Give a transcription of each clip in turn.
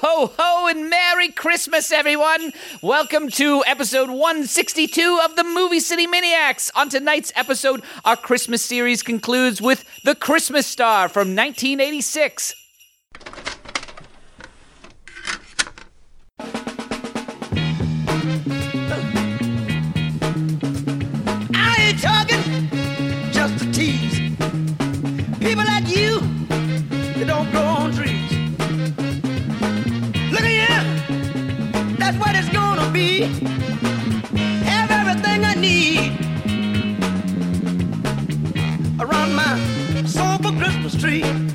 ho, ho, and Merry Christmas, everyone! Welcome to episode 162 of the Movie City Maniacs. On tonight's episode, our Christmas series concludes with The Christmas Star from 1986. Have everything I need around my soulful Christmas tree.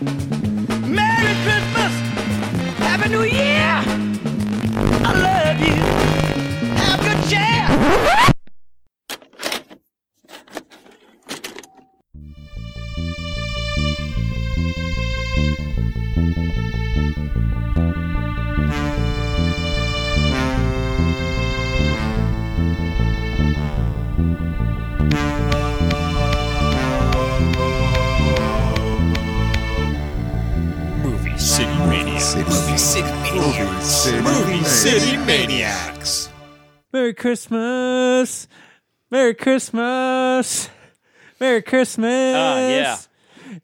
Merry Christmas. Merry Christmas. Merry Christmas. Ah, yeah.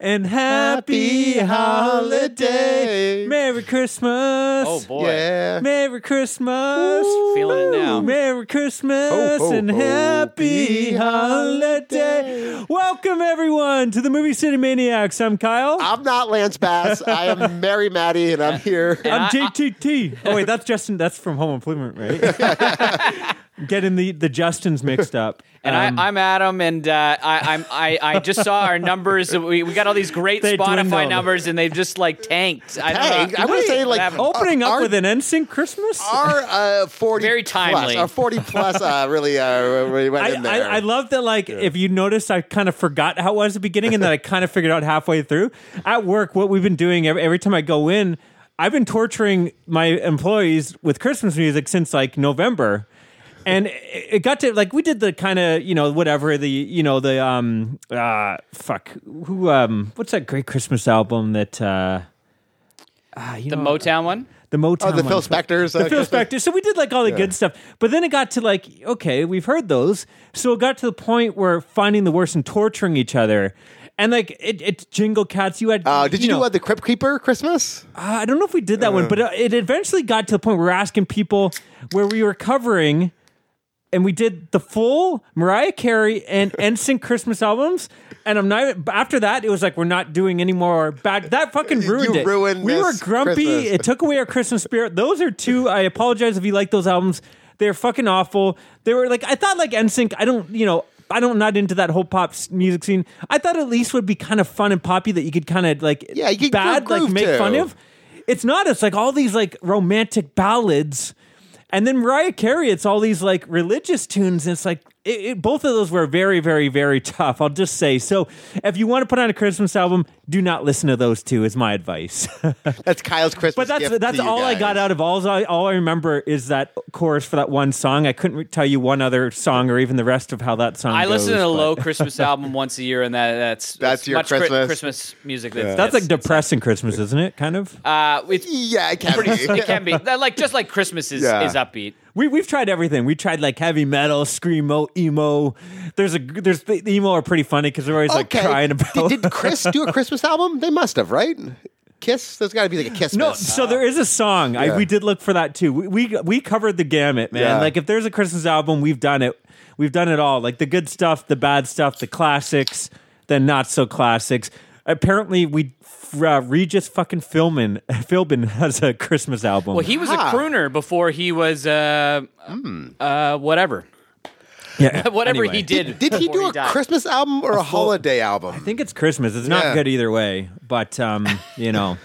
And happy holiday. holiday. Merry Christmas. Oh, boy. Yeah. Merry Christmas. Feeling it now. Merry Christmas Ho, ho, and ho. happy holiday. Welcome everyone to the Movie City Maniacs. I'm Kyle. I'm not Lance Bass. I am Mary Maddie, and I'm here. I'm I- JTT. Oh wait, that's Justin. That's from Home Improvement, right? Getting the the Justins mixed up. And Um, I, I'm Adam, and uh, I, I'm I, I just saw our numbers. We, we got all these great Spotify dwindled. numbers, and they've just like tanked. I don't Tanked? know. I would say, like, happened? opening up Our- with an NSYNC Christmas. Our uh, 40 Very plus, timely. our 40 plus uh, really, uh, really went I, in I, there. I love that. Like, if you noticed, I kind of forgot how it was at the beginning, and then I kind of figured out halfway through. At work, what we've been doing every, every time I go in, I've been torturing my employees with Christmas music since like November. And it it got to like we did the kind of you know whatever the you know the um uh fuck who um what's that great Christmas album that uh, ah, you the know, Motown one. the Motown oh, the one. Phil Spector's. the uh, Phil Christmas- Spector. So we did like all the good stuff, but then it got to like, okay, we've heard those. So it got to the point where finding the worst and torturing each other, and like it, it's Jingle Cats. You had, Uh, did you, know, do uh, the Crypt Keeper Christmas? uh, I don't know if we did that one, but uh, it eventually got to the point where we were asking people where we were covering. And we did the full Mariah Carey and NSYNC Christmas albums, and I'm not. After that, it was like we're not doing any more bad. That fucking ruined You it. ruined we were grumpy. Christmas. It took away our Christmas spirit. Those are two. I apologize if you like those albums. They're fucking awful. They were like I thought like NSYNC. I don't you know. I don't not into that whole pop music scene. I thought at least would be kind of fun and poppy that you could kind of like Yeah, you could bad like make to. fun of. It's not. It's like all these like romantic ballads, and then Mariah Carey. It's all these like religious tunes. And it's like it, it, both of those were very, very, very tough. I'll just say. So if you want to put on a Christmas album, do not listen to those two. Is my advice. That's Kyle's Christmas. But that's gift that's to all I got out of all I all I remember is that chorus for that one song. I couldn't re- tell you one other song or even the rest of how that song. I listen to a low Christmas album once a year, and that that's That's your much Chri- Christmas. Christmas music. That's, That's like depressing Christmas, isn't it? Kind of. Uh, it's Yeah, it can pretty. be. It can be That, like just like Christmas is Yeah. is upbeat. We we've tried everything. We tried like heavy metal, screamo, emo. There's a there's the emo are pretty funny because they're always like okay. crying about. Did, did Chris do a Christmas album? They must have, right? Kiss. There's got to be like a Kiss. no, so there is a song. I, we did look for that too. We, we we covered the gamut, man. Yeah. Like if there's a Christmas album, we've done it. We've done it all. Like the good stuff, the bad stuff, the classics, the not so classics. Apparently, we uh, Regis fucking Philbin Philbin has a Christmas album. Well, he was Huh. a crooner before he was uh, uh, whatever, yeah, whatever anyway. he did. Did he before do a died. Christmas album or a, holiday album? I think it's Christmas. It's not Yeah. good either way, but um, you know.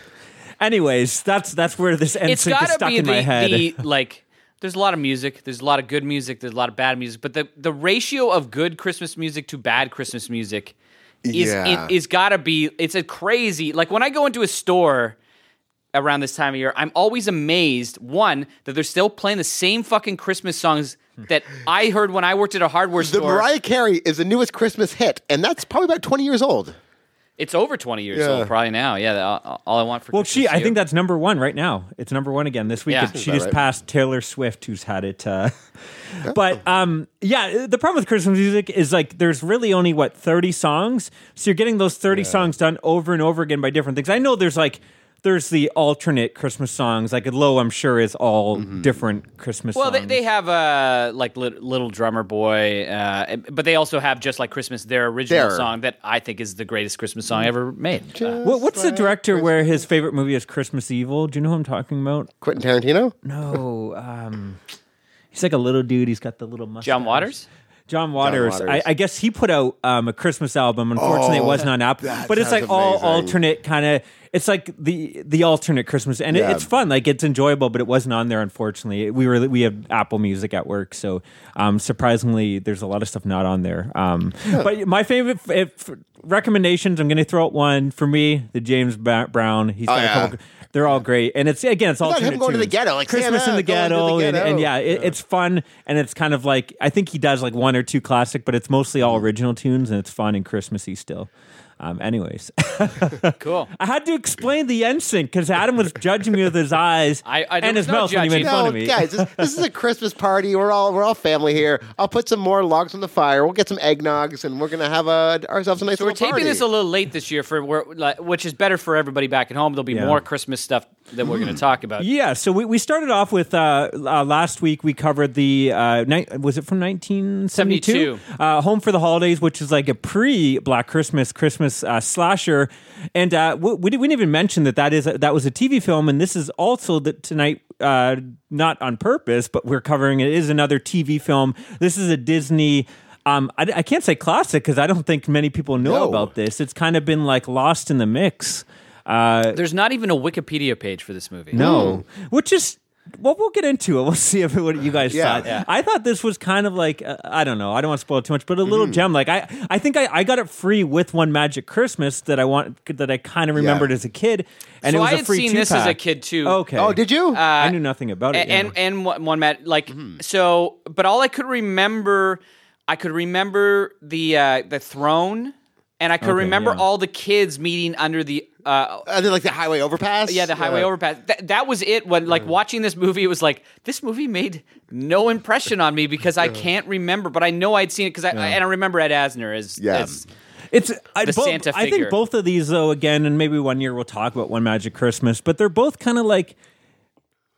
Anyways, that's that's where this ends It's is got to stuck be in my head. the like. There's a lot of music. There's a lot of good music. There's a lot of bad music. But the the ratio of good Christmas music to bad Christmas music is Yeah. it, is got to be. It's a crazy. Like when I go into a store around this time of year, I'm always amazed. One that they're still playing the same fucking Christmas songs hmm. that I heard when I worked at a hardware store. The store. Mariah Carey is the newest Christmas hit, and that's probably about 20 years old. It's over 20 years Yeah. old, probably now. Yeah, all, all I want for Well, Christmas she, I think that's number one right now. It's number one again this week. Yeah. She just right? passed Taylor Swift, who's had it. Uh, but um, yeah, the problem with Christmas music is like there's really only what 30 songs, so you're getting those 30 songs done over and over again by different things. I know there's like there's the alternate Christmas songs. Like Low, I'm sure is all different Christmas. Songs. Well, they, songs. they have uh, like Lit- Little Drummer Boy, uh, but they also have just like Christmas, their original Their- song that I think is the greatest Christmas song ever made. Uh, What, what's the director where his favorite movie is Christmas Evil? Do you know who I'm talking about? Quentin Tarantino. No, um, he's like a little dude. He's got the little mustache. John Waters. John Waters. Waters. I, I guess he put out um, a Christmas album. Unfortunately, it wasn't on Apple, but it's like sounds all alternate kind of. It's like the the alternate Christmas, and it, it's fun. Like it's enjoyable, but it wasn't on there. Unfortunately, we were we have Apple Music at work, so um, surprisingly, there's a lot of stuff not on there. Um, But my favorite if, recommendations, I'm going to throw out one for me: the James Brown. He's got Oh, a yeah. couple. They're all great, and it's again, it's about him going to the ghetto, like Christmas in the going to the ghetto, and, and yeah, it, it's fun and it's kind of like I think he does like one or two classic, but it's mostly all Mm-hmm. original tunes and it's fun and Christmassy still. Um, anyways, Cool. I had to explain the NSYNC because Adam was judging me with his eyes I- I- and his no mouth when he made judging. fun No, of me. guys, this, this is a Christmas party. We're all we're all family here. I'll put some more logs on the fire. We'll get some eggnogs, and we're gonna have a, ourselves a nice So we're taping party. this a little late this year for where- like, which is better for everybody back at home. There'll be Yeah. more Christmas stuff that we're going to talk about. Yeah, so we, we started off with uh, uh, last week. We covered the uh, ni- was it from 1972? Uh, Home for the Holidays, which is like a pre Black Christmas Christmas uh, slasher, and uh, we, we didn't we didn't even mention that that is a, that was a TV film, and this is also that tonight. Uh, not on purpose, but we're covering it is another TV film. This is a Disney. Um, I, I can't say classic because I don't think many people know No. about this. It's kind of been like lost in the mix. Uh, There's not even a Wikipedia page for this movie. no, which is well, we'll get into it. We'll see if what you guys Yeah. thought. Yeah. I thought this was kind of like uh, I don't know. I don't want to spoil too much, but a little Mm-hmm. gem. Like I, I think I, I got it free with one Magic Christmas that I want that I kind of remembered as a kid, and so it was I a had free seen this as a kid too. Okay. Oh, did you? I knew nothing about it. and and, and one, one Matt like Mm-hmm. so, but all I could remember, I could remember the uh, the throne, and I could Okay, remember yeah. all the kids meeting under the. Uh, Are they like the highway overpass? yeah, the highway Yeah. overpass. That, that was it. When like watching this movie, it was like this movie made no impression on me because I can't remember, but I know I'd seen it because I and I remember Ed Asner as, Yeah. as It's I, The both- Santa I figure. think both of these though again, and maybe one year we'll talk about One Magic Christmas, but they're both kind of like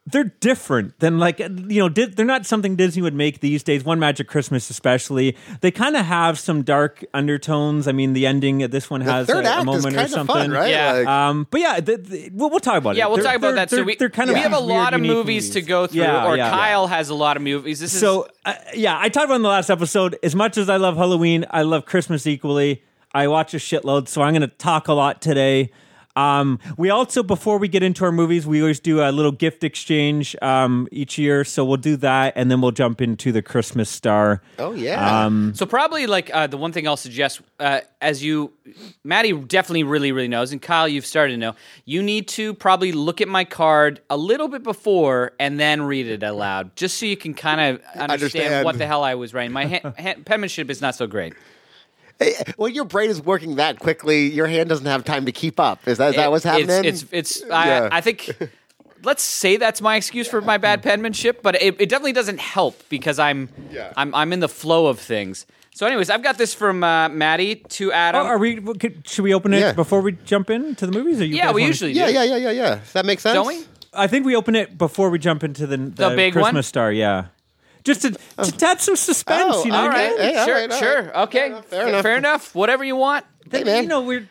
they're different than like you know they're not something Disney would make these days. One Magic Christmas, especially, they kind of have some dark undertones. I mean, the ending this one has a, third a act is moment or kind of something. fun, right? Yeah. Like, Um, but yeah, the, the, we'll, we'll talk about it. Yeah, we'll They're- talk about that. So we, they're kind of we have a weird, lot of unique movies, to go through, Yeah, or yeah. Kyle has a lot of movies. This is So uh, yeah, I talked about in the last episode. As much as I love Halloween, I love Christmas equally. I watch a shitload, so I'm going to talk a lot today. Um, we also, before we get into our movies, we always do a little gift exchange um, each year. So we'll do that, and then we'll jump into the Christmas star. oh yeah. Um, So probably like uh, the one thing I'll suggest, uh, as you, Maddie definitely really really knows, and Kyle you've started to know. You need to probably look at my card a little bit before and then read it aloud, just so you can kind of understand, Understand. what the hell I was writing. My ha- ha- penmanship is not so great. Hey, when your brain is working that quickly, your hand doesn't have time to keep up. Is that, is that what's happening? It's it's, it's Yeah. I, I think. Let's say that's my excuse for my bad penmanship, but it, it definitely doesn't help because I'm, Yeah. I'm I'm in the flow of things. So, anyways, I've got this from uh, Maddie to Adam. oh, are we? could- Should we open it Yeah. before we jump into the movies? Or you yeah, we wanna- usually yeah, do. yeah, yeah, yeah, yeah. Does that make sense? Don't we? I think we open it before we jump into the the, big Christmas one? star. Yeah, just to, to add some suspense. Oh, you know, All right, Hey, all sure, right, all sure, right. okay, Fair enough. fair enough. Whatever you want. Hey man, You know, we're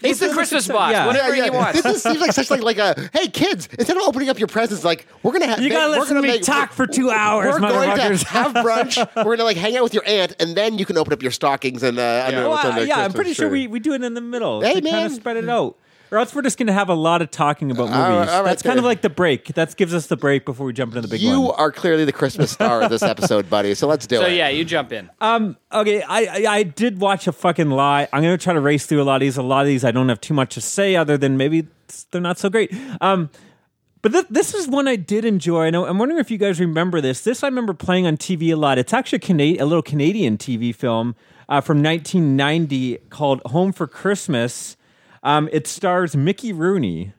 He's the Christmas boss. Yeah. Whatever yeah, you yeah. want. This just seems like such like like a hey kids. Instead of opening up your presents, like we're gonna have You gotta we're listen gonna me make, talk for two hours, We're going to have brunch. we're gonna like hang out with your aunt, and then you can open up your stockings and uh, I don't know what's Well, on the yeah, I'm pretty sure tree. we, we do it in the middle Hey, to kind man. of spread it out. Or else we're just going to have a lot of talking about movies. All right, all right, That's kind of like the break. That gives us the break before we jump into the big one. You one. are clearly the Christmas star of this episode, buddy. So let's do it. So it. yeah, you jump in. Um, okay, I, I I did watch a fucking lie. I'm going to try to race through a lot of these. A lot of these I don't have too much to say other than maybe they're not so great. Um, but th- this is one I did enjoy. I know. I'm wondering if you guys remember this. This I remember playing on TV a lot. It's actually a, Cana- a little Canadian TV film uh, from 1990 called Home for Christmas. Um, it stars Mickey Rooney.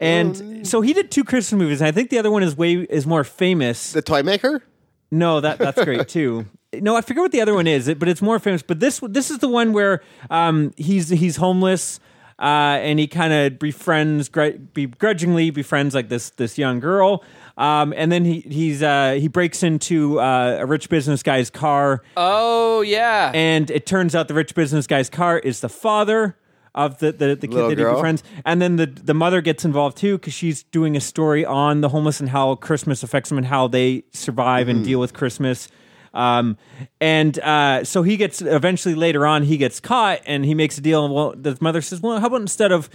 And so he did two Christmas movies. And I think the other one is way is more famous. The toy maker. No, that that's great too. No, I forget what the other one is, but it's more famous. But this this is the one where um, he's he's homeless. Uh, and he kind of befriends, gr- begrudgingly befriends like this this young girl, um, and then he he's uh, he breaks into uh, a rich business guy's car, Oh yeah. and it turns out the rich business guy's car is the father of the the, the kid Little that he girl. befriends, and then the the mother gets involved too because she's doing a story on the homeless and how Christmas affects them and how they survive Mm-hmm. and deal with Christmas. Um, and uh, so he gets eventually later on he gets caught and he makes a deal. Well, the mother says, "Well, how about instead of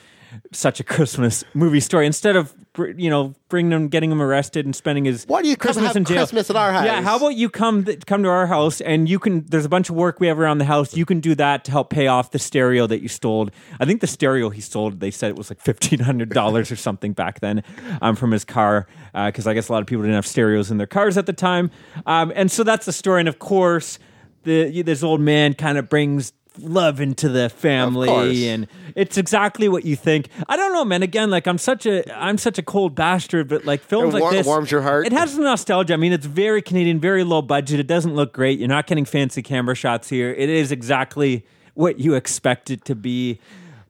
such a Christmas movie story, instead of you know bringing him, getting him arrested and spending his Why do you Christmas have in jail? Christmas at our house? Yeah, how about you come th- come to our house and you can there's a bunch of work we have around the house. You can do that to help pay off the stereo that you stole. I think the stereo he stole they said it was like $1500 or something back then um, from his car because i guess a lot of people didn't have stereos in their cars at the time. Um, and so that's the story. And of course the this old man kind of brings love into the family and it's exactly what you think i don't know man again like i'm such a i'm such a cold bastard but like films like this warms your heart. it has nostalgia. I mean, it's very Canadian, very low budget. It doesn't look great. You're not getting fancy camera shots here. It is exactly what you expect it to be.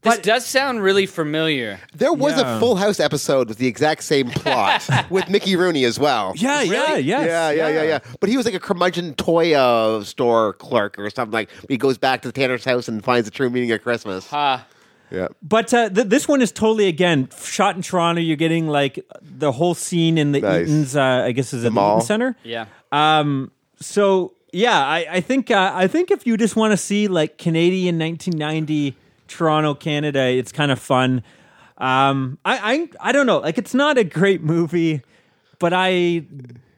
This does sound really familiar. There was Yeah. a Full House episode with the exact same plot with Mickey Rooney as well. Yeah, yeah, Really? yes, yeah, yeah, yeah, yeah. But he was like a curmudgeon toy uh, store clerk or something like. He goes back to the Tanner's house and finds the true meaning of Christmas. Uh, yeah. But uh, th- this one is totally again shot in Toronto. You're getting like the whole scene in the Nice. Eaton's. Uh, I guess is it the mall. Eaton Center. yeah. Um, so yeah, I, I think uh, I think if you just want to see like Canadian 1990 Toronto, Canada, it's kind of fun. Um, I, I I don't know, like it's not a great movie, but I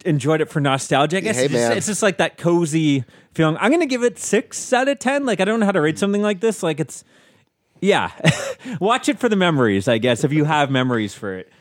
enjoyed it for nostalgia. I guess Hey, it's, just, it's just like that cozy feeling. I'm gonna give it six out of ten. Like I don't know how to rate something like this. Like it's yeah, watch it for the memories. I guess if you have memories for it.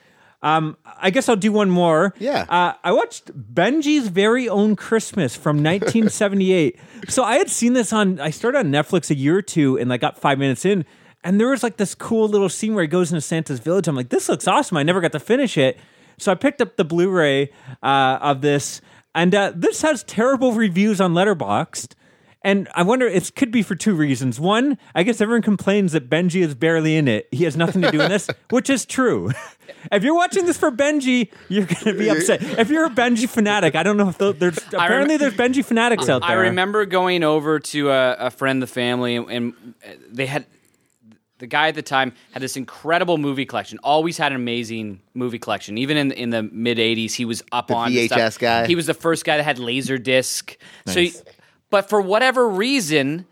Um, I guess I'll do one more. Yeah. Uh, I watched Benji's Very Own Christmas from 1978. so I had seen this on, I started on Netflix a year or two and I got five minutes in. And there was like this cool little scene where he goes into Santa's village. I'm like, this looks awesome. I never got to finish it. So I picked up the Blu ray uh, of this. And uh, this has terrible reviews on Letterboxd. And I wonder, it could be for two reasons. One, I guess everyone complains that Benji is barely in it. He has nothing to do in this, which is true. if you're watching this for Benji, you're going to be upset. If you're a Benji fanatic, I don't know if there's apparently there's Benji fanatics out there. I remember going over to a, a friend of the family, and, and they had the guy at the time had this incredible movie collection. Always had an amazing movie collection. Even in in the mid '80s, he was up The on VHS stuff. guy. He was the first guy that had laser disc. So, he- Nice. But for whatever reason.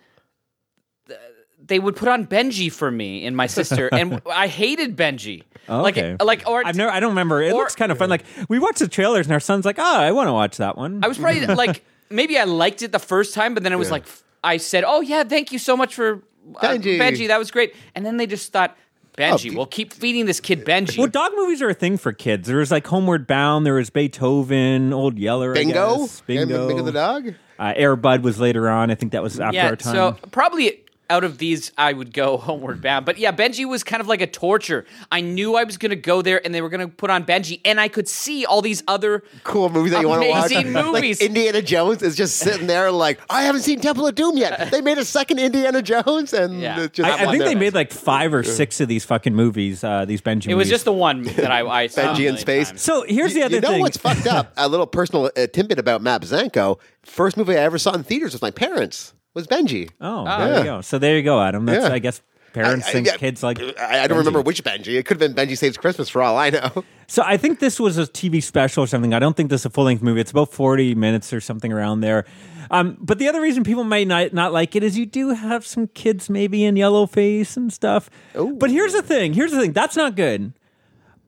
They would put on Benji for me and my sister, and I hated Benji. Oh, okay. Like, like, or I've never, I don't remember. It or- looks kind of fun. Like we watched the trailers, and our son's like, "Oh, I want to watch that one." I was probably like maybe I liked it the first time, but then it was like I said, "Oh yeah, thank you so much for uh, Benji. Benji. That was great." And then they just thought, "Benji, Oh, we'll keep feeding this kid Benji." well, dog movies are a thing for kids. There was like Homeward Bound. There was Beethoven, Old Yeller. I Bingo? guess. Yeah, Bingo. Bingo the dog? Uh, Air Bud was later on. I think that was after yeah, our time. so probably out of these, I would go Homeward Bound. But yeah, Benji was kind of like a torture. I knew I was going to go there, and they were going to put on Benji, and I could see all these other Cool movies that you want to watch. Amazing movies. Like Indiana Jones is just sitting there like, I haven't seen Temple of Doom yet. They made a second Indiana Jones, and Yeah. just I, I think they made like five or six of these fucking movies. Uh, these Benji. Movies. It was just the one that I, I saw. a Benji in space. times. So here's the You- other you know thing. what's fucked up? A little personal uh, tidbit about Matt Zanko. First movie I ever saw in theaters with my parents was Benji. Oh, Ah. there Yeah. you go. So there you go, Adam. That's Yeah. I guess parents I- I- think yeah, kids like. I, I don't Benji. remember which Benji. It could have been Benji Saves Christmas for all I know. So I think this was a TV special or something. I don't think this is a full length movie. It's about forty minutes or something around there. Um, but the other reason people might not, not like it is you do have some kids maybe in yellow face and stuff. But here's the thing. Here's the thing. That's not good.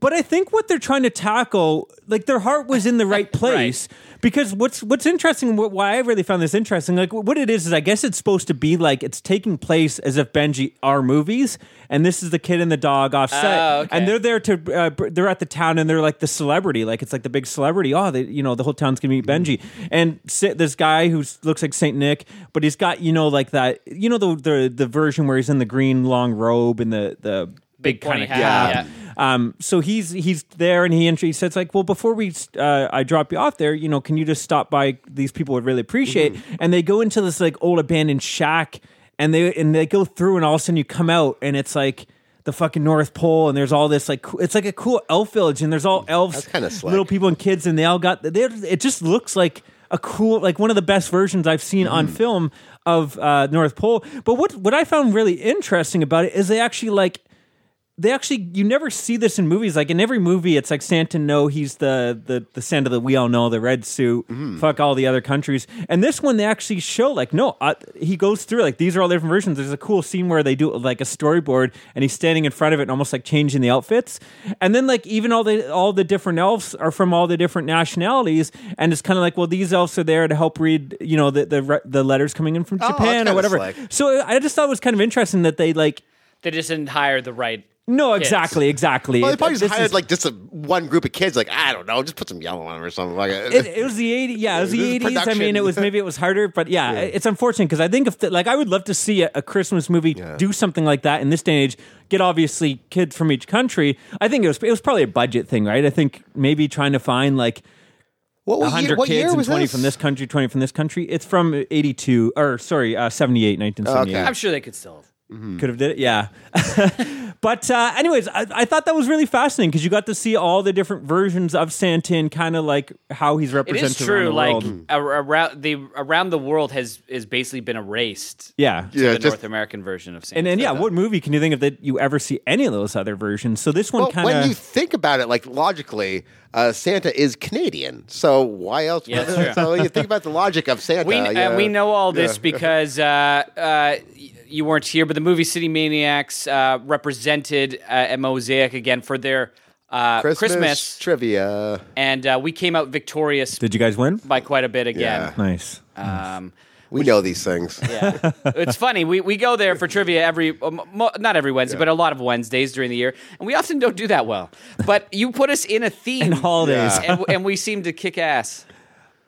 But I think what they're trying to tackle, like their heart was in the right place. Because what's what's interesting, wh- why I really found this interesting, like what it is is, I guess it's supposed to be like it's taking place as if Benji are movies, and this is the kid and the dog offset, Oh, okay. and they're there to uh, they're at the town and they're like the celebrity, like it's like the big celebrity. Oh, they, you know, the whole town's gonna meet Benji, and this guy who looks like Saint Nick, but he's got you know like that, you know the the the version where he's in the green long robe and the the Big kind pointy of hat, cap. Um, so he's he's there, and he and he says like, "Well, before we uh, I drop you off there, you know, can you just stop by? These people would really appreciate." And they go into this like old abandoned shack, and they and they go through, and all of a sudden you come out, and it's like the fucking North Pole, and there's all this like it's like a cool elf village, and there's all elves, kinda little people and kids, and they all got they it just looks like a cool like one of the best versions I've seen on Mm-hmm. film of uh, North Pole. But what what I found really interesting about it is they actually like they actually you never see this in movies like in every movie it's like santa no he's the the, the santa that we all know the red suit Mm-hmm. fuck all the other countries and this one they actually show like no uh, he goes through like these are all different versions there's a cool scene where they do like a storyboard and he's standing in front of it and almost like changing the outfits and then like even all the all the different elves are from all the different nationalities and it's kind of like well these elves are there to help read you know the the, the letters coming in from Oh, japan kinda or whatever slick. so i just thought it was kind of interesting that they like They just didn't hire the right. No, Kids. exactly, exactly. Well, they probably This just hired is- like just a, one group of kids. Like I don't know, just put some yellow on them or something. Like It, it was the 80s. Yeah, it was the 80s. I mean, it was maybe it was harder, but yeah, it's unfortunate because I think if the, like I would love to see a, a Christmas movie do something like that in this day and age. Get obviously kids from each country. I think it was it was probably a budget thing, right? I think maybe trying to find like what, what, year, 100 what year kids and 20 this? from this country, 20 from this country. It's from 82 or sorry, uh, 78, 1978. Okay. I'm sure they could still. Could have did it, yeah. but uh, anyways, I, I thought that was really fascinating because you got to see all the different versions of Santa and kind of like how he's represented is true. the Like world. around the around the world has is basically been erased. yeah, to Yeah, the just- North American version of Santa. And then yeah, what movie can you think of that you ever see any of those other versions? So this one Well, kind of when you think about it, like logically, uh, Santa is Canadian. So why else? Yeah, so you think about the logic of Santa. we yeah. uh, we know all this Yeah. because uh, uh, y- you weren't here, but the movie City Maniacs uh, represented uh, at Mosaic again for their uh, Christmas, Christmas, trivia. and uh, we came out victorious Did you guys win? by quite a bit again. Nice. Um, We know these things. yeah, it's funny. We, we go there for trivia every um, mo- not every Wednesday, but a lot of Wednesdays during the year, and we often don't do that well. But you put us in a theme, And holidays. Yeah. and, and we seem to kick ass.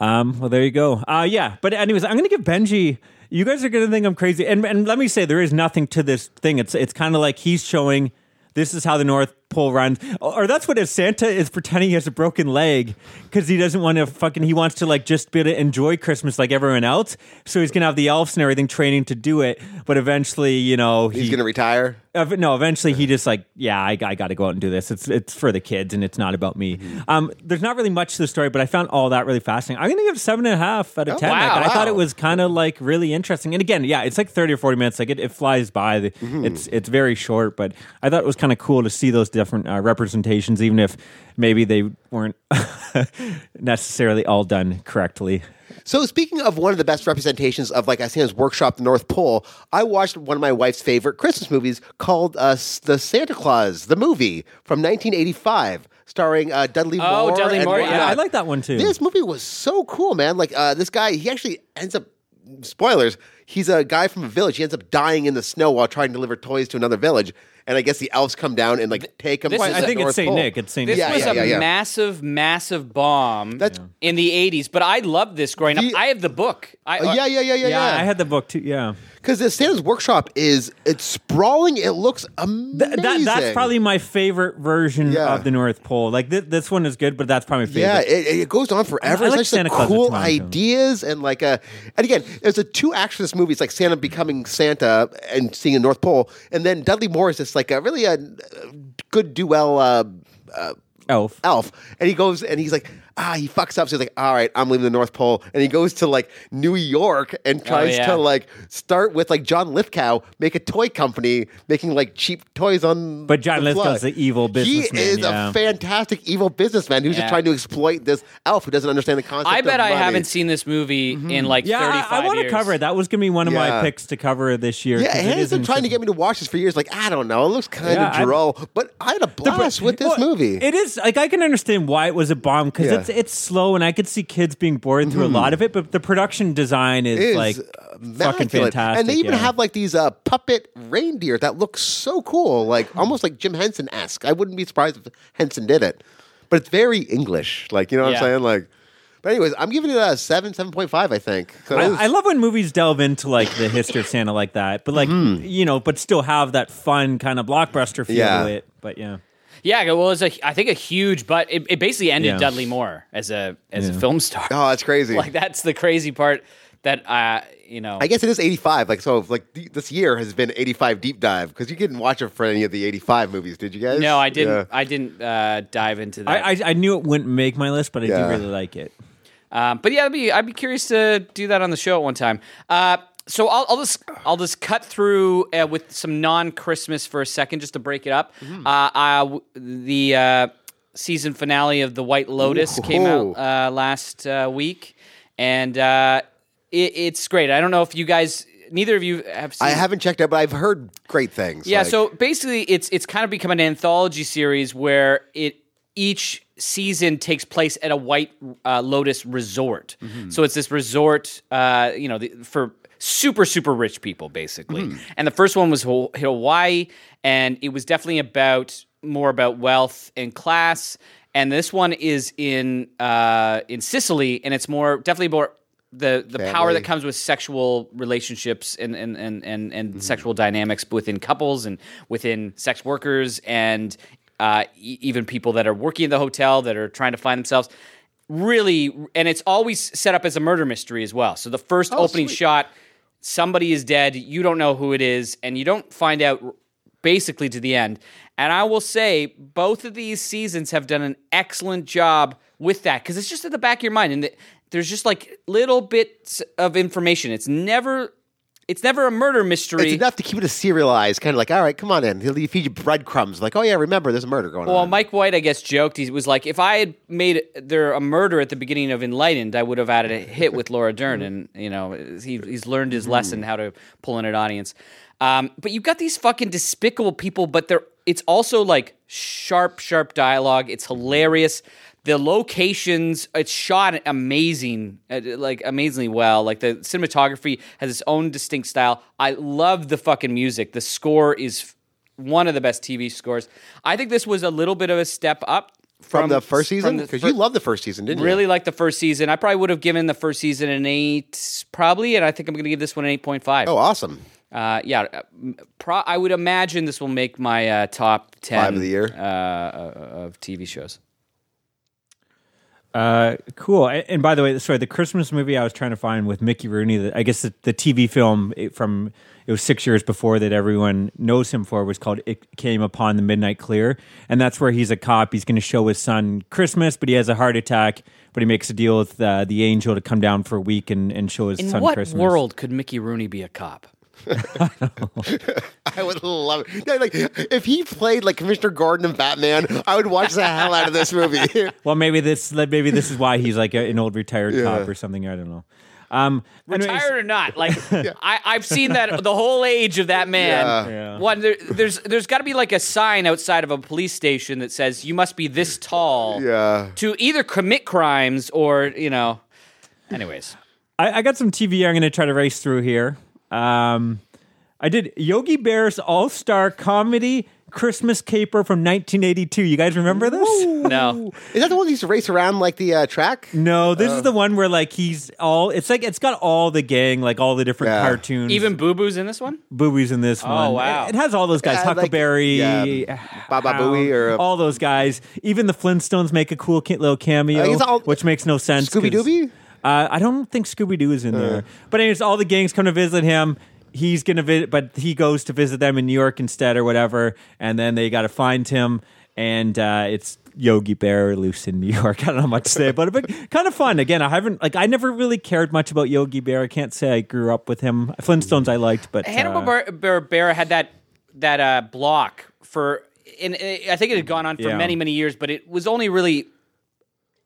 Um, well, there you go. Uh, yeah, but anyways, I'm gonna give Benji. You guys are gonna think I'm crazy, and and let me say there is nothing to this thing. It's it's kind of like he's showing this is how the North Pole or that's what if Santa is pretending he has a broken leg because he doesn't want to fucking he wants to like just be able to enjoy Christmas like everyone else. So he's gonna have the elves and everything training to do it, but eventually, you know, He's going to retire. No, eventually he just like, yeah, I, I got to go out and do this. It's it's for the kids and it's not about me. Mm-hmm. Um, there's not really much to the story, but I found all that really fascinating. I'm gonna give seven and a half out of Oh, ten. wow, Like, I thought it was kind of like really interesting. And again, yeah, it's like thirty or forty minutes. Like it, it flies by. Mm-hmm. It's it's very short, but I thought it was kind of cool to see those different uh, representations, even if maybe they weren't necessarily all done correctly. So speaking of one of the best representations of like Santa's workshop, the North Pole, I watched one of my wife's favorite Christmas movies called uh, "The Santa Claus," the movie from 1985, starring uh, Dudley Oh, Moore. Dudley and Moore, whatnot. yeah. I like that one too. This movie was so cool, man. Like uh, this guy, he actually ends up. Spoilers. He's a guy from a village. He ends up dying in the snow while trying to deliver toys to another village. And I guess the elves come down and like take him. This to is the think North it's Saint Pole. Nick. It's Saint This Nick. Yeah, was yeah, a yeah, yeah. massive, massive bomb That's- in the '80s. But I loved this growing up. I have the book. I, Uh, yeah, yeah, yeah, yeah, yeah, yeah. I had the book too. Yeah. Because the Santa's workshop is it's sprawling. It looks amazing. Th- that, that's probably my favorite version Yeah. of the North Pole. Like th- this one is good, but that's probably my favorite. Yeah, it, it goes on forever. I it's like Santa like Claus cool ideas and like a. And again, there's a two for this movie. It's like Santa becoming Santa and seeing the North Pole, and then Dudley Moore is just like a really a, good duel. Uh, uh, Elf. Elf, and he goes and he's like, ah, he fucks up. So he's like, all right, I'm leaving the North Pole, and he goes to like New York and tries yeah. to like start with like John Lithgow, make a toy company making like cheap toys on. But John the. Lithgow's the evil businessman, He is yeah. a fantastic evil businessman who's Yeah. just trying to exploit this elf who doesn't understand the concept. I bet of I haven't seen this movie in like Yeah, 35 I, I want to years. cover it. That was going to be one of Yeah. my picks to cover this year. Yeah, it Hannah's is been trying to get me to watch this for years. Like, I don't know, it looks kind Yeah, of I- droll, but I had a blast with this Well, movie. It is like I can understand why it was a bomb because Yeah. It's it's slow and I could see kids being bored through a mm-hmm. lot of it. But the production design is, is like fucking immaculate. fantastic. And they even yeah. have like these uh, puppet reindeer that look so cool, like hmm. almost like Jim Henson esque. I wouldn't be surprised if Henson did it, but it's very English. Like you know what Yeah. I'm saying? Like, but anyways, I'm giving it a seven, seven point five. I think. So it was- I, I love when movies delve into like the history of Santa like that, but like mm-hmm. you know, but still have that fun kind of blockbuster feel Yeah. to it. But yeah, Yeah, well, it's a I think a huge, but it, it basically ended Yeah. Dudley Moore as a as a film star. oh, that's crazy. Like that's the crazy part that uh you know. I guess it is 85. Like so, like th- this year has been 85 deep dive because you didn't watch it for any of the 85 movies, did you guys? no, I didn't. Yeah. I didn't uh, dive into that. I, I I knew it wouldn't make my list, but I Yeah. do really like it. Um, but yeah, I'd be I'd be curious to do that on the show at one time. Uh, so I'll, I'll just I'll just cut through uh, with some non-Christmas for a second, just to break it up. Mm-hmm. Uh, uh, the uh, season finale of The White Lotus came out uh, last uh, week, and uh, it, it's great. I don't know if you guys, neither of you have seen. I haven't checked out, but I've heard great things. Yeah, like- so basically, it's it's kind of become an anthology series where it each season takes place at a White uh, Lotus resort. Mm-hmm. So it's this resort, uh, you know, the, for super super rich people, basically. Mm-hmm. And the first one was Hawaii, and it was definitely about more about wealth and class. And this one is in uh, in Sicily, and it's more definitely more the the power that comes with sexual relationships and and and and, and Mm-hmm. sexual dynamics within couples and within sex workers and uh, e- even people that are working in the hotel that are trying to find themselves. Really, and it's always set up as a murder mystery as well. So the first opening Oh, sweet. shot, somebody is dead. You don't know who it is, and you don't find out basically to the end. And I will say, both of these seasons have done an excellent job with that because it's just at the back of your mind, and the, there's just like little bits of information. It's never, it's never a murder mystery. It's enough to keep it a serialized, kind of like, all right, come on in. He'll feed you breadcrumbs. Like, oh yeah, remember, there's a murder going Well, on. Well, Mike White, I guess, joked. He was like, if I had made there a murder at the beginning of Enlightened, I would have added a hit with Laura Dern, mm-hmm. and you know, he, he's learned his mm-hmm. lesson how to pull in an audience. Um, but you've got these fucking despicable people, but they're it's also like sharp, sharp dialogue. It's mm-hmm. hilarious. The locations, it's shot amazing, uh, like amazingly well. Like the cinematography has its own distinct style. I love the fucking music. The score is one of the best TV scores. I think this was a little bit of a step up from, the first season? Because you loved the first season, didn't really you? like the first season. I probably would have given the first season an eight, probably, and I think I'm going to give this one an eight point five. Oh, awesome. Uh, yeah, uh, pro- I would imagine this will make my uh, top ten Five of the year. uh, uh, of TV shows. Uh, cool. And by the way, sorry, the Christmas movie I was trying to find with Mickey Rooney, the, I guess the, the TV film from it was six years before that everyone knows him for was called "It Came Upon the Midnight Clear," and that's where he's a cop. He's going to show his son Christmas, but he has a heart attack. But he makes a deal with uh, the angel to come down for a week and, and show his In son In what Christmas. world could Mickey Rooney be a cop? I would love it. Yeah, like, if he played like Commissioner Gordon in Batman, I would watch the hell out of this movie. Well, maybe this maybe this is why he's like a, an old retired Yeah. cop or something. I don't know. Um, anyways- Retired or not, like I, I've seen that the whole age of that man. Yeah. Yeah. One, there, there's there's got to be like a sign outside of a police station that says you must be this tall yeah. to either commit crimes or you know. Anyways, I, I got some TV I'm going to try to race through here. Um, I did Yogi Bear's All Star Comedy Christmas Caper from 1982. You guys remember this? no. Is that the one that used to race around like the uh, track? No, this is the one where like he's all. It's like it's got all the gang, like all the different Yeah. cartoons. Even Boo Boo's in this one? Boo Boo's in this one. Oh wow. It, it has all those guys, Yeah, like, Huckleberry, yeah, Baba Hound, Booey or- all those guys. Even the Flintstones make a cool little cameo, Uh, all- which makes no sense. Scooby-Dooby? Uh, I don't think Scooby Doo is in there. But anyways, all the gangs come to visit him. He's gonna visit, but he goes to visit them in New York instead or whatever. And then they got to find him, and uh, it's Yogi Bear loose in New York. I don't know much to say about it, but kind of fun. Again, I haven't like I never really cared much about Yogi Bear. I can't say I grew up with him. Flintstones I liked, but Hannibal uh, Bar- Barbera had that that uh, block for, and uh, I think it had gone on for Yeah. many many years, but it was only really.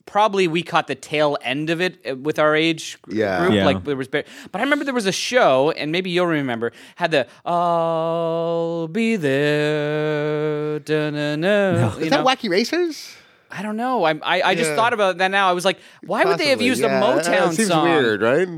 Probably we caught the tail end of it uh, with our age gr- Yeah. group. Yeah. Like there was, Bar- but I remember there was a show, and maybe you'll remember had the "I'll be there." da-na-na, you Is that know? Wacky Racers? I don't know. I I, I just thought about that now. I was like, why would they have used yeah. a Motown That seems song? weird, right?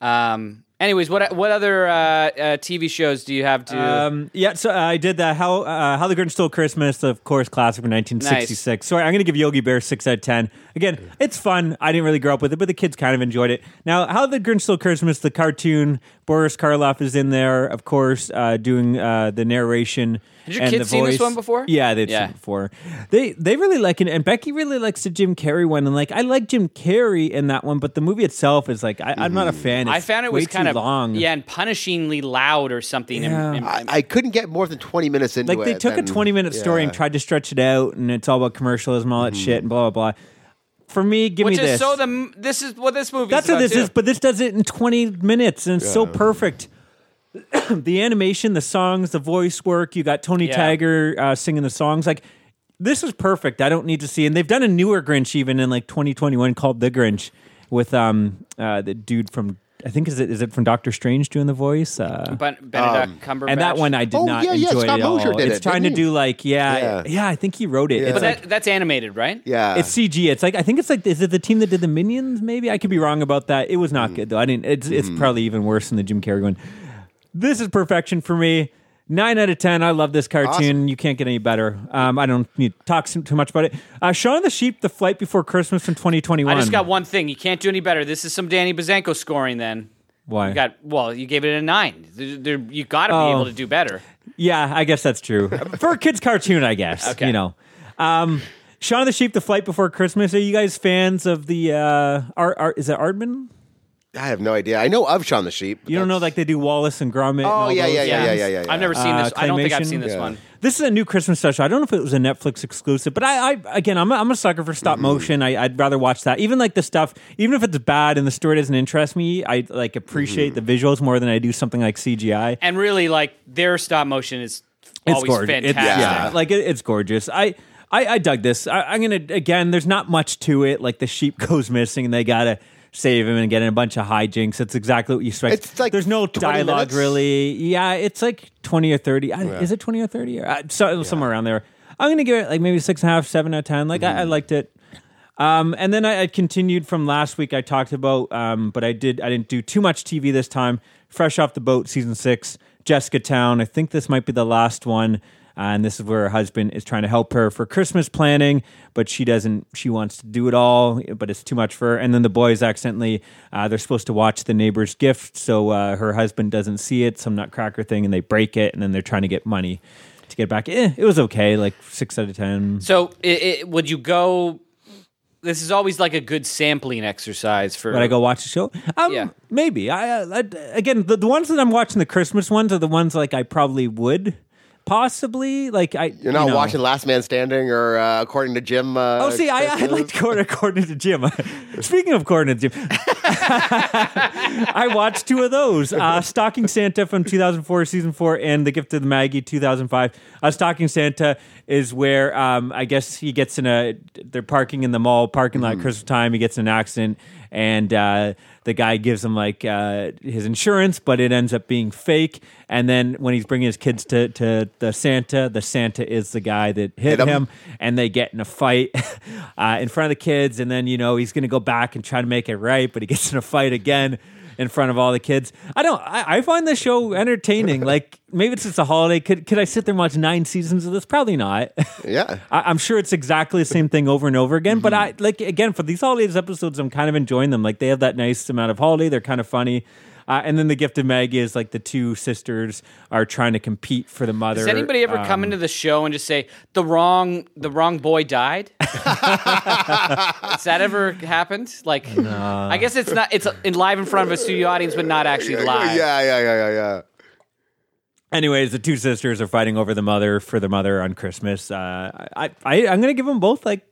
Um. Anyways, what what other uh, uh, TV shows do you have to? Um, yeah, so uh, I did the How uh, How the Grinch Stole Christmas, of course, classic from 1966. So I'm going to give Yogi Bear six out of ten. Again, it's fun. I didn't really grow up with it, but the kids kind of enjoyed it. Now, How the Grinch Stole Christmas, the cartoon, Boris Karloff is in there, of course, uh, doing uh, the narration. Had your and kids the seen this voice. one before? Yeah, they've Yeah. seen it before. They they really like it, and Becky really likes the Jim Carrey one. And like, I like Jim Carrey in that one, but the movie itself is like, I, I'm not a fan. I It's found it way was kind of long. yeah, and punishingly loud or something. and- Yeah. and- I, I couldn't get more than 20 minutes into like it. they took a then- 20 minute story and yeah. tried to stretch it out and it's all about commercialism all that shit and blah blah blah for me give which me is this so the this is what this movie. Is. That's is what this too. is but this does it in 20 minutes and it's so perfect the animation the songs the voice work you got tony Yeah. tiger uh, singing the songs like this is perfect i don't need to see and they've done a newer grinch even in like 2021 called the grinch with um uh the dude from I think is it is it from Doctor Strange doing the voice? Uh, Ben- Benedict um, Cumberbatch. and that one I did Oh, not yeah, yeah, enjoy Scott at all. Did it's it, trying to he? do like yeah, yeah, Yeah. I think he wrote it. Yeah. It's but like that, that's animated, right? Yeah. it's CG. It's like I think it's like is it the team that did the Minions? Maybe I could be wrong about that. It was not mm. good though. I didn't. It's it's mm-hmm. probably even worse than the Jim Carrey one. This is perfection for me. Nine out of ten. I love this cartoon. Awesome. You can't get any better. Um, I don't need to talk too too much about it. Uh, Shaun the Sheep: The Flight Before Christmas from 2021. I just got one thing. You can't do any better. This is some Danny Bazanko scoring. Then Why? you got well. You gave it a nine. There- there- you got to be Oh. able to do better. Yeah, I guess that's true. For a kid's cartoon, I guess. Okay. You know. Um, Shaun the Sheep, The Flight Before Christmas. Are you guys fans of the uh Art, Art is it Aardman? I have no idea. I know of Shaun the Sheep. You don't know like they do Wallace and Gromit. and Oh, all yeah, those yeah, yeah, things? yeah, yeah, yeah. I've never seen Uh, this. I don't think I've seen this Yeah. one. This is a new Christmas special. I don't know if it was a Netflix exclusive, but I, I again, I'm a, I'm a sucker for stop motion. I, I'd rather watch that. Even like the stuff, even if it's bad and the story doesn't interest me, I like appreciate the visuals more than I do something like CGI. And really, like their stop motion is It's always gorgeous. It's- fantastic. yeah, like it, it's gorgeous. I, I I dug this. I, I'm gonna again. There's not much to it. Like the sheep goes missing, and they gotta save him and get in a bunch of hijinks. It's exactly what you expect. It's like there's no dialogue minutes? really. Yeah, it's like twenty or thirty. I, Is it twenty or thirty? Or, uh, so, Somewhere around there. I'm gonna give it like maybe six and a half, seven out of ten. Like I, I liked it. Um, and then I, I continued from last week. I talked about, um, but I did. I didn't do too much TV this time. Fresh off the boat, season six, Jessica Town. I think this might be the last one. And this is where her husband is trying to help her for Christmas planning, but she doesn't. She wants to do it all, but it's too much for her. And then the boys accidentally, uh, they're supposed to watch the neighbor's gift, so uh, her husband doesn't see it, some nutcracker thing, and they break it, and then they're trying to get money to get back. Eh, it was okay, like six out of ten. So, it, it, would you go? This is always like a good sampling exercise for. Would I go watch the show? Um, Yeah. maybe. I, I again, the, the ones that I'm watching, the Christmas ones, are the ones like I probably would possibly like. I You're not you know. watching Last Man Standing or uh, according to Jim. Uh, Oh, see, I, like to go to according to Jim. Speaking of according to Jim, I watched two of those: uh, Stalking Santa from 2004, season four, and The Gift of the Maggie 2005. Uh, Stalking Santa is where um, I guess he gets in a. They're parking in the mall parking lot at Christmas time. He gets in an accident, and uh, the guy gives him like uh, his insurance, but it ends up being fake. And then when he's bringing his kids to to the Santa, the Santa is the guy that hit, Hit him. him and they get in a fight uh, in front of the kids, and then you know he's going to go back and try to make it right, but he gets in a fight again in front of all the kids. I don't. I, I find this show entertaining. like maybe it's just a holiday. Could could I sit there and watch nine seasons of this? Probably not. Yeah. I, I'm sure it's exactly the same thing over and over again. But mm-hmm. I like again for these holidays episodes, I'm kind of enjoying them. Like they have that nice amount of holiday. They're kind of funny. Uh, and then the gift of Meg is like the two sisters are trying to compete for the mother. Does anybody ever come Um, into the show and just say the wrong the wrong boy died? Has that ever happened? Like, I guess it's not. It's in live in front of a studio audience, but not actually live. Yeah, yeah, yeah, yeah, yeah. Anyways, the two sisters are fighting over the mother for the mother on Christmas. Uh, I, I I'm gonna give them both like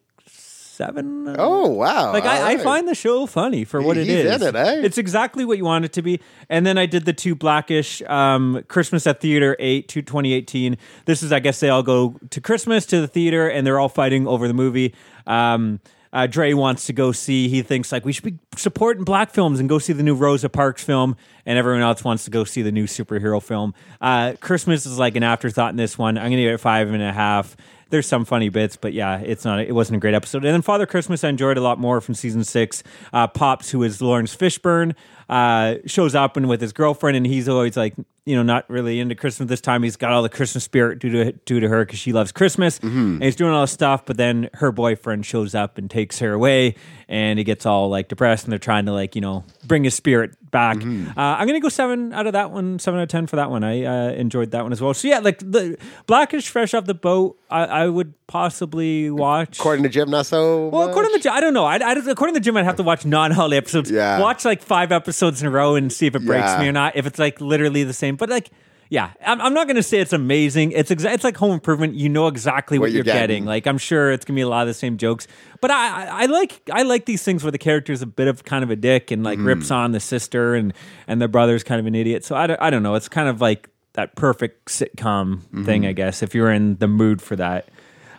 seven. Oh wow! Like I, All I find the show funny for what it He's is. in it, eh? It's exactly what you want it to be. And then I did the two Blackish um, Christmas at Theater eight to 2018. This is, I guess, they all go to Christmas to the theater, and they're all fighting over the movie. Um, uh, Dre wants to go see. He thinks like we should be supporting black films and go see the new Rosa Parks film, and everyone else wants to go see the new superhero film. Uh, Christmas is like an afterthought in this one. I'm gonna give it five and a half there's some funny bits, but yeah, it's not. It wasn't a great episode. And then Father Christmas, I enjoyed a lot more from season six. Uh, Pops, who is Laurence Fishburne, uh, shows up and with his girlfriend, and he's always like, you know, not really into Christmas this time. He's got all the Christmas spirit due to due to her because she loves Christmas, and he's doing all this stuff. But then her boyfriend shows up and takes her away, and he gets all like depressed, and they're trying to like you know bring his spirit back. Uh, I'm gonna go seven out of that one, seven out of ten for that one. I uh, enjoyed that one as well. So yeah, like the Blackish, fresh off the boat, I, I would possibly watch. According to Jim, not so. well, much? according to Jim, I don't know. I, I, according to Jim, I'd have to watch non-holiday episodes. Yeah. Watch like five episodes in a row and see if it breaks Yeah. me or not. If it's like literally the same, but like. Yeah, I'm, I'm not going to say it's amazing. It's exa- it's like Home Improvement. You know exactly what, What you're you're getting. getting. Like I'm sure it's going to be a lot of the same jokes. But I, I, I like I like these things where the character's a bit of kind of a dick and like rips on the sister and and the brother's kind of an idiot. So I don't, I don't know. It's kind of like that perfect sitcom thing, I guess. If you're in the mood for that.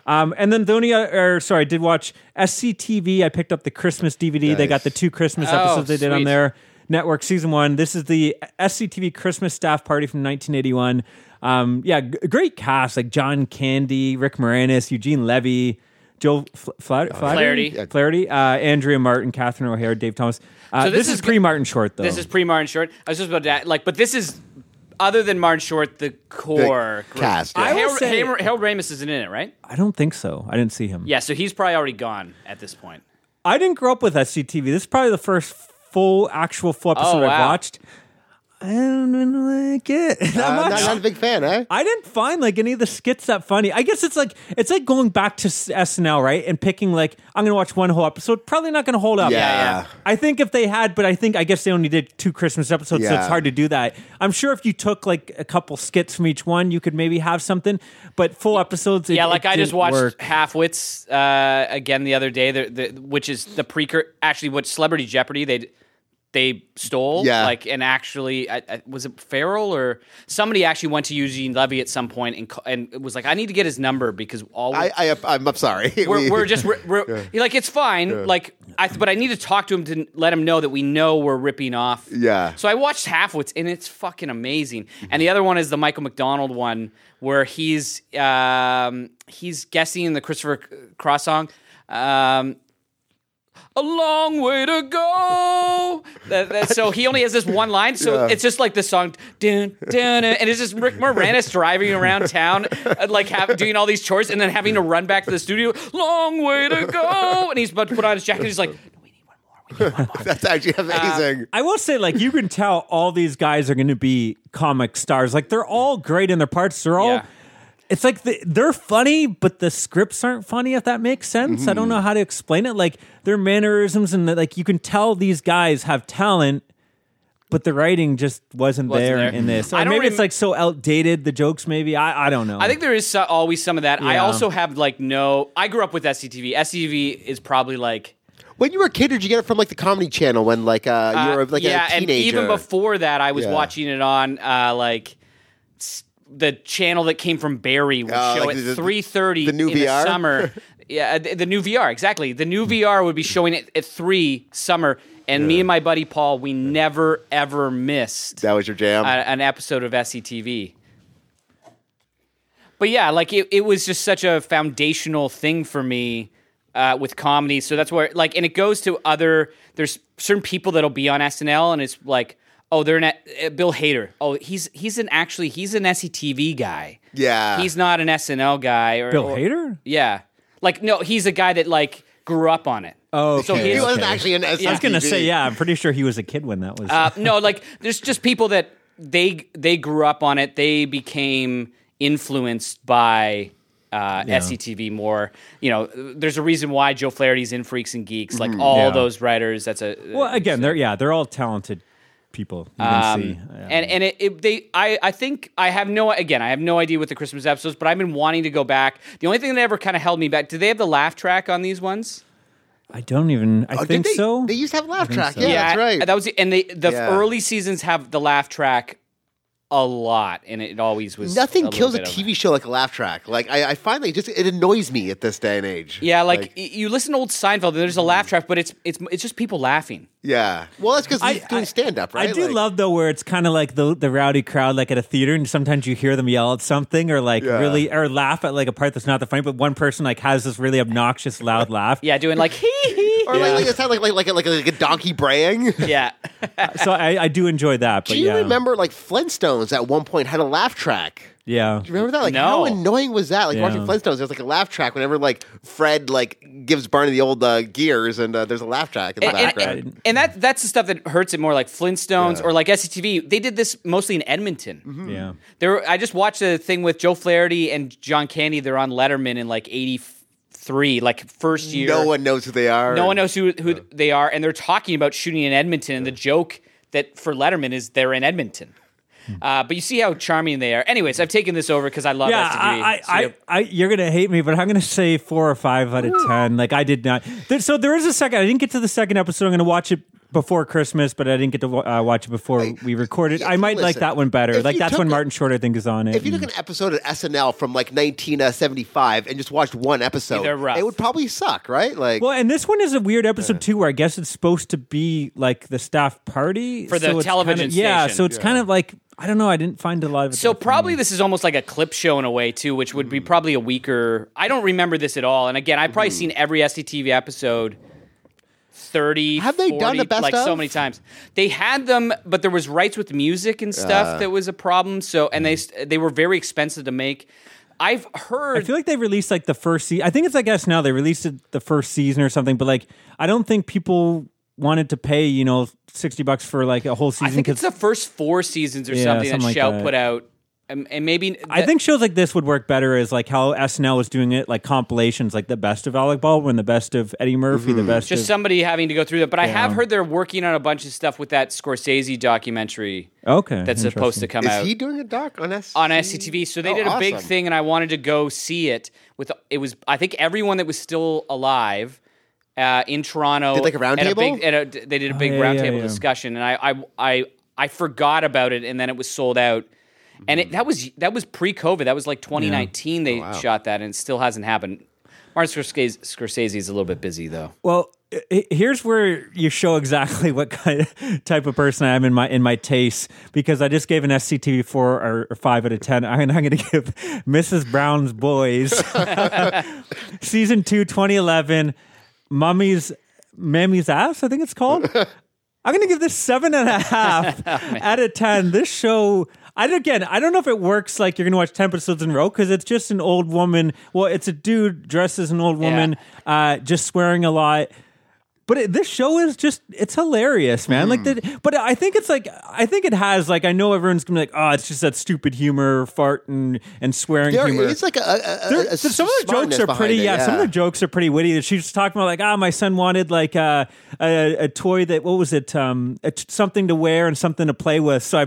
Um, and then the only, or sorry, I did watch SCTV. I picked up the Christmas DVD. They got the two Christmas Oh, episodes they did on there. Network season one. This is the SCTV Christmas staff party from 1981. Um, yeah, g- great cast like John Candy, Rick Moranis, Eugene Levy, Joe Fl- Fla- Flaherty, Flaherty. Flaherty, uh, Andrea Martin, Catherine O'Hara, Dave Thomas. Uh, So this, this is, is pre Martin Short though. This is pre Martin Short. I was just about to add, like, but this is other than Martin Short, the core The cast, yeah. I will Harold, say- Harold, Harold Ramis isn't in it, right? I don't think so. I didn't see him. Yeah, so he's probably already gone at this point. I didn't grow up with SCTV. This is probably the first full, actual full episode oh, I've watched. I don't really like it that Uh, much. not, not a big fan, eh? I didn't find like any of the skits that funny. I guess it's like it's like going back to SNL, right? And picking like I'm gonna watch one whole episode. Probably not gonna hold up. Yeah. Yeah, yeah. I think if they had, but I think I guess they only did two Christmas episodes, so it's hard to do that. I'm sure if you took like a couple skits from each one, you could maybe have something. But full episodes, it- Yeah, like it I just didn't watched work. Half Wits uh, again the other day, the, the, which is the precur. Actually, what Celebrity Jeopardy they they stole. Yeah. like and actually, I, I, was it Farrell or somebody actually went to Eugene Levy at some point and and it was like, I need to get his number because all we- I, I, I'm, I'm sorry. we're, We- we're just we're, we're, like it's fine like I but I need to talk to him to let him know that we know we're ripping off Yeah. so I watched half of it and it's fucking amazing and the other one is the Michael McDonald one where he's um, he's guessing the Christopher Cross song um, a long way to go. That- that- so he only has this one line. So Yeah. it's just like the song, dun, dun, dun, and it's just Rick Moranis driving around town, uh, like have, doing all these chores, and then having to run back to the studio. Long way to go, and he's about to put on his jacket. He's like, no, we need one more. We need one more. That's actually amazing. I will say, like, you can tell all these guys are going to be comic stars. Like, they're all great in their parts. They're all. Yeah. It's like the, they're funny, but the scripts aren't funny. If that makes sense, I don't know how to explain it. Like their mannerisms and the, like you can tell these guys have talent, but the writing just wasn't, Wasn't there, there. in this. Or I don't maybe it's like so outdated. The jokes, maybe I I don't know. I think there is so, always some of that. I also have like no. I grew up with SCTV. SCTV is probably like when you were a kid, did you get it from like the Comedy Channel when like uh, you Uh, were like yeah, a teenager? and even before that, I was Yeah. watching it on uh, like s- the channel that came from Barry would Oh, show like it three thirty in VR? the summer. yeah, the, the new VR exactly. The new VR would be showing it at three summer, and me and my buddy Paul, we never ever missed that was your jam. a- an episode of SCTV. But yeah, like it, it was just such a foundational thing for me uh, with comedy. So that's where like, and it goes to other. There's certain people that'll be on SNL, and it's like, oh, they're an uh, Bill Hader. Oh, he's he's an actually he's an SCTV guy. Yeah. he's not an SNL guy. Or, Bill or- Hader. Yeah, like no, he's a guy that like grew up on it. Oh, so okay. he his, wasn't okay. actually an SCTV. I was gonna say, yeah, I'm pretty sure he was a kid when that was. Uh, no, like there's just people that they they grew up on it. They became influenced by uh, SCTV more. You know, there's a reason why Joe Flaherty's in Freaks and Geeks. Like all Yeah. those writers. That's a well, again, they're yeah, they're all talented people. You can Um, see. Yeah. And and it, it they I I think I have no again I have no idea with the Christmas episodes, but I've been wanting to go back. The only thing that ever kind of held me back. Do they have the laugh track on these ones? I don't even. I Oh, think they, so. They used to have laugh track. so. Yeah, that's right. That was and they the Yeah. early seasons have the laugh track a lot, and it always was Nothing little kills a bit of- TV show like a laugh track. Like I, I find like just it annoys me at this day and age. Yeah, like, y you listen to old Seinfeld, and there's a laugh track, but it's it's it's just people laughing. Yeah. Well, that's because he's doing stand up, right? I do Like- love though where it's kind of like the the rowdy crowd, like at a theater, and sometimes you hear them yell at something or like Yeah. really or laugh at like a part that's not the funny, but one person like has this really obnoxious loud laugh. Yeah, doing like hee hee. Or like, like it sounds like like like a, like a, like a donkey braying. Yeah, So I, I do enjoy that. But do you yeah, remember like Flintstones at one point had a laugh track? Yeah, Do you remember that? Like No. how annoying was that? Like Yeah. watching Flintstones, there's like a laugh track whenever like Fred like gives Barney the old uh, gears, and uh, there's a laugh track in the and, and- background. and- and that that's the stuff that hurts it more. Like Flintstones Yeah. or like SCTV, they did this mostly in Edmonton. Mm-hmm. yeah. There, I just watched a thing with Joe Flaherty and John Candy. They're on Letterman in like '83, like first year. no one knows who they are. No one knows who who they are, and they're talking about shooting in Edmonton. And the joke that for Letterman is they're in Edmonton. Uh, but you see how charming they are. Anyways, I've taken this over because I love Yeah. I, I, you- I, I, you're gonna hate me, but I'm gonna say four or five out of ten. Like I did not. There, so there is a second. I didn't get to the second episode. I'm gonna watch it before Christmas, but I didn't get to uh, watch it before we recorded. if I you might like that one better. Like that's when a- Martin Short I think is on it. If you took an episode of SNL from like 1975 and just watched one episode, it would probably suck, right? Like, Well, and this one is a weird episode too, where I guess it's supposed to be like the staff party For the so television kind of, Yeah, so it's kind of like I don't know. I didn't find a lot of it. So probably funny. this is almost like a clip show in a way too, which would be Hmm. probably a weaker. I don't remember this at all. And again, I've probably seen every SCTV episode. 30 Have they 40, done a best like so many times they had them but there was rights with music and stuff that was a problem so and they they were very expensive to make i've heard I feel like they released like the first season. I think it's I guess now they released it the first season or something, but like I don't think people wanted to pay you know sixty bucks for like a whole season. i season think it's the first four seasons or Yeah, something that something like shout that. put out and, and maybe I think shows like this would work better as like how SNL was doing it, like compilations, like the best of Alec Baldwin, the best of Eddie Murphy, the best just of somebody having to go through that but i have heard they're working on a bunch of stuff with that scorsese documentary okay. that's supposed to come is out Is he doing a doc on S on SCTV. So they Oh, did a big thing, and I wanted to go see it. With it was, I think everyone that was still alive uh, in Toronto Did like a round at table? big- at a- they did a big Oh, yeah, yeah, roundtable yeah. discussion, and I, I, I, I forgot about it, and then it was sold out. And it, mm-hmm. that was that was pre-COVID. That was like 2019. They Oh, shot that, and it still hasn't happened. Martin Scorsese, Scorsese is a little bit busy though. Well, here's where you show exactly what kind of type of person I am in my in my taste because I just gave an SCTV four or, or five out of ten. I'm, I'm going to give Mrs. Brown's Boys season two, 2011, Mummy's Mammy's Ass. I think it's called. I'm going to give this seven and a half oh, out of ten. This show. I again, I don't know if it works like you're going to watch ten episodes in a row because it's just an old woman. Well, it's a dude dressed as an old woman, uh, just swearing a lot. But it, this show is just—it's hilarious, man. Like, the, but I think it's like I think it has like I know everyone's gonna be like, oh, it's just that stupid humor, fart and and swearing There humor. it's like a, a, a, There- a some of the jokes are pretty. it, yeah, some of the jokes are pretty witty. She's talking about like, ah, my son wanted like uh, a a toy that what was it? Um, a, something to wear and something to play with. So I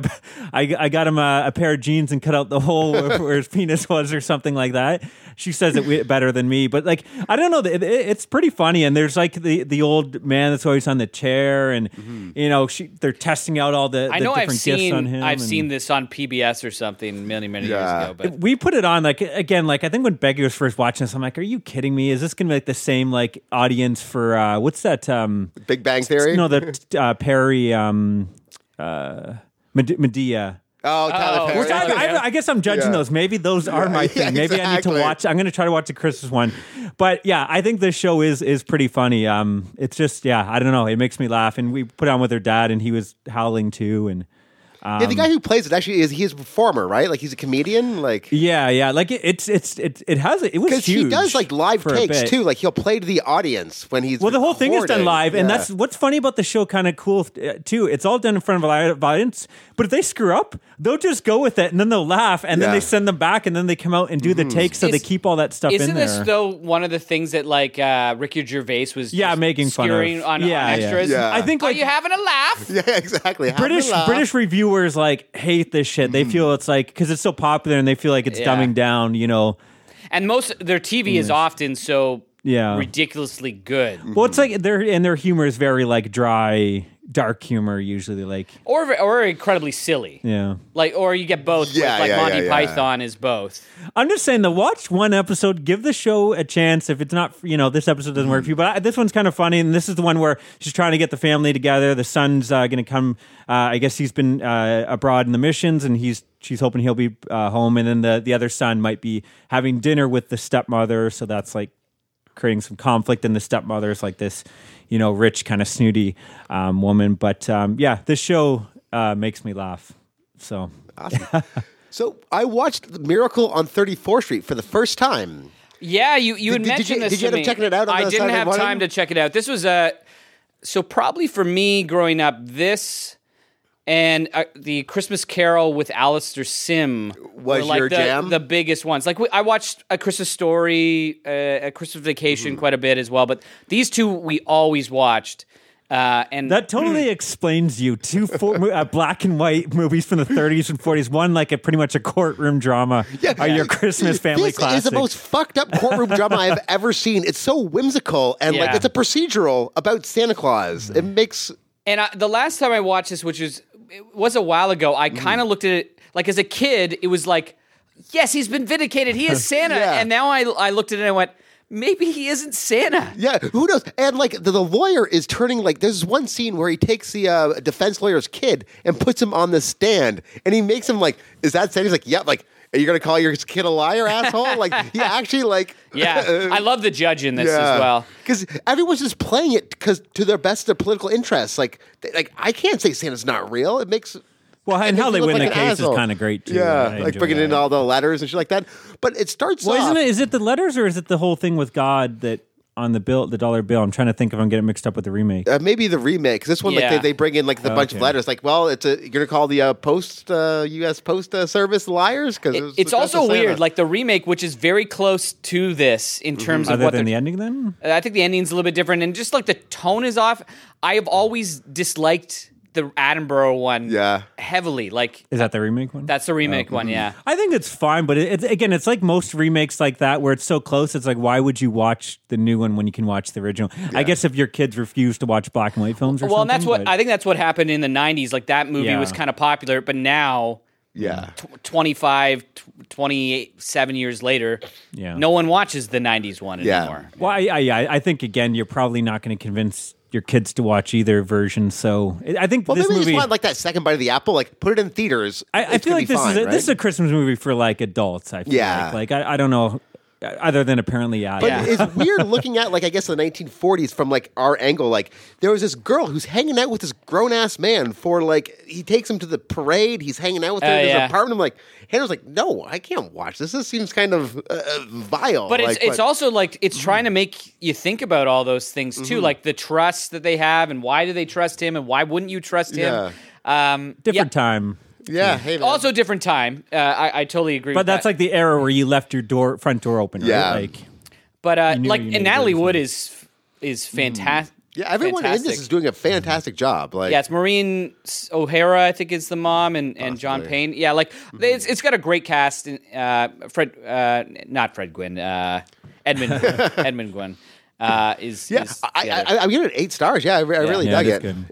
I, I got him a, a pair of jeans and cut out the hole where, where his penis was or something like that. She says it better than me, but like I don't know. It, it, it's pretty funny. And there's like the the old man that's always on the chair, and you know she they're testing out all the, I the know I've gifts seen on him. I've and- seen this on PBS or something many many Yeah. years ago, but we put it on like again like i think when becky was first watching this i'm like are you kidding me is this gonna be like the same like audience for uh what's that um Big Bang Theory. no the uh perry um uh Madea oh, Tyler Oh, Perry. which I, I, I guess I'm judging Yeah. those. Maybe those are my Yeah, thing. Maybe I need to exactly. watch. I'm going to try to watch the Christmas one. But yeah, I think this show is is pretty funny. Um, it's just yeah, I don't know. It makes me laugh. And we put on with her dad, and he was howling too. And yeah, the guy who plays it actually is he's a performer, right? Like he's a comedian, like Yeah, yeah. Like it, it's it's it, it has it was huge. because he does like live takes too. Like he'll play to the audience when he's Well, the whole thing is done recording. live, and that's what's funny about the show. Kind of cool uh, too. It's all done in front of a live audience, but if they screw up, they'll just go with it, and then they'll laugh, and then they send them back, and then they come out and do the takes, so they keep all that stuff Isn't in there. this though one of the things that like uh, Ricky Gervais was yeah, just making fun of on, yeah, on extras? Yeah. I think Are like you having a laugh? yeah, exactly. Having a British laugh. Reviewers like hate this shit. They feel mm. it's like because it's so popular, and they feel like it's Yeah. dumbing down. You know, And most their TV is often so Yeah. ridiculously good, well, it's like their and their humor is very like dry, dark humor. Usually, like or or incredibly silly. yeah. Like, or you get both. Yeah, with, like yeah, Monty yeah, yeah. Python is both. I'm just saying the watch one episode, give the show a chance. If it's not, you know, this episode doesn't work for you, but I, this one's kind of funny. And this is the one where she's trying to get the family together. The son's uh, going to come. Uh, I guess he's been uh, abroad in the missions, and he's she's hoping he'll be uh, home. And then the the other son might be having dinner with the stepmother. So that's like creating some conflict. And the stepmother is like this, you know, rich kind of snooty um, woman. But um, yeah, this show uh, makes me laugh. So So I watched Miracle on 34th Street for the first time. Yeah, you you had Did- did mentioned you- this. did you end up checking it out on I the didn't have time to check it out. This was uh, so probably for me growing up. This and uh, the Christmas Carol with Alastair Sim Was like your the, jam? the biggest ones. Like we, I watched A Christmas Story, uh, A Christmas Vacation Mm-hmm. quite a bit as well. But these two we always watched. Uh, and That totally explains you. Two four, uh, black and white movies from the 30s and 40s. One like a pretty much a courtroom drama. Yeah, are your Christmas family this classics. is the most fucked up courtroom drama I've ever seen. It's so whimsical and like it's a procedural about Santa Claus. It makes And I, the last time I watched this, which was it was a while ago, I kind of looked at it like as a kid. It was like, yes, he's been vindicated. He is Santa. Yeah. And now I I looked at it and I went, maybe he isn't Santa. yeah. Who knows? And like the, the lawyer is turning like there's one scene where he takes the uh, defense lawyer's kid and puts him on the stand and he makes him like, is that Santa? He's like, yeah. Like, are you gonna call your kid a liar, asshole? like he actually like Yeah, uh, I love the judge in this as well. Because everyone's just playing it because to their best of their political interests. Like, they- like I can't say Santa's not real. It makes well, and it how they win like the case asshole. is kind of great too. Yeah, I like enjoy bringing in all the letters and shit like that. But it starts Well, off. isn't it? Is it the letters or is it the whole thing with God that on the bill, the dollar bill? I'm trying to think if I'm getting mixed up with the remake. Uh, maybe the remake. 'cause this one, like Yeah. they, they bring in like the bunch of Okay. letters. Like, well, it's a you're gonna call the uh, post uh, U.S. Post uh, Service liars because It- it's also weird, like the remake, which is very close to this in terms of Other what than the they're ending, then I think the ending's a little bit different, and just like the tone is off. I have always disliked the Attenborough one, Yeah. heavily. Like is that the remake one? that's the remake oh. one, yeah. I think it's fine, but it, it's again, it's like most remakes like that where it's so close. It's like, why would you watch the new one when you can watch the original? I guess if your kids refuse to watch black and white films or Well, and something. that's what but- I think. That's what happened in the '90s. Like that movie Yeah. was kind of popular, but now, yeah. tw- 25, tw- 27 years later, Yeah. no one watches the '90s one Yeah. anymore. Well, I, I, I I think again, you're probably not going to convince your kids to watch either version. So I think Well, this maybe movie. just want like that second bite of the apple. Like, put it in theaters. I, I feel like this fine, is a, right? this is a Christmas movie for like adults. I feel Yeah. like, like I, I don't know, other than apparently yeah, But Yeah. it's weird looking at like I guess the 1940s from like our angle. Like there was this girl who's hanging out with this grown ass man for like he takes him to the parade. He's hanging out with her Oh, in his yeah. apartment. I'm like, Hannah's like, no, I can't watch this. This seems kind of uh, uh, vile. But it's Like, it's but- also like it's trying to make you think about all those things too, Mm-hmm. like the trust that they have, and why do they trust him, and why wouldn't you trust him? Um, different yeah. time. Yeah. Hey, man. Also, different time. Uh, I, I totally agree. But with that's that. like the era where you left your door front door open. Right? Yeah. Like But uh, like, and Natalie Wood is is fantastic. yeah, everyone in this is doing a fantastic job. Like, Yeah, it's Maureen O'Hara, I think, is the mom, and, and John Possibly. Payne. Yeah, like it's, it's got a great cast. and, Uh, Fred, uh, not Fred Gwynne, uh, Edmund Edmund Gwenn uh, is. yeah. is I, the I, other. I, I'm giving it eight stars. Yeah, I, re- I really yeah, dug it. good.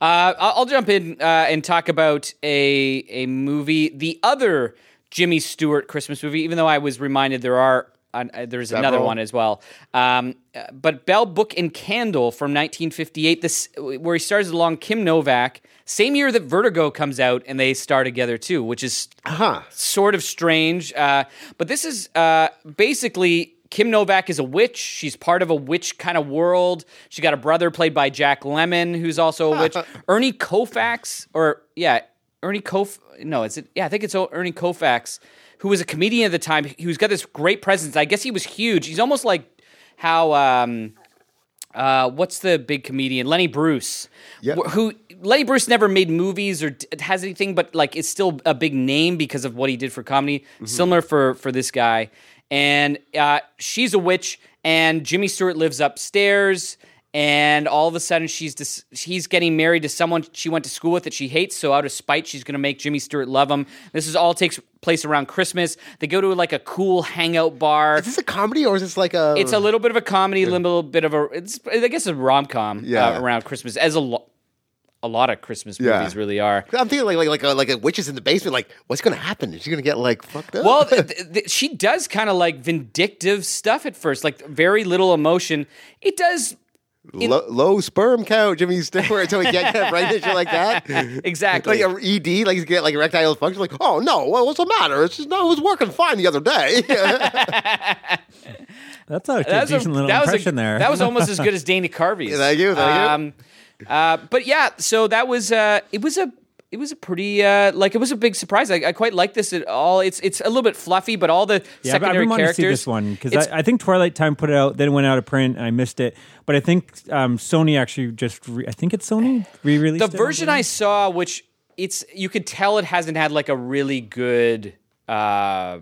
Uh, I'll I'll jump in uh, and talk about a a movie, the other Jimmy Stewart Christmas movie. Even though I was reminded there are uh, there's another one as well. Um, but Bell Book and Candle from 1958, this where he stars along Kim Novak. Same year that Vertigo comes out, and they star together too, which is Huh. sort of strange. Uh, but this is uh, basically Kim Novak is a witch. She's part of a witch kind of world. She got a brother played by Jack Lemmon, who's also a witch. Ernie Kovacs, or yeah, Ernie Kof. No, it's yeah, I think it's Ernie Kovacs, who was a comedian at the time. Who's got this great presence. I guess he was huge. He's almost like how um, uh, what's the big comedian Lenny Bruce, Yep. who Lenny Bruce never made movies or d- has anything, but like is still a big name because of what he did for comedy. Similar for for this guy, and uh, she's a witch, and Jimmy Stewart lives upstairs. And all of a sudden, she's dis- she's getting married to someone she went to school with that she hates. So out of spite, she's going to make Jimmy Stewart love him. This is all takes place around Christmas. They go to like a cool hangout bar. Is this a comedy or is this like a? It's a little bit of a comedy, a little bit of a. It's I guess a rom com Yeah. uh, around Christmas, as a lo- a lot of Christmas Yeah. movies really are. I'm thinking like like like a, like a witch is in the basement. Like, what's gonna happen? Is she gonna get like fucked up? Well, th- th- th- she does kind of like vindictive stuff at first, like very little emotion. It does low, low sperm count, Jimmy Stewart, so he can't get pregnant, shit like that. exactly. Like a ED, like you get like erectile function. Like, oh no, well, what's the matter? It's just no, it was working fine the other day. That's a That was a- decent little that was a- impression there. That was almost as good as Dana Carvey's. Thank you, thank you. Um, Uh, but yeah, so that was uh, it was a it was a pretty uh, like it was a big surprise. I, I quite like this at all. It's it's a little bit fluffy, but all the yeah, I've been wanting to see this one because I, I think Twilight Time put it out, then it went out of print, and I missed it. But I think um, Sony actually just, re- I think it's Sony re-released the version I saw, which it's you could tell it hasn't had like a really good uh,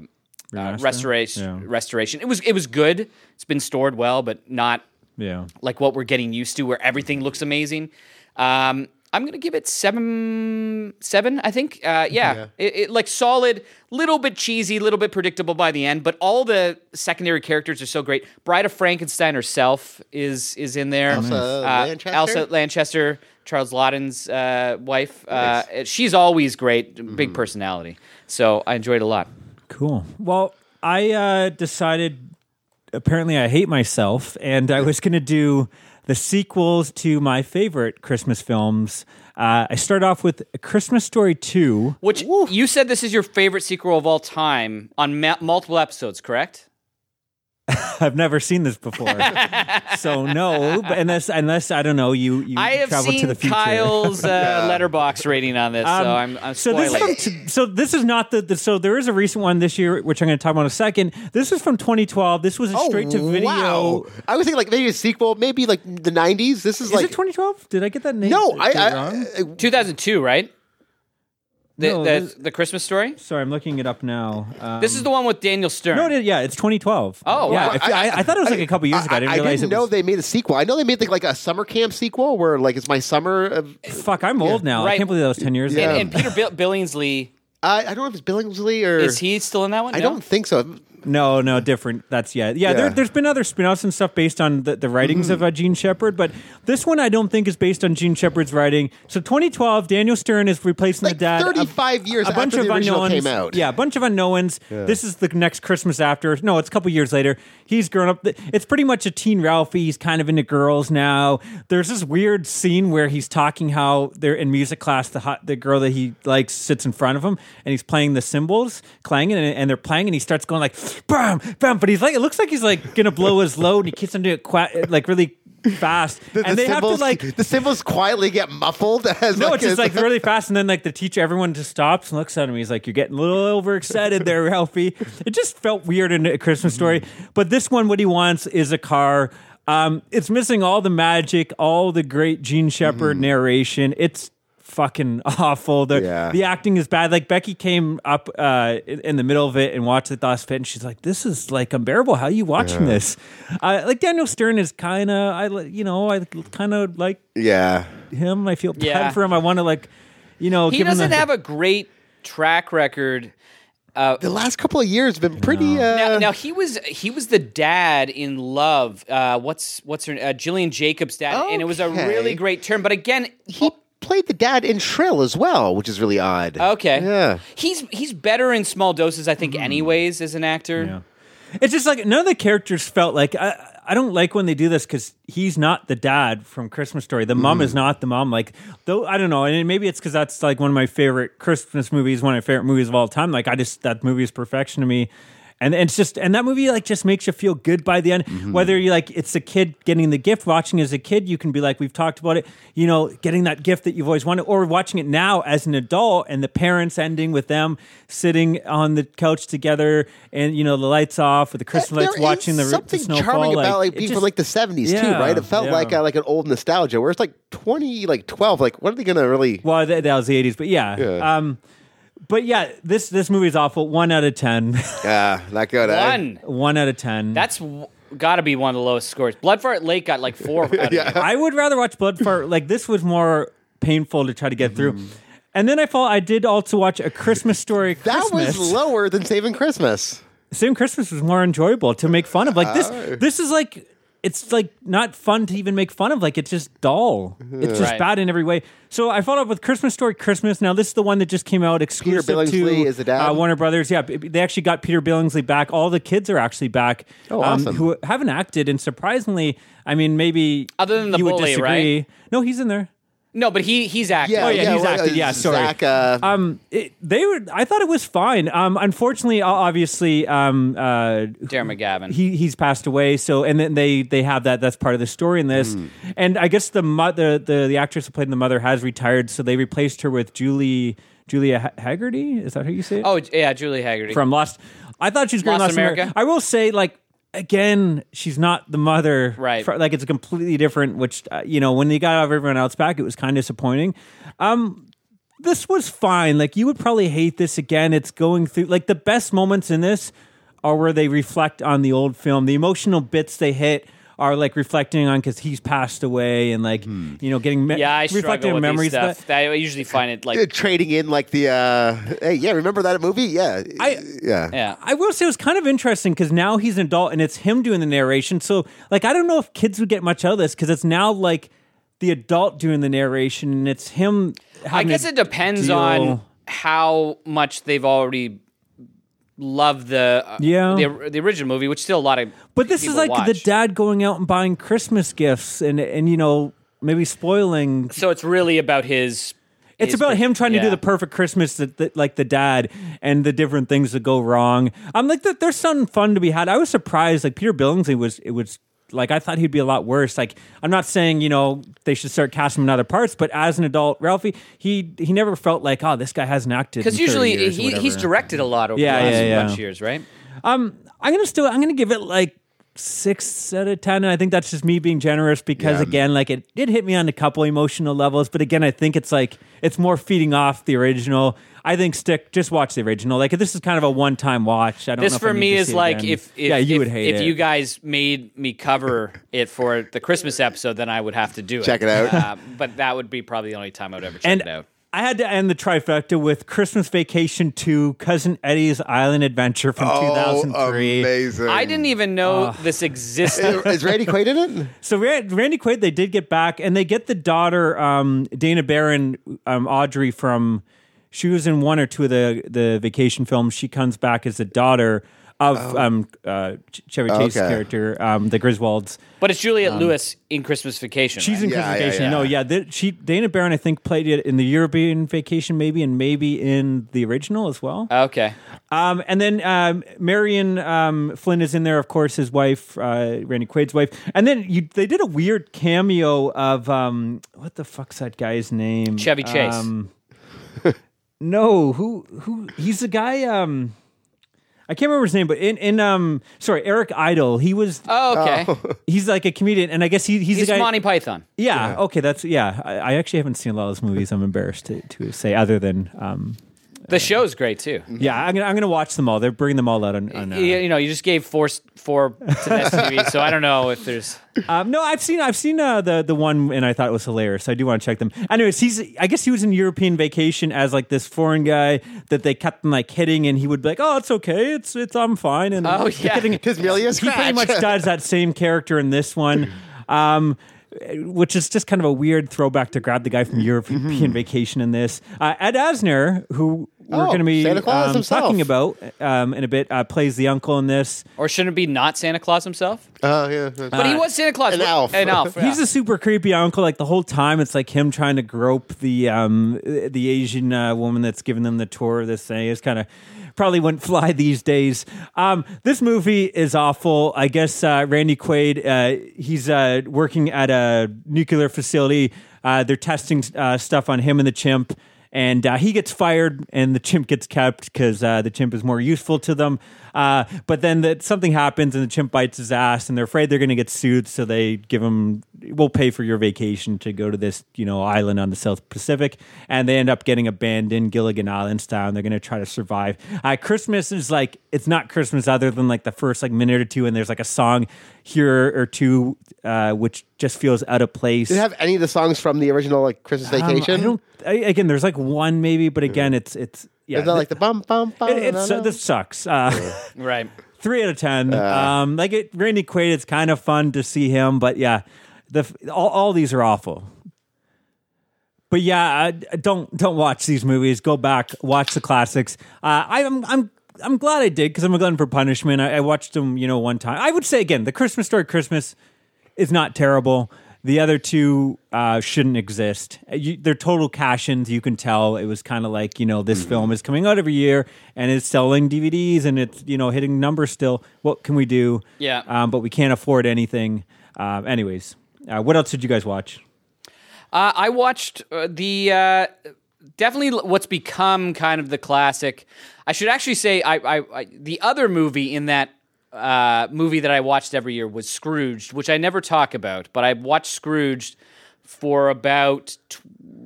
uh, restoration. Yeah. Restoration. It was it was good. It's been stored well, but not Yeah. like what we're getting used to, where everything looks amazing. Um, I'm gonna give it seven, seven. I think. Uh, yeah, It, it- like solid, little bit cheesy, little bit predictable by the end, but all the secondary characters are so great. Bride of Frankenstein herself is is in there. Elsa Uh, Lanchester? Elsa Lanchester, Charles Laughton's uh, wife. Uh, she's always great, big personality. So I enjoyed it a lot. Cool. Well, I uh, decided apparently I hate myself, and I was going to do the sequels to my favorite Christmas films. Uh, I start off with A Christmas Story 2. Which you said this is your favorite sequel of all time on ma- multiple episodes, correct? I've never seen this before. so, no, but unless, unless I don't know, you, you I have travel seen to the future. Kyle's uh, Letterboxd rating on this, so Um, I'm, I'm so spoiling. this is from, so this is not the, the so there is a recent one this year which I'm going to talk about in a second. This is from 2012. This was a straight to video. Oh, Wow. I was thinking like maybe a sequel, maybe like the '90s. This is, Is like it 2012? Did I get that name? no, I, I, wrong? I 2002, right? The, No, the, this- the Christmas story. Sorry, I'm looking it up now. Um, This is the one with Daniel Stern. no, it is- yeah, it's 2012. Oh, yeah. wow. if- I, I thought it was like a couple years ago. I didn't realize didn't it know was. they made a sequel. I know they made like, like a summer camp sequel where like it's my summer. Of, Fuck, I'm old now. I can't believe that was 10 years Yeah. ago. and, and Peter Bill- Billingsley I, I don't know if it's Billingsley or is he still in that one? I No? don't think so. No, no, different. That's yeah, yeah. There, Yeah. there's been other spin-offs and stuff based on the, the writings Mm-hmm. of uh, Jean Shepherd, but this one I don't think is based on Jean Shepherd's writing. So 2012, Daniel Stern is replacing Like the dad. 35 years a bunch after of unknowns came out. Yeah, a bunch of unknowns. This is the next Christmas after. No, it's a couple years later. He's grown up. It's pretty much a teen Ralphie. He's kind of into girls now. There's this weird scene where he's talking how they're in music class. The hot, the girl that he likes sits in front of him, and he's playing the cymbals, clanging, and, and they're playing, and he starts going like bam, bam. But he's like, it looks like he's like gonna blow his load, and he keeps on doing it qua- like really fast, The, and the they have to like the symbols quietly get muffled as no, like, it's just like really fast, and then like the teacher, everyone just stops and looks at him. He's like, "You're getting a little overexcited there, Ralphie." It just felt weird in a Christmas story. But this one, what he wants is a car. Um, it's missing all the magic, all the great Jean Shepherd narration. It's fucking awful. The Yeah. the acting is bad. Like Becky came up uh, in, in the middle of it and watched it last fit, and she's like, "This is like unbearable. How are you watching this?" Uh, like Daniel Stern is kind of, I you know, I kind of like yeah. him. I feel bad Yeah. for him. I want to like, you know, He give doesn't the- have a great track record. The last couple of years have been pretty. Uh, Now, now he was he was the dad in Love. Uh, what's what's her uh, Gillian Jacobs' dad, and it was a really great turn. But again, he played the dad in Shrill as well, which is really odd. okay, Yeah. he's he's better in small doses, I think, hmm. anyways, as an actor. Yeah. It's just like none of the characters felt like I. I don't like when they do this because he's not the dad from Christmas Story. The mom hmm. is not the mom. Like though I don't know, and maybe it's because that's like one of my favorite Christmas movies, one of my favorite movies of all time. Like I just that movie is perfection to me. And, and it's just and that movie like just makes you feel good by the end. Mm-hmm. Whether you like it's a kid getting the gift, watching as a kid, you can be like we've talked about it. You know, getting that gift that you've always wanted, or watching it now as an adult and the parents ending with them sitting on the couch together and you know the lights off with the Christmas There lights, watching the, is the something snowfall. charming about like it being just- from like the 70s too, right? It felt yeah. like uh, like an old nostalgia where it's like 20 like 12 like what are they going to really Well, that, that was the eighties, but yeah. Yeah. Um, but yeah, this this movie is awful. One out of ten. Yeah, not good. eh? One. One out of ten. That's got to be one of the lowest scores. Blood Fart Lake got like four. out of Yeah. eight. I would rather watch Blood Fart. Like this was more painful to try to get through. And then I thought I did also watch a Christmas story. That Christmas. was lower than Saving Christmas. Same Christmas was more enjoyable to make fun of. Like this, Oh. this is like it's like not fun to even make fun of. Like it's just dull. It's just Right. bad in every way. So I followed up with Christmas Story Christmas. Now this is the one that just came out exclusive Billingsley to is the dad? Uh, Warner Brothers. Yeah, b- they actually got Peter Billingsley back. All the kids are actually back. Oh, awesome. who haven't acted, and surprisingly, I mean, maybe Other than the you would bully, disagree. No, he's in there. No, but he he's acting. Yeah, Oh, yeah, he's well, acted, uh, yeah, sorry. Zach, uh, Um, it, they were. I thought it was fine. Um, unfortunately, obviously, um, uh, Darren McGavin. he he's passed away. So, and then they they have that. That's part of the story in this. Hmm. And I guess the mother, the the actress who played the mother, has retired. So they replaced her with Julie Julia Hagerty. Is that how you say it? oh yeah, Julie Hagerty. from Lost. I thought she was great in Lost Lost America? I will say, like again, she's not the mother. Right. Like it's a completely different. Which uh, you know, when they got everyone else back, it was kind of disappointing. Um, this was fine. Like you would probably hate this again. It's going through like the best moments in this are where they reflect on the old film. The emotional bits they hit are like reflecting on because he's passed away and like Hmm. you know getting me- yeah, I reflecting struggle on with memories. these But- stuff. I usually find it like trading in like the uh hey yeah remember that movie yeah I- yeah yeah. I will say it was kind of interesting because now he's an adult and it's him doing the narration. So, like, I don't know if kids would get much out of this because it's now like the adult doing the narration and it's him. I guess it depends deal- on how much they've already loved the uh, Yeah. the, the original movie, which still a lot of But this is like the dad going out and buying Christmas gifts and and you know maybe spoiling. So it's really about his. It's his about per- him trying to do the perfect Christmas that, that like the dad and the different things that go wrong. I'm like that. There's something fun to be had. I was surprised. Like Peter Billingsley was. It was like I thought he'd be a lot worse. Like I'm not saying you know they should start casting him in other parts, but as an adult, Ralphie, he he never felt like oh this guy hasn't acted Because usually years he, he's directed a lot over Yeah, the last yeah, yeah. bunch of years, right? Um, I'm gonna still. I'm gonna give it like six out of ten. And I think that's just me being generous because Yeah. again, like it did hit me on a couple emotional levels. But again, I think it's like it's more feeding off the original. I think stick just watch the original. Like this is kind of a one time watch. I don't. know This if for need me is like if, if yeah, you if, would hate if it. you guys made me cover it for the Christmas episode, then I would have to do it. Check it out. Uh, but that would be probably the only time I would ever check and it out. I had to end the trifecta with Christmas Vacation 2, Cousin Eddie's Island Adventure from oh 2003. amazing I didn't even know this existed. is Randy Quaid in it So Randy Quaid, they did get back, and they get the daughter, um, Dana Barron, um, Audrey from. She was in one or two of the the vacation films. She comes back as the daughter of um, uh, Ch- Chevy Chase's Okay. character, um, the Griswolds. but it's Juliette Lewis in Christmas Vacation. She's in Yeah, Christmas yeah, Vacation. yeah. No, yeah, the, she Dana Barron, I think, played it in the European Vacation, maybe, and maybe in the original as well. okay. Um, and then um, Marion um, Flynn is in there, of course, his wife, uh, Randy Quaid's wife. And then you, they did a weird cameo of um, what the fuck's that guy's name? Chevy Chase. No, who who? He's the guy. Um, I can't remember his name, but in in um, sorry, Eric Idle. He was. Oh, okay. He's like a comedian, and I guess he, he's, He's the guy. Monty Python. yeah, Okay. That's yeah. I, I actually haven't seen a lot of those movies. I'm embarrassed to, to say, other than um, The show's great too. yeah. I'm gonna I'm gonna watch them all. They're bringing them all out on. on uh, you, you know, you just gave four four to STV, so I don't know if there's. Um, no, I've seen I've seen uh, the the one and I thought it was hilarious. So I do want to check them. Anyways, he's I guess he was in European vacation as like this foreign guy that they kept like hitting, and he would be like, "Oh, it's okay, it's it's I'm fine." And Oh, keep yeah. hitting- His Amelia he pretty much does that same character in this one. Um, which is just kind of a weird throwback to grab the guy from European Vacation in this. Uh, Ed Asner, who we're Oh, going to be Santa Claus um, himself. talking about um, in a bit uh, plays the uncle in this. Or shouldn't it be not Santa Claus himself? Oh yeah. But he was Santa Claus. an What- elf. An elf. He's a super creepy uncle. Like the whole time, it's like him trying to grope the um the Asian uh, woman that's giving them the tour of this thing. It's kind of probably wouldn't fly these days. Um, this movie is awful. I guess uh, Randy Quaid. Uh, he's uh, working at a nuclear facility. Uh, they're testing uh, stuff on him and the chimp. And uh, he gets fired, and the chimp gets kept because uh, the chimp is more useful to them. Uh, but then something happens, and the chimp bites his ass, and they're afraid they're going to get sued. So they give him, "We'll pay for your vacation to go to this, you know, island on the South Pacific." And they end up getting abandoned, Gilligan Island style, and they're going to try to survive. Uh, Christmas is like it's not Christmas other than like the first like minute or two, and there's like a song here or two, uh, which just feels out of place. Did it have any of the songs from the original like Christmas Um, Vacation? I don't. I, again, there's like one maybe, but again, it's it's yeah. Is that like the bum bum bum? it, it's na, na? this sucks. Uh, right. three out of ten. um, like it, Randy Quaid, it's kind of fun to see him, but yeah, the all, all these are awful. But yeah, uh, don't don't watch these movies. Go back, watch the classics. Uh, I'm I'm I'm glad I did because I'm a glutton for punishment. I, I watched them, you know, one time. I would say again, the Christmas Story Christmas is not terrible. The other two uh, shouldn't exist. You, they're total cash-ins. You can tell it was kind of like you know this film is coming out every year and it's selling DVDs and it's you know hitting numbers still. What can we do? Yeah. um, but we can't afford anything. Uh, anyways, uh, what else did you guys watch? Uh, I watched uh, the uh, definitely what's become kind of the classic. I should actually say I, I, I the other movie in that uh, movie that I watched every year was Scrooged, which I never talk about, but I watched Scrooged for about t-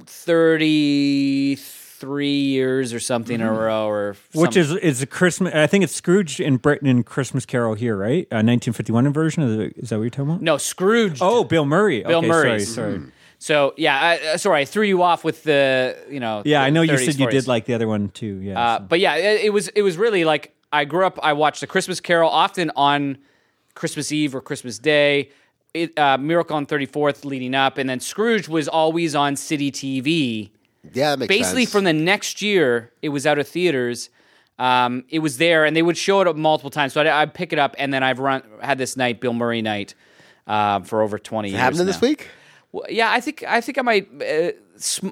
thirty three years or something in a row, or Mm-hmm. Which is is a Christmas? I think it's Scrooge in Britain and Christmas Carol here, right? Uh, 1951 version. Is, that what you're talking about? no scrooge Oh, Bill Murray. Bill okay, Murray. Sorry, sorry. So yeah, I, uh, sorry, I threw you off with the you know. Yeah, I know you 30s, said you did like the other one too. Yeah. Uh, but yeah, it, it was it was really like I grew up. I watched the Christmas Carol often on Christmas Eve or Christmas Day. It, uh, Miracle on Thirty Fourth leading up, and then Scrooge was always on City TV. yeah, that makes Basically, sense. from the next year, it was out of theaters. Um, it was there, and they would show it up multiple times. So I'd, I'd pick it up, and then I've run had this night, Bill Murray night, uh, for over twenty years. happening this week. Well, yeah, I think I think I might uh, sm-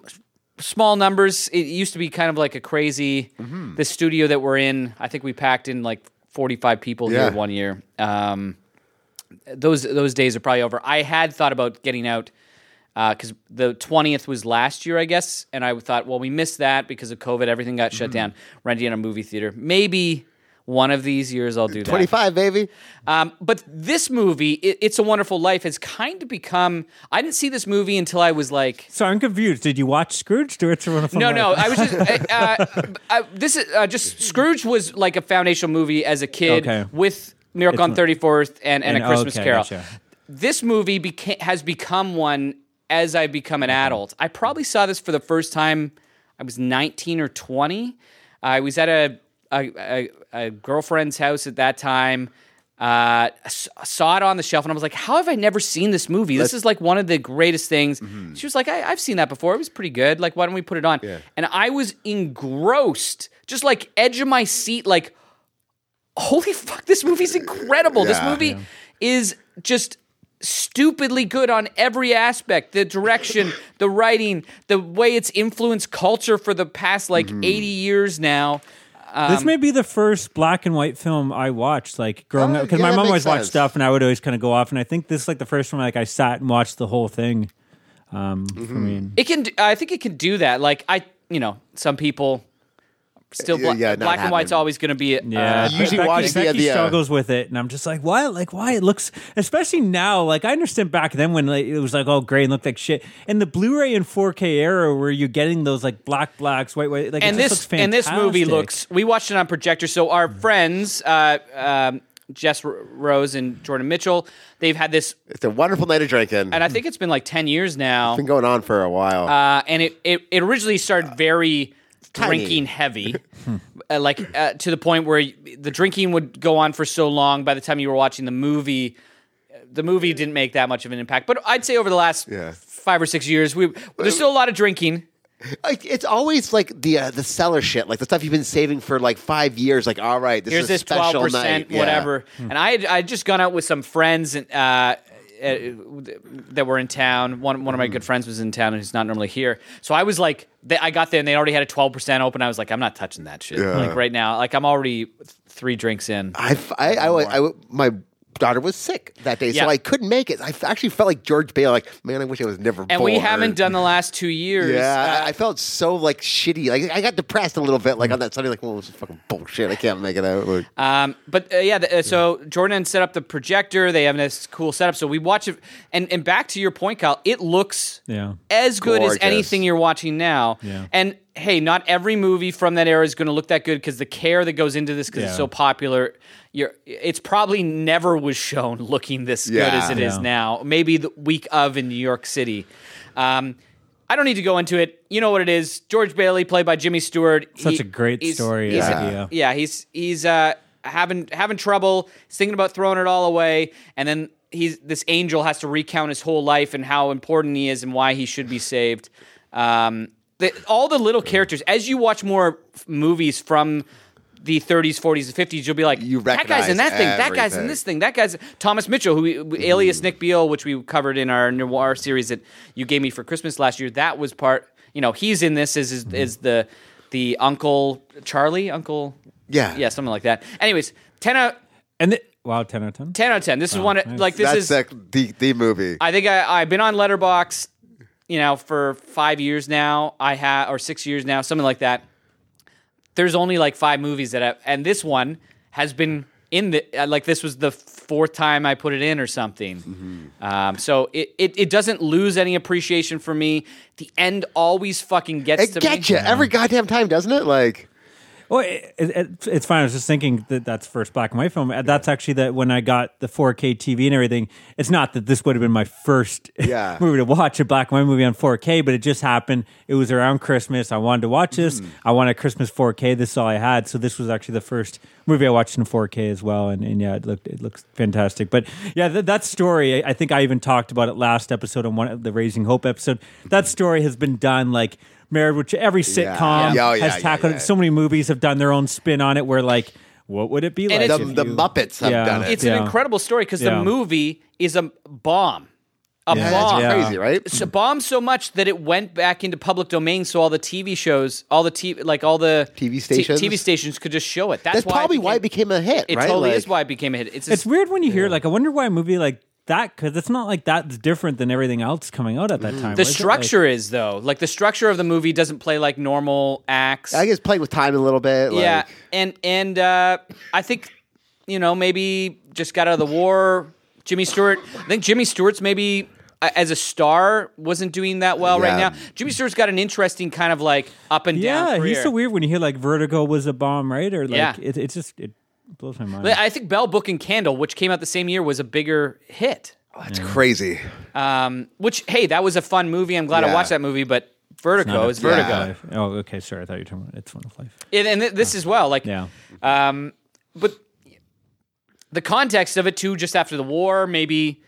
small numbers. It used to be kind of like a crazy. Mm-hmm. The studio that we're in, I think we packed in like forty five people Yeah. here one year. Um, those those days are probably over. I had thought about getting out because the twentieth was last year, I guess, and I thought, well, we missed that because of COVID. Everything got Mm-hmm. shut down. Renting a movie theater. Maybe one of these years I'll do that. Twenty five, baby. Um, but this movie, it, It's a Wonderful Life, has kind of become. I didn't see this movie until I was like. so I'm confused. Did you watch Scrooge? Or it's a Wonderful No, Life? no. I was just. Uh, uh, this is uh, just Scrooge was like a foundational movie as a kid Okay. with Miracle on Thirty Fourth and, and, And- a Christmas okay, Carol. gotcha. This movie beca- has become one as I become an adult. I probably saw this for the first time. I was nineteen or twenty. I was at a a, a, a girlfriend's house at that time. Uh, saw it on the shelf and I was like, "How have I never seen this movie? This is like one of the greatest things." She was like, I, "I've seen that before. It was pretty good. Like, why don't we put it on?" And I was engrossed, just like edge of my seat, like holy fuck, this movie's incredible. this Yeah. movie is just stupidly good on every aspect the direction, the writing, the way it's influenced culture for the past like 80 years now. This may be the first black and white film I watched, like growing Oh, up, because yeah, my mom makes always watched stuff, and I would always kind of go off. And I think this is like the first one, like I sat and watched the whole thing. Um, Mm-hmm. for me, It can, I think it can do that. Like, I, you know, some people still, bla- yeah, black and white's happening. always going to be, it. yeah, uh, usually Becky, watch the- Becky the, uh, struggles with it, and I'm just like, why? Like, why it looks, especially now. Like, I understand back then when like, it was like, oh, great, and looked like shit. And the Blu-ray and 4K era, where you're getting those like black blacks, white, white, like, it and just this looks and this movie looks. We watched it on projector. So our friends, uh, um, Jess Rose and Jordan Mitchell, they've had this, It's a wonderful night of drinking. and I think it's been like ten years now. It's been going on for a while. Uh, and it, it it originally started very Tiny. drinking heavy, uh, like uh, to the point where the drinking would go on for so long. By the time you were watching the movie, uh, the movie didn't make that much of an impact. But I'd say over the last Yeah. five or six years, we there's still a lot of drinking. It's always like the uh, the seller shit, like the stuff you've been saving for like five years. Like, all right, this Here's is a this special twelve night. percent, Yeah. whatever. And I had I had just gone out with some friends and. Uh, Uh, that were in town. One one of my good friends was in town, and he's not normally here. So I was like, they, I got there and they already had a twelve percent open. I was like, I'm not touching that shit. Yeah. Like right now, like I'm already three drinks in. I've, I, I, I, I, my daughter was sick that day, Yeah. so I couldn't make it. I actually felt like George Bale. Like, man, I wish I was never. Born. And we haven't done the last two years. Yeah, Uh, I, I felt so like shitty. Like I got depressed a little bit. Like on that Sunday, like, well, this is fucking bullshit. I can't make it out. Like, Um, but uh, yeah, the, uh, so Jordan set up the projector. They have this cool setup. So we watch it, and and back to your point, Kyle. It looks Yeah. as good Gorgeous. as anything you're watching now. Yeah. And hey, not every movie from that era is going to look that good because the care that goes into this because it's so popular. You're, it's probably never was shown looking this good as it is Yeah. now. Maybe the week of in New York City. Um, I don't need to go into it. You know what it is. George Bailey, played by Jimmy Stewart. Such He- a great he's- story he's- idea. yeah, he's he's uh, having having trouble. He's thinking about throwing it all away, and then he's this angel has to recount his whole life and how important he is and why he should be saved. Um, the, all the little characters, as you watch more f- movies from the 30s, 40s, and 50s, you'll be like, You that guy's in that recognize thing, that guy's in this thing, that guy's Thomas Mitchell, who alias Nick Beal, which we covered in our noir series that you gave me for Christmas last year. That was part, you know, he's in this as is, is mm-hmm. the the Uncle Charlie, Uncle, Yeah. yeah, something like that. Anyways, 10 out, And the, wow, ten out of ten. 10 out of 10. This is one, nice. like, this that's is, the, the the movie. I think I, I've been on Letterbox, you know, for five years now. I have, or six years now, something like that. There's only like five movies that have, and this one has been in the uh, like this was the fourth time I put it in or something. Mm-hmm. Um, so it, it it doesn't lose any appreciation for me. The end always fucking gets it to gets me. you every goddamn time, doesn't it? Like, Well, it, it, it's fine. I was just thinking that that's first black and white film. That's actually that when I got the 4K TV and everything. It's not that this would have been my first Yeah. movie to watch a black and white movie on 4K, but it just happened. It was around Christmas. I wanted to watch this. Mm. I wanted Christmas 4K. This is all I had. So this was actually the first movie I watched in 4K as well. And, and yeah, it looked it looks fantastic. But yeah, th- that story. I I think I even talked about it last episode on one of the Raising Hope episode. That story has been done like. Married, which every sitcom Yeah. Oh, yeah, has yeah, tackled. yeah. So many movies have done their own spin on it. Where like, what would it be like? the, if the you- Muppets have Yeah. done it. It's Yeah. an incredible story because Yeah. the movie is a bomb. A Yeah, bomb. that's crazy, right? It's a bomb so much that it went back into public domain, so all the TV shows, all the TV, like all the TV t- stations? TV stations could just show it. That's, That's why probably it why it became a hit, It right? totally Like- is why it became a hit. It's, It's weird when you hear like, I wonder why a movie like that because it's not like that's different than everything else coming out at that time. the was it? structure is though, like the structure of the movie doesn't play like normal acts. I guess playing with time a little bit. Like, yeah, and and uh, I think you know maybe just got out of the war. Jimmy Stewart. I think Jimmy Stewart's maybe uh, as a star wasn't doing that well right now. Jimmy Stewart's got an interesting kind of like up and down. yeah, he's so weird when you hear like Vertigo was a bomb, right? Or like Yeah. it, it's just it blows my mind. I think Bell Book and Candle, which came out the same year, was a bigger hit. That's crazy. Um, which hey, that was a fun movie. I'm glad I watched that movie, but Vertigo Not is Vertigo, Yeah. Oh, okay. Sorry, I thought you were talking about It's Wonderful Life. and, and th- this as well. Like, Yeah. um, but the context of it too, just after the war, maybe,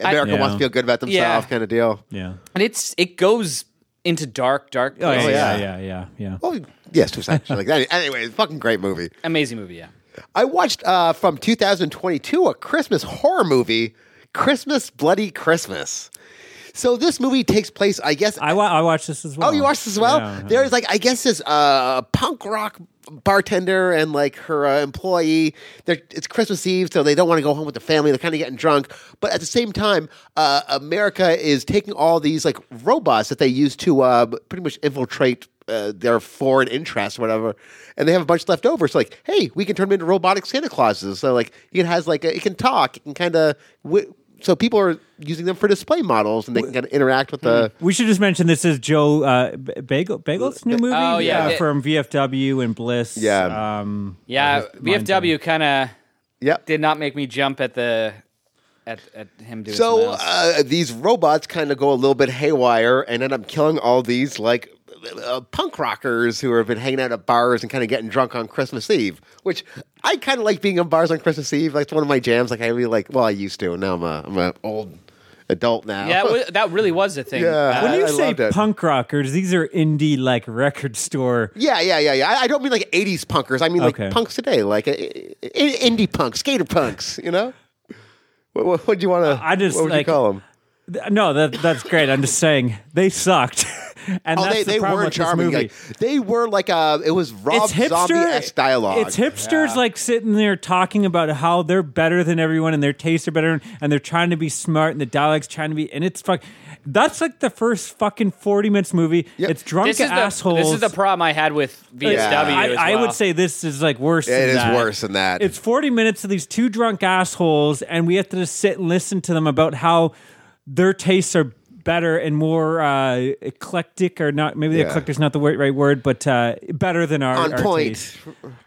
America Yeah. wants to feel good about themselves, Yeah. kind of deal. Yeah. and it's it goes into dark, dark. Oh, yeah, places. yeah, yeah. yeah, yeah, yeah. Well, yes, to a like that. Anyway, fucking great movie. amazing movie. Yeah, I watched uh, from 2022 a Christmas horror movie, Christmas Bloody Christmas. So this movie takes place, I guess. I, wa- I watched this as well. oh, you watched this as well? Yeah. There's like, I guess this uh, punk rock bartender and like her uh, employee. They're, it's Christmas Eve, so they don't want to go home with the family. They're kind of getting drunk, but at the same time, uh, America is taking all these like robots that they use to uh, pretty much infiltrate uh, their foreign interests, or whatever, and they have a bunch left over. So like, hey, we can turn them into robotic Santa Clauses. So like, it has like a, it can talk, it can kind of. W- so people are using them for display models, and they can kind of interact with the. We should just mention this is Joe uh, Begos Begos' new movie. Oh, yeah. uh, It- from VFW and Bliss. Yeah. um, yeah. VFW kind of Yep. did not make me jump at the at, at him doing So uh, these robots kind of go a little bit haywire and end up killing all these like uh, punk rockers who have been hanging out at bars and kind of getting drunk on Christmas Eve. Which I kind of like being in bars on Christmas Eve. Like it's one of my jams. Like I really like. Well, I used to. Now I'm a I'm a old adult now. Yeah, that, that really was a thing. Yeah. Uh, when you I say punk rockers, these are indie like record store. Yeah, yeah, yeah, yeah. I, I don't mean like '80s punkers. I mean like Okay. punks today, like uh, indie punks, skater punks. You know, what, what, what do you want to? I just, what would like- you call them? Th- No, that that's great. I'm just saying they sucked, and Oh, that's they, the they were with charming. Like, they were like uh it was Rob it's hipster Zombie-esque dialogue. It's hipsters like sitting there talking about how they're better than everyone and their tastes are better and they're trying to be smart and the dialogue's trying to be and it's fuck. That's like the first fucking forty minutes movie. Yep. It's drunk this is assholes. the this is the problem I had with VFW. Yeah. as I, I would say this is like worse. It than is that. worse than that. It's 40 minutes of these two drunk assholes, and we have to just sit and listen to them about how their tastes are better and more uh, eclectic, or not. Maybe Yeah. eclectic is not the right word, but uh, better than our on our point. taste.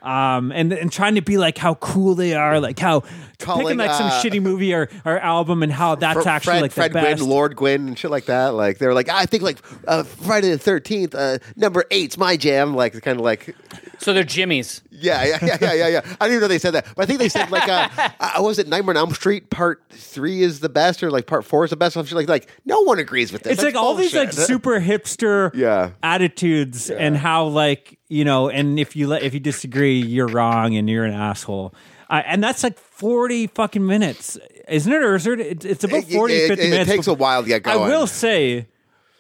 Um, and and trying to be like how cool they are, like how Calling, picking like some uh, shitty movie or, or album, and how that's Fr- actually Fred, like Fred the best. Gwynne, Lord Gwynne, and shit like that. Like they're like, I think like uh, Friday the Thirteenth, uh, number eight's my jam. Like kind of like, so. They're Jimmy's. Yeah, yeah, yeah, yeah, yeah, yeah. I didn't even know they said that, but I think they said like, uh, uh, was it Nightmare on Elm Street Part Three is the best, or like Part Four is the best? Shit like like no one agrees with this. it's That's like all these like bullshit. super hipster Yeah. attitudes and how like you know and if you let if you disagree you're wrong and you're an asshole uh, and that's like 40 fucking minutes isn't it or is it it's, about It- 40 it- 50 it minutes takes a while to get going. i going. will say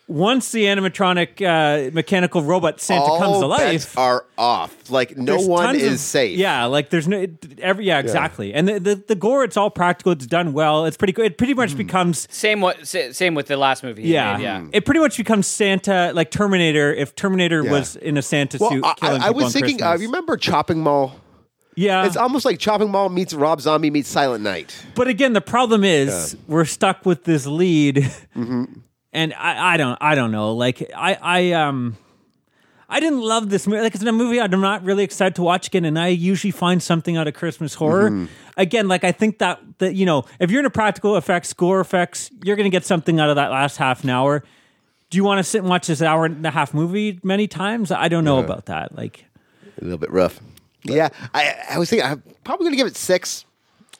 once the animatronic uh, mechanical robot santa all comes to bets life are off. Like no there's one tons is of- safe. Yeah, like there's no it- every yeah exactly, and the, the the gore it's all practical. It's done well. It's pretty good. It pretty Hmm. much becomes Same what sa- same with the last movie. he yeah, made, yeah. It pretty much becomes Santa, like Terminator. If Terminator Yeah. was in a Santa Well, suit, I, killing I people was on thinking. Uh, Christmas. remember Chopping Mall? yeah, It's almost like Chopping Mall meets Rob Zombie meets Silent Night. but again, the problem is we're stuck with this lead, Mm-hmm. And I, I don't, I don't know. Like I, I, um. I didn't love this movie. Like it's a movie I'm not really excited to watch again, and I usually find something out of Christmas horror. Mm-hmm. Again, like I think that that you know, if you're into practical effects, gore effects, you're going to get something out of that last half an hour. Do you want to sit and watch this hour and a half movie many times? I don't know about that. Like, A little bit rough. Yeah, I, I was thinking I'm probably going to give it six.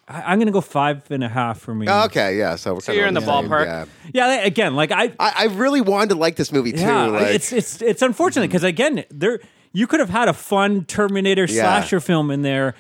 I, I'm going to go five and a half for me. Oh, Okay, yeah. So we're kind you're in the same, ballpark. Yeah. Yeah, again, like I, I, I really wanted to like this movie too. yeah, like, it's it's it's unfortunate because again, there you could have had a fun Terminator Yeah. slasher film in there.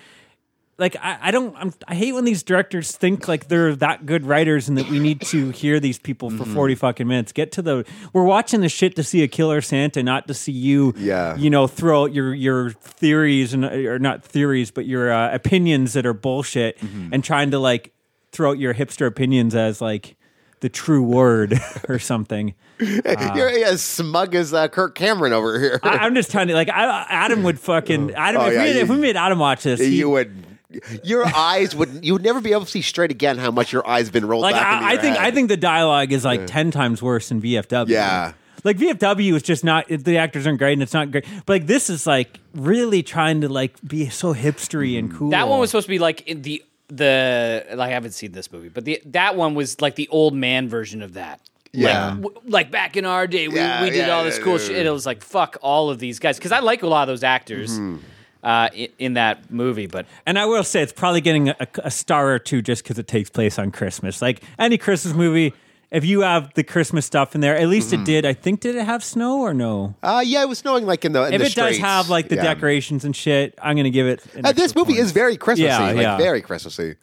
Like I, I don't, I'm, I hate when these directors think like they're that good writers and that we need to hear these people for Mm-hmm. forty fucking minutes. Get to the, we're watching the shit to see a killer Santa, not to see you, Yeah. you know, throw out your your theories and or not theories, but your uh, opinions that are bullshit Mm-hmm. and trying to like throw out your hipster opinions as like the true word or something. you're as smug as uh, Kirk Cameron over here. I, I'm just trying to like I, Adam would fucking Adam. Oh, if, yeah, we, if we made Adam watch this, he- you would. Your eyes would. You would never be able to see straight again how much your eyes been rolled like back. into I, I think head. I think the dialogue is like ten times worse than VFW. Yeah. like VFW is just not the actors aren't great and it's not great. But like this is like really trying to like be so hipstery and mm. cool. That one was supposed to be like in the the like, I haven't seen this movie, but the that one was like the old man version of that. Yeah. Like, w- like back in our day, we, Yeah, we did yeah, all this yeah, cool yeah, shit. yeah. It was like fuck all of these guys because I like a lot of those actors mm-hmm. Uh, in, in that movie. But And I will say it's probably getting a, a star or two just because it takes place on Christmas. Like any Christmas movie, if you have the Christmas stuff in there, at least Mm-hmm. it did. I think did it have snow or no? Uh, yeah, it was snowing like in the. In if the it does have like the Yeah. decorations and shit, I'm gonna give it. an Uh, this movie point. is very Christmassy, Yeah, like yeah. very Christmassy.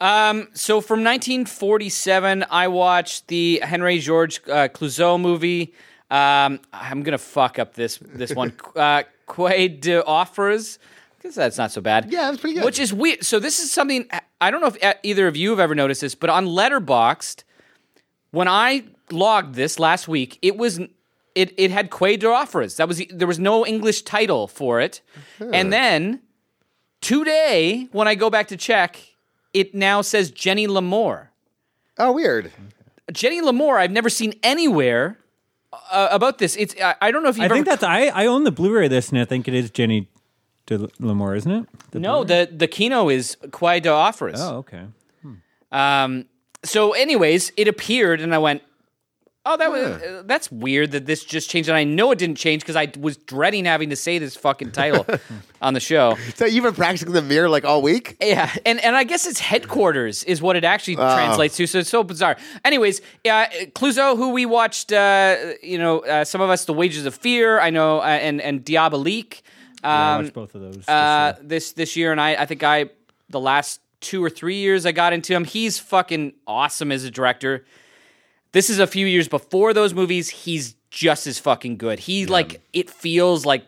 Um, So from 1947, I watched the Henry George uh, Clouzot movie. Um, I'm gonna fuck up this this one. uh, Quai de Offres. Guess that's not so bad. Yeah, was pretty good. Which is weird. So this is something I don't know if either of you have ever noticed this, but on Letterboxd, when I logged this last week, it was it it had Quai de Offres. That was there was no English title for it, and then today when I go back to check, it now says Jenny Lamour. Oh, weird. Jenny Lamour, I've never seen anywhere uh, about this. It's I, I don't know if you've I think that's I, I own the Blu-ray this, and I think it is Jenny de Lamour, isn't it? The no the the Kino is Quai de Offres. Oh, okay. Um, so, anyways, it appeared, and I went, Oh, that was uh, that's weird that this just changed, and I know it didn't change because I was dreading having to say this fucking title on the show. So you've been practicing the mirror like all week? Yeah, and and I guess it's headquarters is what it actually translates to. So it's so bizarre. Anyways, uh, Clouzot, who we watched, uh, you know, uh, some of us, The Wages of Fear, I know, uh, and and Diabolique. I Um, watched both of those. this uh, this this year, and I I think I the last two or three years I got into him. He's fucking awesome as a director. This is a few years before those movies. He's just as fucking good. He like it feels like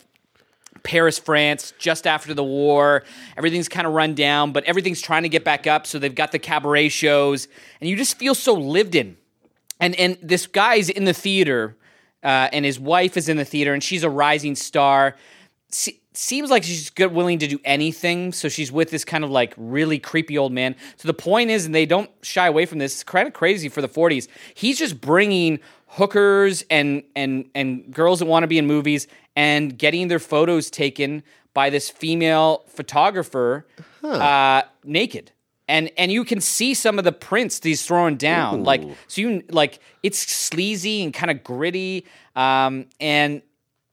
Paris, France, just after the war. Everything's kind of run down, but everything's trying to get back up. So they've got the cabaret shows, and you just feel so lived in. And and this guy's in the theater, uh, and his wife is in the theater, and she's a rising star. Se- seems like she's good, willing to do anything. So she's with this kind of like really creepy old man. So the point is, and they don't shy away from this. It's kind of crazy for the 40s. He's just bringing hookers and and and girls that want to be in movies and getting their photos taken by this female photographer uh, naked. And and you can see some of the prints that he's throwing down. Like so you like it's sleazy and kind of gritty. Um and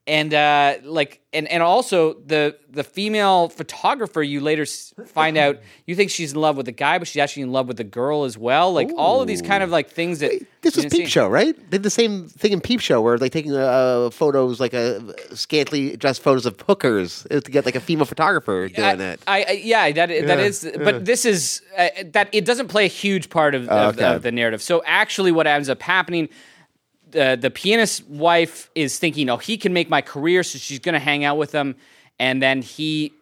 and uh, like and and also the the female photographer you later find out you think she's in love with the guy but she's actually in love with the girl as well like all of these kind of like things that This was Peep see. Show, right? They did the same thing in Peep Show, where they're taking uh, photos, like uh, scantily dressed photos of hookers, to get like a female photographer doing I, it. I, I yeah that that is but this is uh, that it doesn't play a huge part of, of, okay. of the narrative so actually what ends up happening the the pianist's wife is thinking, oh, he can make my career, so she's going to hang out with him, and then he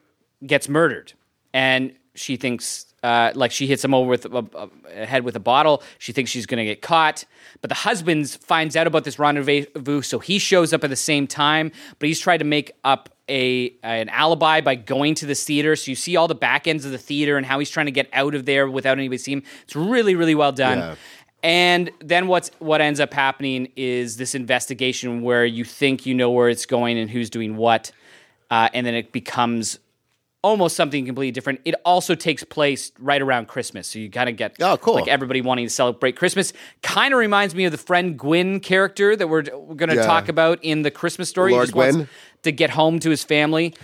gets murdered, and she thinks. Uh, like she hits him over with a, a, a head with a bottle. She thinks she's going to get caught, but the husband finds out about this rendezvous, so he shows up at the same time. But he's tried to make up a an alibi by going to this theater. So you see all the back ends of the theater and how he's trying to get out of there without anybody seeing. It's really really well done. Yeah. And then what's what ends up happening is this investigation where you think you know where it's going and who's doing what, uh, and then it becomes almost something completely different. It also takes place right around Christmas, so you kind of get Oh, cool. like everybody wanting to celebrate Christmas. Kind of reminds me of the Fred Gwynne character that we're, we're going to Yeah. talk about in the Christmas story. He Lord just wants Gwynne. to get home to his family.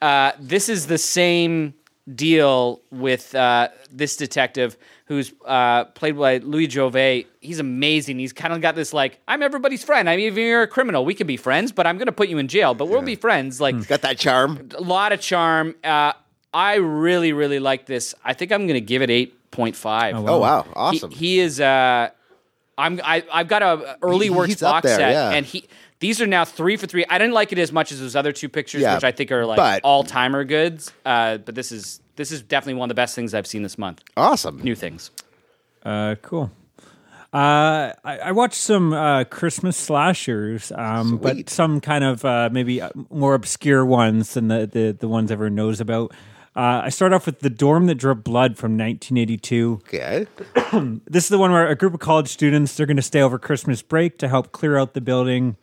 uh, this is the same deal with uh, this detective who's uh, played by Louis Jouvet. He's amazing. He's kind of got this like, I'm everybody's friend. I mean, if you're a criminal, we can be friends, but I'm going to put you in jail. But we'll be friends. Like Got that charm. a lot of charm. Uh, I really, really like this. I think I'm going to give it eight point five. Oh wow, awesome. He, he is. Uh, I'm. I, I've got a early He- works box there, set, yeah. and he. These are now three for three. I didn't like it as much as those other two pictures, Yeah, which I think are like all timer goods. Uh, but this is this is definitely one of the best things I've seen this month. awesome. New things. Uh, cool. Uh, I, I watched some uh, Christmas slashers, um, but some kind of uh, maybe uh, more obscure ones than the, the, the ones everyone knows about. Uh, I start off with The Dorm That Dripped Blood from 1982. Okay. This is the one where a group of college students they're going to stay over Christmas break to help clear out the building.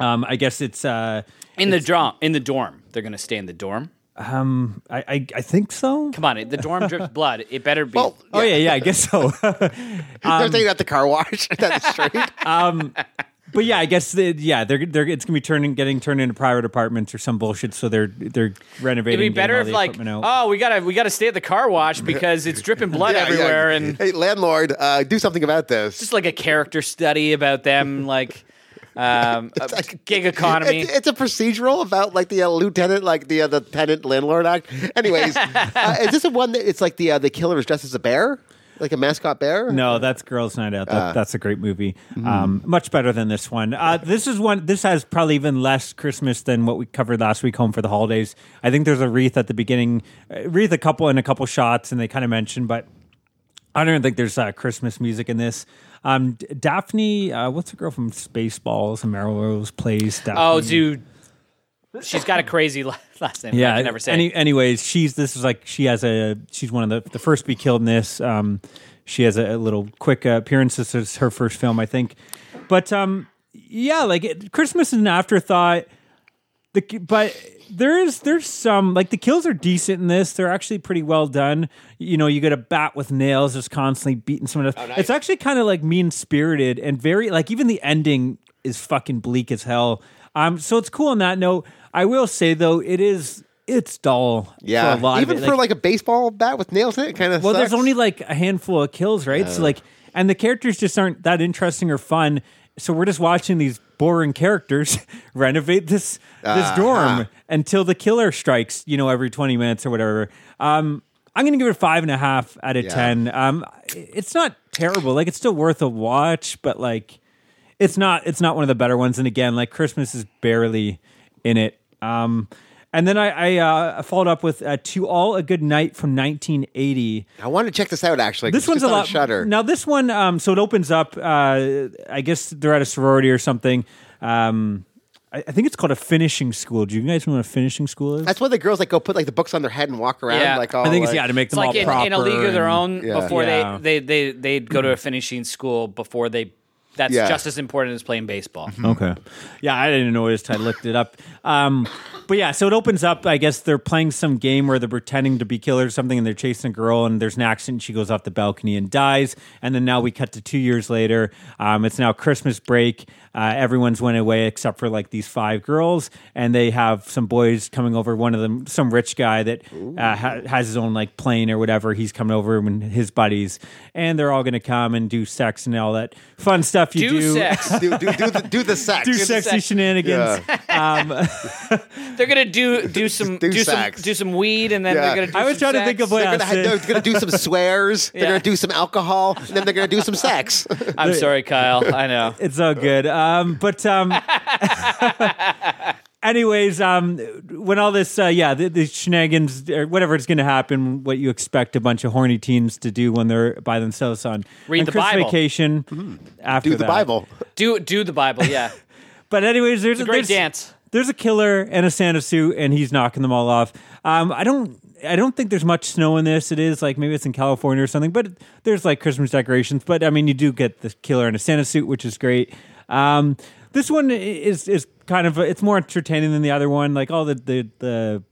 Um, I guess it's uh, In the dorm, in the dorm, they're going to stay in the dorm. Um, I, I I think so. Come on, the dorm drips blood. It better be. Well, Oh yeah, yeah, I guess so. they're um, taking out the car wash down the street. Um, but yeah, I guess the, yeah, they're they're it's gonna be turning getting turned into private apartments or some bullshit. So they're they're renovating. It'd be better if like, equipment out. oh, we gotta we gotta stay at the car wash because it's dripping blood Yeah, yeah. everywhere, and hey, landlord, uh, do something about this. just like a character study about them, like um, like- gig economy. It's, it's a procedural about like the uh, lieutenant, like the uh, the tenant landlord act. Anyways, uh, is this the one that it's like the uh, the killer is dressed as a bear, like a mascot bear? No, that's Girls Night Out. That, Uh. that's a great movie. Mm-hmm. Um, much better than this one. Uh, this is one. This has probably even less Christmas than what we covered last week. Home for the holidays. I think there's a wreath at the beginning, uh, wreath a couple and a couple shots, and they kind of mention, but I don't even think there's uh, Christmas music in this. Um, Daphne, uh, what's the girl from Spaceballs and Melrose plays? Daphne. oh, dude, she's got a crazy last name. yeah. I never say. Any, anyways, she's this is like she has a she's one of the the first to be killed in this. Um, she has a, a little quick uh, appearance. This is her first film, I think. But um, yeah, like it, Christmas is an afterthought. The but There's there's some like the kills are decent in this. They're actually pretty well done. You know, you get a bat with nails just constantly beating someone else. nice. It's actually kind of like mean spirited and very like even the ending is fucking bleak as hell. Um, so it's cool on that note. I will say though, it is it's dull. Yeah, for a lot even for like a baseball bat with nails in it, kind of. Well, there's only like a handful of kills, right? So like, and the characters just aren't that interesting or fun. So we're just watching these boring characters renovate this this dorm until the killer strikes. You know, every 20 minutes or whatever. Um, I'm gonna give it a five and a half out of Yeah. ten. Um, it's not terrible. Like it's still worth a watch, but like, it's not it's not one of the better ones. And again, like Christmas is barely in it. Um, and then I, I uh, followed up with uh, "To All a Good Night" from 1980. I wanted to check this out actually. This one's just a on lot. Shudder. Now this one, um, so it opens up. Uh, I guess they're at a sorority or something. Um, I, I think it's called a finishing school. Do you guys know what a finishing school is? That's why the girls like go put like the books on their head and walk around Yeah. like all. I think it's like- yeah to make It's them all like in, proper in a league of their and- own Yeah. before Yeah. they, they they they'd go to a finishing school before they. That's Yeah. just as important as playing baseball. Okay. Yeah, I didn't know what it was. I looked it up. Um, but yeah, so it opens up. I guess they're playing some game where they're pretending to be killers or something, and they're chasing a girl, and there's an accident. She goes off the balcony and dies. And then now we cut to two years later. Um, it's now Christmas break. Uh, everyone's went away except for like these five girls, and they have some boys coming over. One of them, some rich guy that uh, ha- has his own like plane or whatever. He's coming over and his buddies, and they're all going to come and do sex and all that fun stuff you Do do. sex. do, do, do, the, do the sex. do the sexy sex. shenanigans. They're gonna do do some Do do, some do some weed, and then Yeah. they're gonna. Do I was some trying to think of what- They're gonna, they're gonna do some swears. They're Yeah. gonna do some alcohol, and then they're gonna do some sex. I'm sorry, Kyle. I know. It's all good. Um, but um, anyways, um, when all this, uh, yeah, the, the shenanigans or whatever is going to happen, what you expect a bunch of horny teens to do when they're by themselves on Read on the Christmas Bible. vacation. After do the that. Bible. Do do the Bible. Yeah, But anyways, there's it's a great there's, dance. There's a killer and a Santa suit, and he's knocking them all off. Um, I don't. I don't think there's much snow in this. It is like maybe it's in California or something, but there's like Christmas decorations. But I mean, you do get the killer in a Santa suit, which is great. Um, this one is is kind of it's more entertaining than the other one. Like all the the the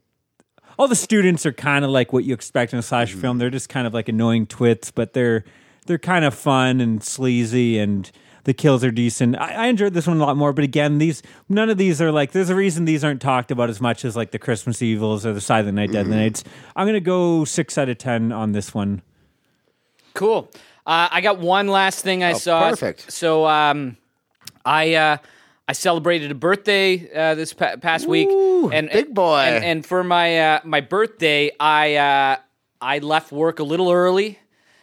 all the students are kind of like what you expect in a slasher film. They're just kind of like annoying twits, but they're they're kind of fun and sleazy, and the kills are decent. I, I enjoyed this one a lot more, but again, these none of these are like. There's a reason these aren't talked about as much as like the Christmas Evils or the Silent Night, Deadly Nights. I'm gonna go six out of ten on this one. Cool. Uh, I got one last thing I saw. perfect. So um, I uh, I celebrated a birthday uh, this pa- past week, and big boy. And, and for my uh, my birthday, I uh, I left work a little early,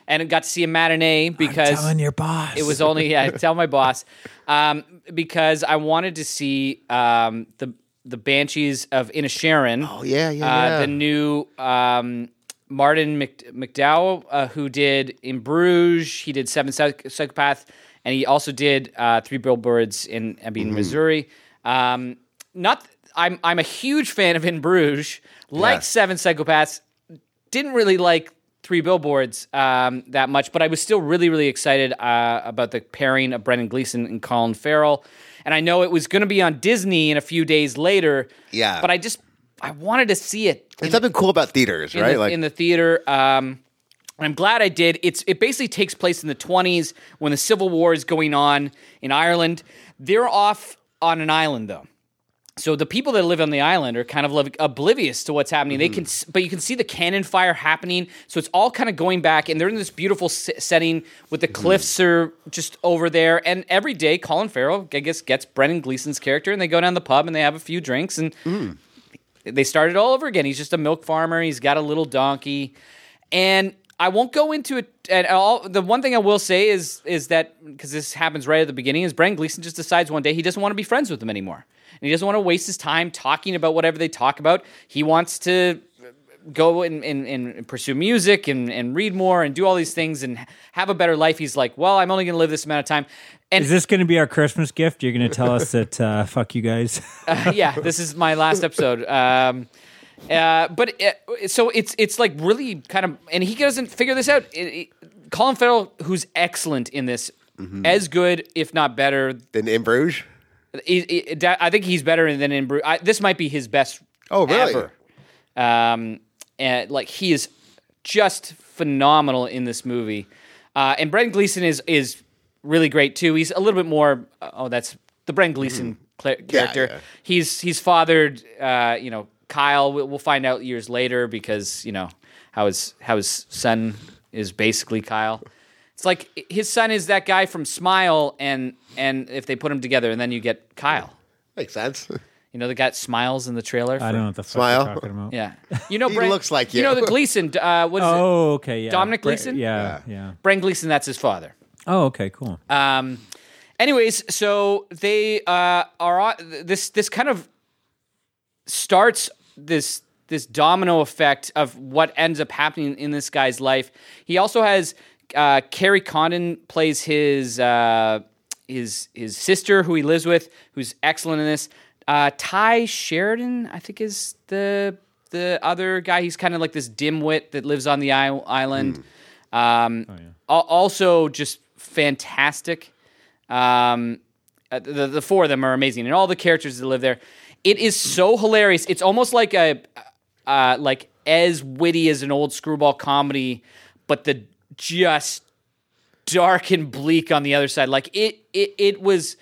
and got to see a matinee because your boss. it was only yeah, tell my boss um, because I wanted to see um, the the Banshees of Inisherin. Oh yeah, yeah, uh, yeah. the new um, Martin Mc, McDonagh, uh, who did in Bruges, he did Seven Psych- Psychopath, and he also did uh, Three Billboards in Ebbing, Mm-hmm. Missouri. Um, not, I'm I'm a huge fan of In Bruges. Like Yeah. Seven Psychopaths, didn't really like Three Billboards um, that much, but I was still really, really excited uh, about the pairing of Brendan Gleeson and Colin Farrell. And I know it was going to be on Disney in a few days later. Yeah. But I just I wanted to see it There's something cool about theaters, right? the, like in the theater. Um, I'm glad I did. It's it basically takes place in the 20s when the Civil War is going on in Ireland. They're off on an island though. So the people that live on the island are kind of like oblivious to what's happening. They mm-hmm. can, but you can see the cannon fire happening. So it's all kind of going back, and they're in this beautiful s- setting with the mm-hmm. cliffs are just over there. And every day, Colin Farrell, I guess, gets Brendan Gleeson's character, and they go down the pub and they have a few drinks, and mm. they start it all over again. He's just a milk farmer. He's got a little donkey, and I won't go into it. And all the one thing I will say is is that because this happens right at the beginning, is Brendan Gleeson just decides one day he doesn't want to be friends with them anymore, and he doesn't want to waste his time talking about whatever they talk about. He wants to go and, and, and pursue music and, and read more and do all these things and have a better life. He's like, well, I'm only going to live this amount of time. And Is this going to be our Christmas gift? You're going to tell us that uh, fuck you guys. yeah, this is my last episode. Um, uh, but it, so it's it's like really kind of, and he doesn't figure this out. It, it- Colin Farrell, who's excellent in this, as good if not better. than in Bruges. He- he- I think he's better than in Bruges. I, this might be his best Oh, really? ever. Um, and like he is just phenomenal in this movie. Uh, and Brendan Gleeson is is really great too. He's a little bit more. Oh, that's the Brendan Gleeson cla- character. yeah. He's he's fathered. Uh, you know, Kyle. We'll, we'll find out years later because you know how his how his son is basically Kyle. It's like his son is that guy from Smile, and and if they put them together, and then you get Kyle. Makes sense. You know the guy smiles in the trailer. I don't know what the fuck Smile. you're talking about. Yeah, you know, He Brent, looks like You you. know the Gleeson. Uh, what is it? Oh, okay, yeah. Dominic Gleason. Gleeson? Yeah, yeah. Brent Gleeson. That's his father. Oh, okay, cool. Um, anyways, so they uh, are this. This kind of starts this this domino effect of what ends up happening in this guy's life. He also has uh, Kerry Condon plays his uh, his his sister who he lives with, who's excellent in this. Uh, Ty Sheridan, I think, is the the other guy. He's kind of like this dimwit that lives on the isle- island. Um, oh al- also, just fantastic. Um, uh, the the four of them are amazing, and all the characters that live there. It is so hilarious. It's almost like a uh, like as witty as an old screwball comedy, but the just dark and bleak on the other side. Like it it it was.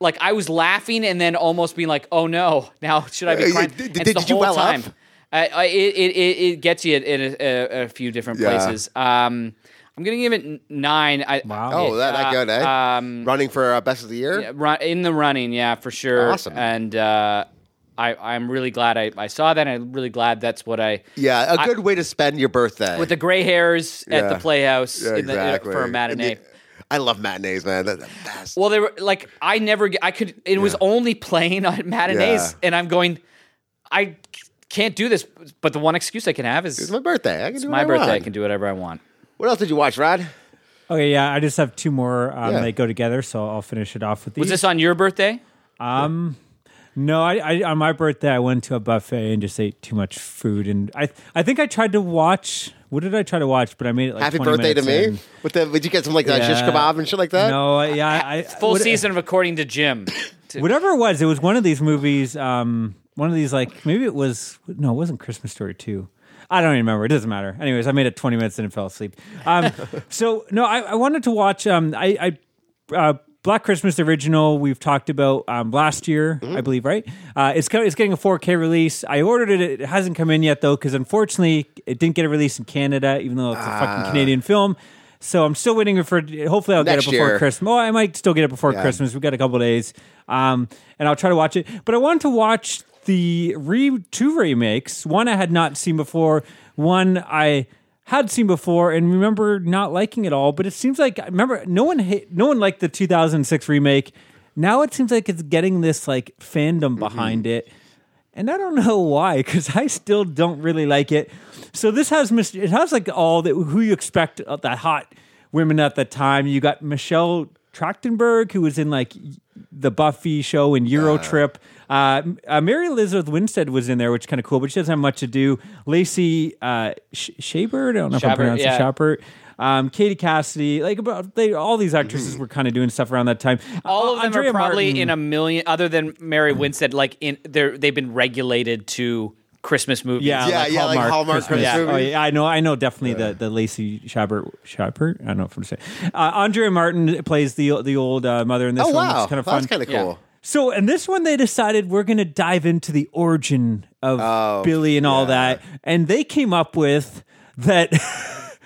Like I was laughing and then almost being like, "Oh no! Now should I be Uh, crying?" did- And did- the did you whole well up? time. I, I, it, it, it it gets you in a, a, a few different Yeah. places. Um, I'm gonna give it nine. I, Wow. Oh, that, that uh, good, eh? Um, Running for uh, best of the year. yeah, run, in the running, yeah, for sure. Awesome. And uh, I, I'm really glad I, I saw that. And I'm really glad that's what I Yeah, a good way to spend your birthday. with the gray hairs at the Playhouse Yeah, in the, exactly. for a matinee. The- I love matinees, man. They're the best. well, they were like I never, I could. It was only playing on matinees, Yeah. and I'm going. I can't do this, but the one excuse I can have is it's my birthday. I can do my what I birthday. I can do whatever I want. What else did you watch, Rod? Okay, yeah. I just have two more. Um, Yeah. They go together, so I'll finish it off with these. Was this on your birthday? No, I, I on my birthday I went to a buffet and just ate too much food, and I I think I tried to watch. What did I try to watch? But I made it like Happy 20 birthday to minutes me. in. With the, did you get some like uh, shish Yeah. kebab and shit like that? No, I- yeah, I, Full what- season of According to Jim. To- Whatever it was, it was one of these movies. Um, one of these like maybe it was no, it wasn't Christmas Story two. I don't even remember. It doesn't matter. Anyways, I made it twenty minutes and fell asleep. Um, so no, I, I wanted to watch. Um, I, I uh, Black Christmas original. We've talked about um, last year, I believe, right? Uh, it's it's getting a 4K release. I ordered it. It hasn't come in yet though, because unfortunately, it didn't get a release in Canada, even though it's a fucking Canadian film. So I'm still waiting for. Hopefully, I'll Next get it before year. Christmas. Oh, I might still get it before Yeah. Christmas. We've got a couple days, um, and I'll try to watch it. But I wanted to watch the re two remakes. One I had not seen before. One I had seen before and remember not liking it all. But it seems like remember no one hate, no one liked the 2006 remake. Now it seems like it's getting this like fandom behind it. And I don't know why, because I still don't really like it. So this has. It has like all that who you expect uh, the hot women at the time. You got Michelle Trachtenberg, who was in like the Buffy show and Euro Trip. Uh, uh, Mary Elizabeth Winstead was in there, which is kind of cool, but she doesn't have much to do. Lacey uh, Sh- Chabert, I don't know if I'm Chabert, pronouncing yeah. Chabert. Um, Katie Cassidy, like about they, all these actresses were kind of doing stuff around that time. All of them Andrea are probably Martin- in a million, other than Mary Winstead. Like in, they're they've been regulated to Christmas movies. Yeah, Yeah, like yeah, like Hallmark, Hallmark Christmas. Christmas Oh, movies. yeah, I know, I know, definitely the the Lacey Chabert, Chabert. I don't know if I'm saying. Uh, Andrea Martin plays the the old uh, mother in this Oh one. wow, It's kind of fun. that's kind of Yeah. So, and this one, they decided we're going to dive into the origin of Oh, Billy and all yeah. that, and they came up with that.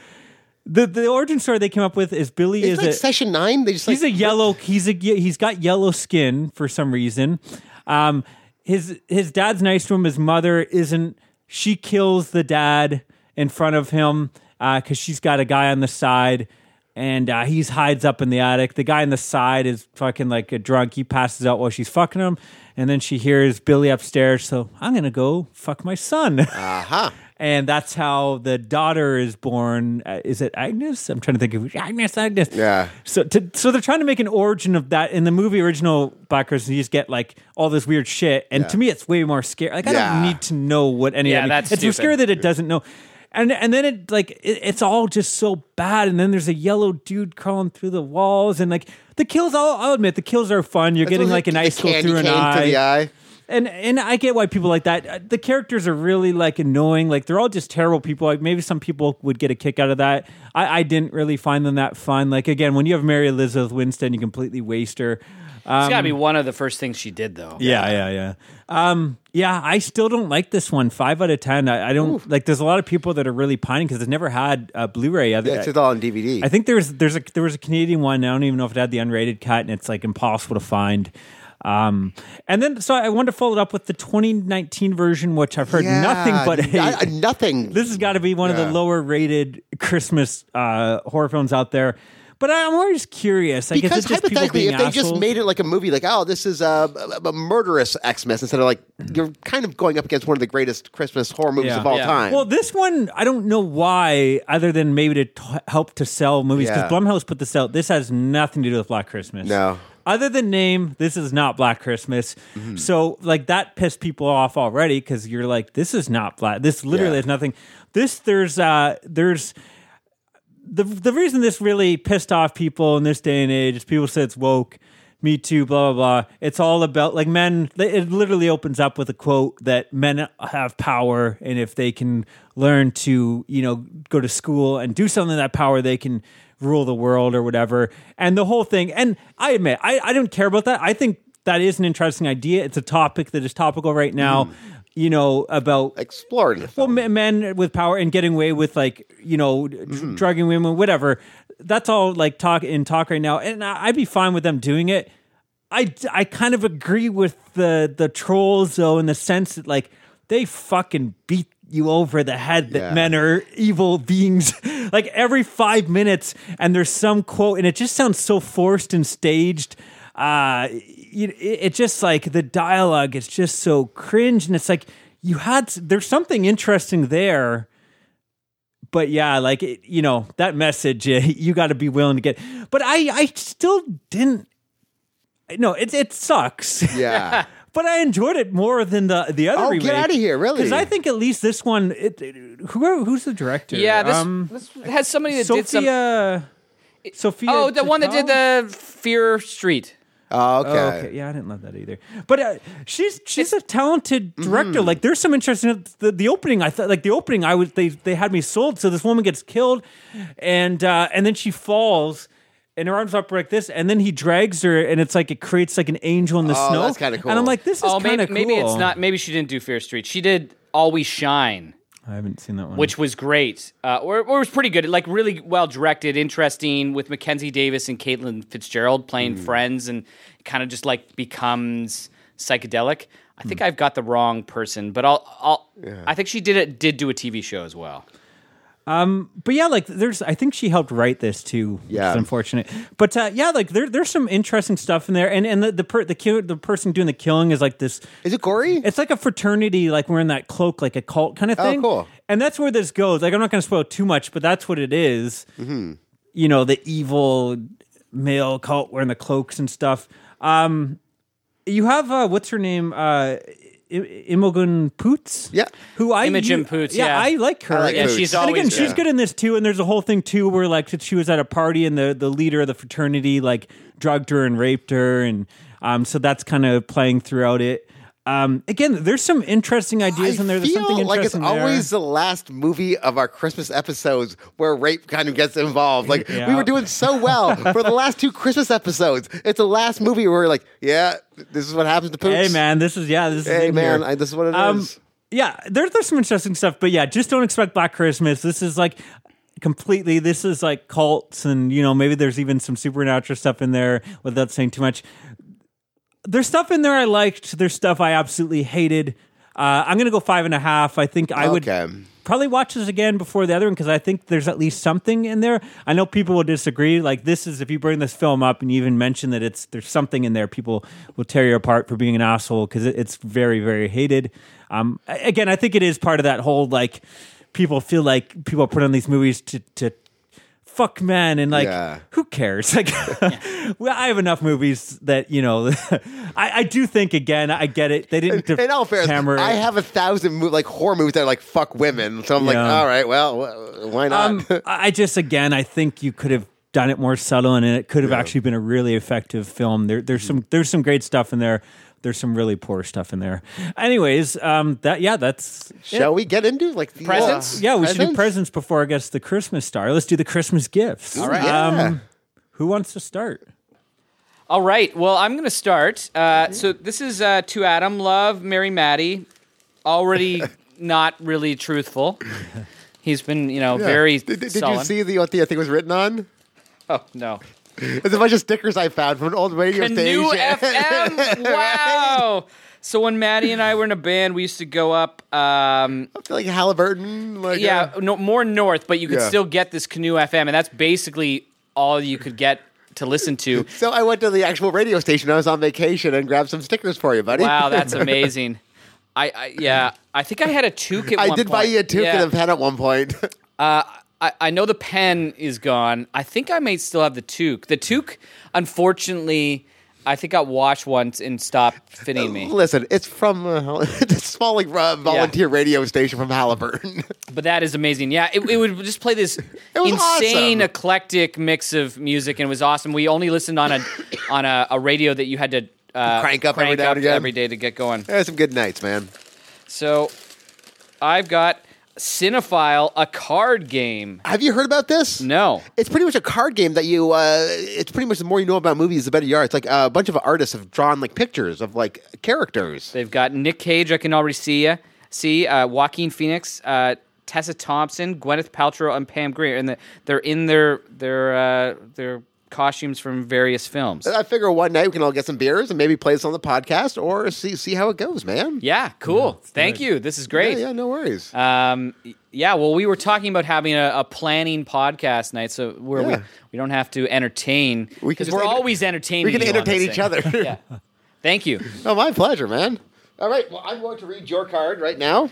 the the origin story they came up with is Billy It's is like a session nine. They just he's like a yellow he's a he's got yellow skin for some reason um his his dad's nice to him his mother isn't she kills the dad in front of him because she's got a guy on the side and uh, he hides up in the attic the guy on the side is fucking like a drunk he passes out while she's fucking him and then she hears billy upstairs so i'm gonna go fuck my son aha. and that's how the daughter is born. Uh, is it Agnes? I'm trying to think of Agnes. Agnes. Yeah. So, to, so they're trying to make an origin of that in the movie original Black Christmas. You just get like all this weird shit, and to me, it's way more scary. Like I Yeah. don't need to know what any Yeah, of that. that's It's stupid. scary that it doesn't know. And and then it like it, it's all just so bad. And then there's a yellow dude crawling through the walls, and like the kills. I'll, I'll admit the kills are fun. You're getting like an the ice go candy through an cane eye. the eye. and and I get why people like that. Uh, The characters are really like annoying. Like they're all just terrible people. Like maybe some people would get a kick out of that. I, I didn't really find them that fun. Like again, when you have Mary Elizabeth Winstead, you completely waste her. It's got to be one of the first things she did, though. Yeah, yeah, yeah. Um, yeah, I still don't like this one. Five out of ten. I, I don't like. There's a lot of people that are really pining because it's never had a Blu-ray. Yeah, it's all on DVD. I think there's there's a there was a Canadian one. I don't even know if it had the unrated cut, and it's like impossible to find. Um, and then so I wanted to follow it up with the 2019 version, which I've heard Yeah, nothing but n- I- hate. nothing. This has got to be one of the lower rated Christmas uh, horror films out there. But I'm always curious. Like, because is it hypothetically, being if they just made it like a movie, like oh, this is a, a, a murderous Xmas, instead of like you're kind of going up against one of the greatest Christmas horror movies Yeah. of all Yeah. time. Well, this one, I don't know why, other than maybe to t- help to sell movies, because Yeah. Blumhouse put this out. This has nothing to do with Black Christmas. No. Other than name, this is not Black Christmas. Mm-hmm. So, like, that pissed people off already because you're like, this is not Black. This literally Yeah. has nothing. This, there's, uh, there's, the the reason this really pissed off people in this day and age is people say it's woke, me too, blah blah blah. It's all about like men. It literally opens up with a quote that men have power, and if they can learn to you know go to school and do something that power, they can rule the world or whatever. And the whole thing. And I admit, I I don't care about that. I think that is an interesting idea. It's a topic that is topical right now. Mm. You know about exploring the well, film. men, men with power and getting away with like you know dr- Mm-hmm. drugging women, whatever. That's all like talk in talk right now, and I- I'd be fine with them doing it. I I kind of agree with the the trolls though, in the sense that like they fucking beat you over the head that Yeah. men are evil beings like every five minutes, and there's some quote, and it just sounds so forced and staged uh you, it, it just like the dialogue is just so cringe and it's like you had there's something interesting there but yeah like it, you know that message uh, you got to be willing to get but i i still didn't no it it sucks Yeah. but i enjoyed it more than the the other Oh, remake get outta here, really? because i think at least this one it, it- who who's the director Yeah, this, um this has somebody that did some. sophia sophia Oh, the one that did the Fear Street. Oh, okay. Oh, okay. Yeah, I didn't love that either. But uh, she's she's a talented Mm-hmm. director. Like, there's some interesting. The, the opening, I thought, like the opening, I was they they had me sold. So this woman gets killed, and uh, and then she falls. And her arms up like this, and then he drags her, and it's like it creates like an angel in the Oh, snow. that's kinda cool. And I'm like, this is Oh, kind of cool. maybe it's not. Maybe she didn't do Fear Street. She did Always Shine, I haven't seen that one. which was great, uh, or, or was pretty good. Like really well directed, interesting, with Mackenzie Davis and Caitlin Fitzgerald playing Hmm. friends, and kind of just like becomes psychedelic. I think I've got the wrong person, but I'll. I'll I think she did it. Did do a TV show as well. But yeah, like there's, I think she helped write this too. Yeah. is unfortunate. But uh, yeah, like there, there's some interesting stuff in there, and and the the per, the, kill, the person doing the killing is like this. Is it gory? It's like a fraternity, like wearing that cloak, like a cult kind of Oh, thing. cool. And that's where this goes. Like I'm not going to spoil too much, but that's what it is. Mm-hmm. You know, the evil male cult wearing the cloaks and stuff. Um, you have uh, what's her name? Uh, Imogen Poots. Yeah. who I Imogen you- Poots, yeah. I like her. I like Yeah, Poots. she's and always again, she's good in this too. And there's a whole thing too where like she was at a party and the the leader of the fraternity like drugged her and raped her, and um, so that's kind of playing throughout it. Um, again, there's some interesting ideas in there. There's feel something like it's interesting there. always the last movie of our Christmas episodes where rape kind of gets involved. Like we were doing so well for the last two Christmas episodes. It's the last movie where we're like, yeah, this is what happens to poops. Hey man, this is yeah, this is Hey man. I, this is what it is. Um, yeah, there, there's some interesting stuff, but yeah, just don't expect Black Christmas. This is like completely. This is like cults, and you know maybe there's even some supernatural stuff in there without saying too much. There's stuff in there I liked. There's stuff I absolutely hated. Uh, I'm gonna go five and a half. I think I would Okay. probably watch this again before the other one because I think there's at least something in there. I know people will disagree. Like this is if you bring this film up and you even mention that it's there's something in there, people will tear you apart for being an asshole because it, it's very very hated. Um, a- again, I think it is part of that whole like people feel like people put on these movies to to fuck men and like Yeah. who cares like well i have enough movies that you know I, I do think again i get it they didn't in all fairness, hammer I have a thousand mo- like horror movies that are like fuck women. So I'm like, all right, well, why not? Um, I I just again, I think you could have done it more subtle, and it could have actually been a really effective film. There, there's some there's some great stuff in there. There's some really poor stuff in there. Anyways, um, that yeah, that's Shall we get into like the Presents? uh, yeah. We should do presents before I guess the Christmas star. Let's do the Christmas gifts. All right. Yeah. Um, who wants to start? All right. Well, I'm going to start. Uh, so this is uh, to Adam. Love, Mary Maddie. Already not really truthful. He's been, you know, Yeah. very Did, did- did you see the what the I thing was written on? Oh no. It's a bunch of stickers I found from an old radio Canoe station. FM. Wow. So when Maddie and I were in a band, we used to go up. Um, like Haliburton. Like yeah, uh, no, more north, but you could Yeah. still get this Canoe FM, and that's basically all you could get to listen to. so I went to the actual radio station. I was on vacation and grabbed some stickers for you, buddy. Wow, that's amazing. I, I yeah, I think I had a toque at I one did buy point. you a toque Yeah. and a pen at one point. I, I know the pen is gone. I think I may still have the toque. The toque, unfortunately, I think got washed once and stopped fitting me. Listen, it's from uh, the small like, uh, volunteer radio station from Haliburton. But that is amazing. Yeah, it, it would just play this insane, awesome. eclectic mix of music, and it was awesome. We only listened on a on a, a radio that you had to uh, Crank up every now and again. every day to get going. There's some good nights, man. So, I've got Cinephile, a card game. Have you heard about this? No, It's pretty much a card game that you. Uh, it's pretty much the more you know about movies, the better you are. It's like a bunch of artists have drawn like pictures of like characters. they've got Nick Cage. I can already see ya. See uh, Joaquin Phoenix, uh, Tessa Thompson, Gwyneth Paltrow, and Pam Grier, and the, they're in their their uh, their costumes from various films. I figure one night we can all get some beers and maybe play this on the podcast or see see how it goes, man. Yeah, cool. Thank you. This is great. Yeah, yeah, no worries. Um, yeah, well, we were talking about having a, a planning podcast night, so where we, Yeah. we don't have to entertain because just we're enter- always entertaining. we can you entertain each thing. other. yeah. Thank you. oh, my pleasure, man. All right, well, I'm going to read your card right now.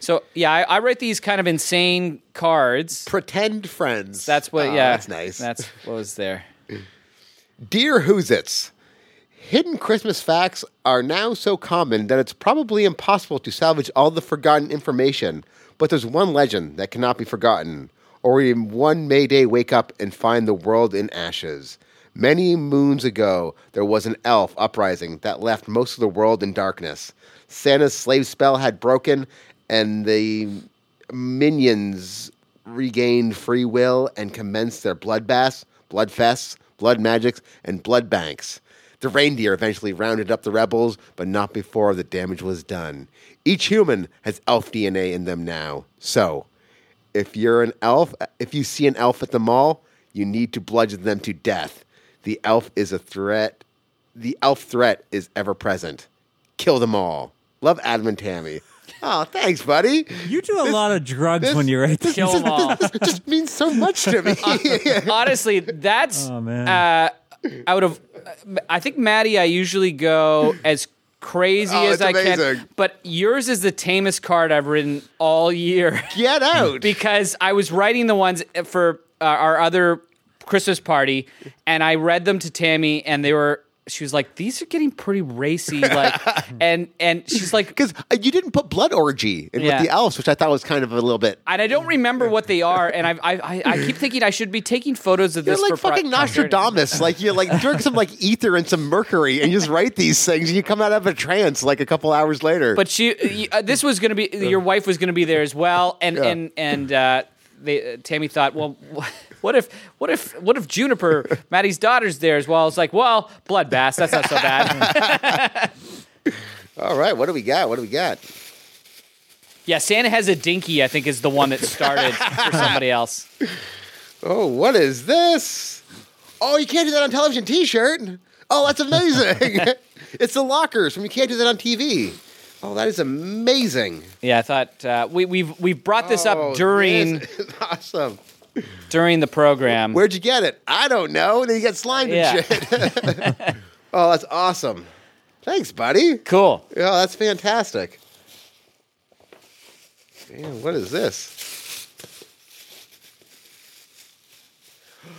So yeah, I, I write these kind of insane cards. Pretend friends. That's what. Oh, yeah, that's nice. That's what was there. Dear Who's It's, hidden Christmas facts are now so common that it's probably impossible to salvage all the forgotten information. But there's one legend that cannot be forgotten, or in one May Day wake up and find the world in ashes. Many moons ago, there was an elf uprising that left most of the world in darkness. Santa's slave spell had broken, and the minions regained free will and commenced their bloodbaths, bloodfests, blood magics, and blood banks. The reindeer eventually rounded up the rebels, but not before the damage was done. Each human has elf DNA in them now. So, if you're an elf, if you see an elf at the mall, you need to bludgeon them to death. The elf is a threat. The elf threat is ever present. Kill them all. Love Adam and Tammy. Oh, thanks, buddy. You do a lot of drugs this- when you write this. Kill them all. It just means so much to me. Honestly, that's Oh, man. uh, out of. I think Maddie, I usually go as crazy Oh, as it's I can, but yours is the tamest card I've written all year. Get out. because I was writing the ones for uh, our other Christmas party, and I read them to Tammy, and they were. She was like, "These are getting pretty racy," like, and and she's like, Because you didn't put blood orgy in Yeah. with the elves, which I thought was kind of a little bit. and I don't remember what they are, and I I, I, I keep thinking I should be taking photos of You're this. like for pro- fucking Nostradamus. like you like drink some like ether and some mercury, and you just write these things, and you come out of a trance like a couple hours later. But she, uh, this was going to be your wife was going to be there as well, and Yeah. and and uh, they, uh, Tammy thought, well, what if what if what if Juniper, Maddie's daughter's there as well? It's like, well, bloodbath, that's not so bad. all right, what do we got? What do we got? yeah, Santa has a dinky. I think is the one that started for somebody else. Oh, what is this? Oh, you can't do that on television. T-shirt. Oh, that's amazing. it's the lockers from you can't do that on TV. Oh, that is amazing. Yeah, I thought uh, we, we've we've brought this Oh, up during awesome. during the program. Where'd you get it? I don't know. And then you get slimed Yeah. and shit. oh, that's awesome. Thanks, buddy. cool. Yeah, that's fantastic. Man, what is this?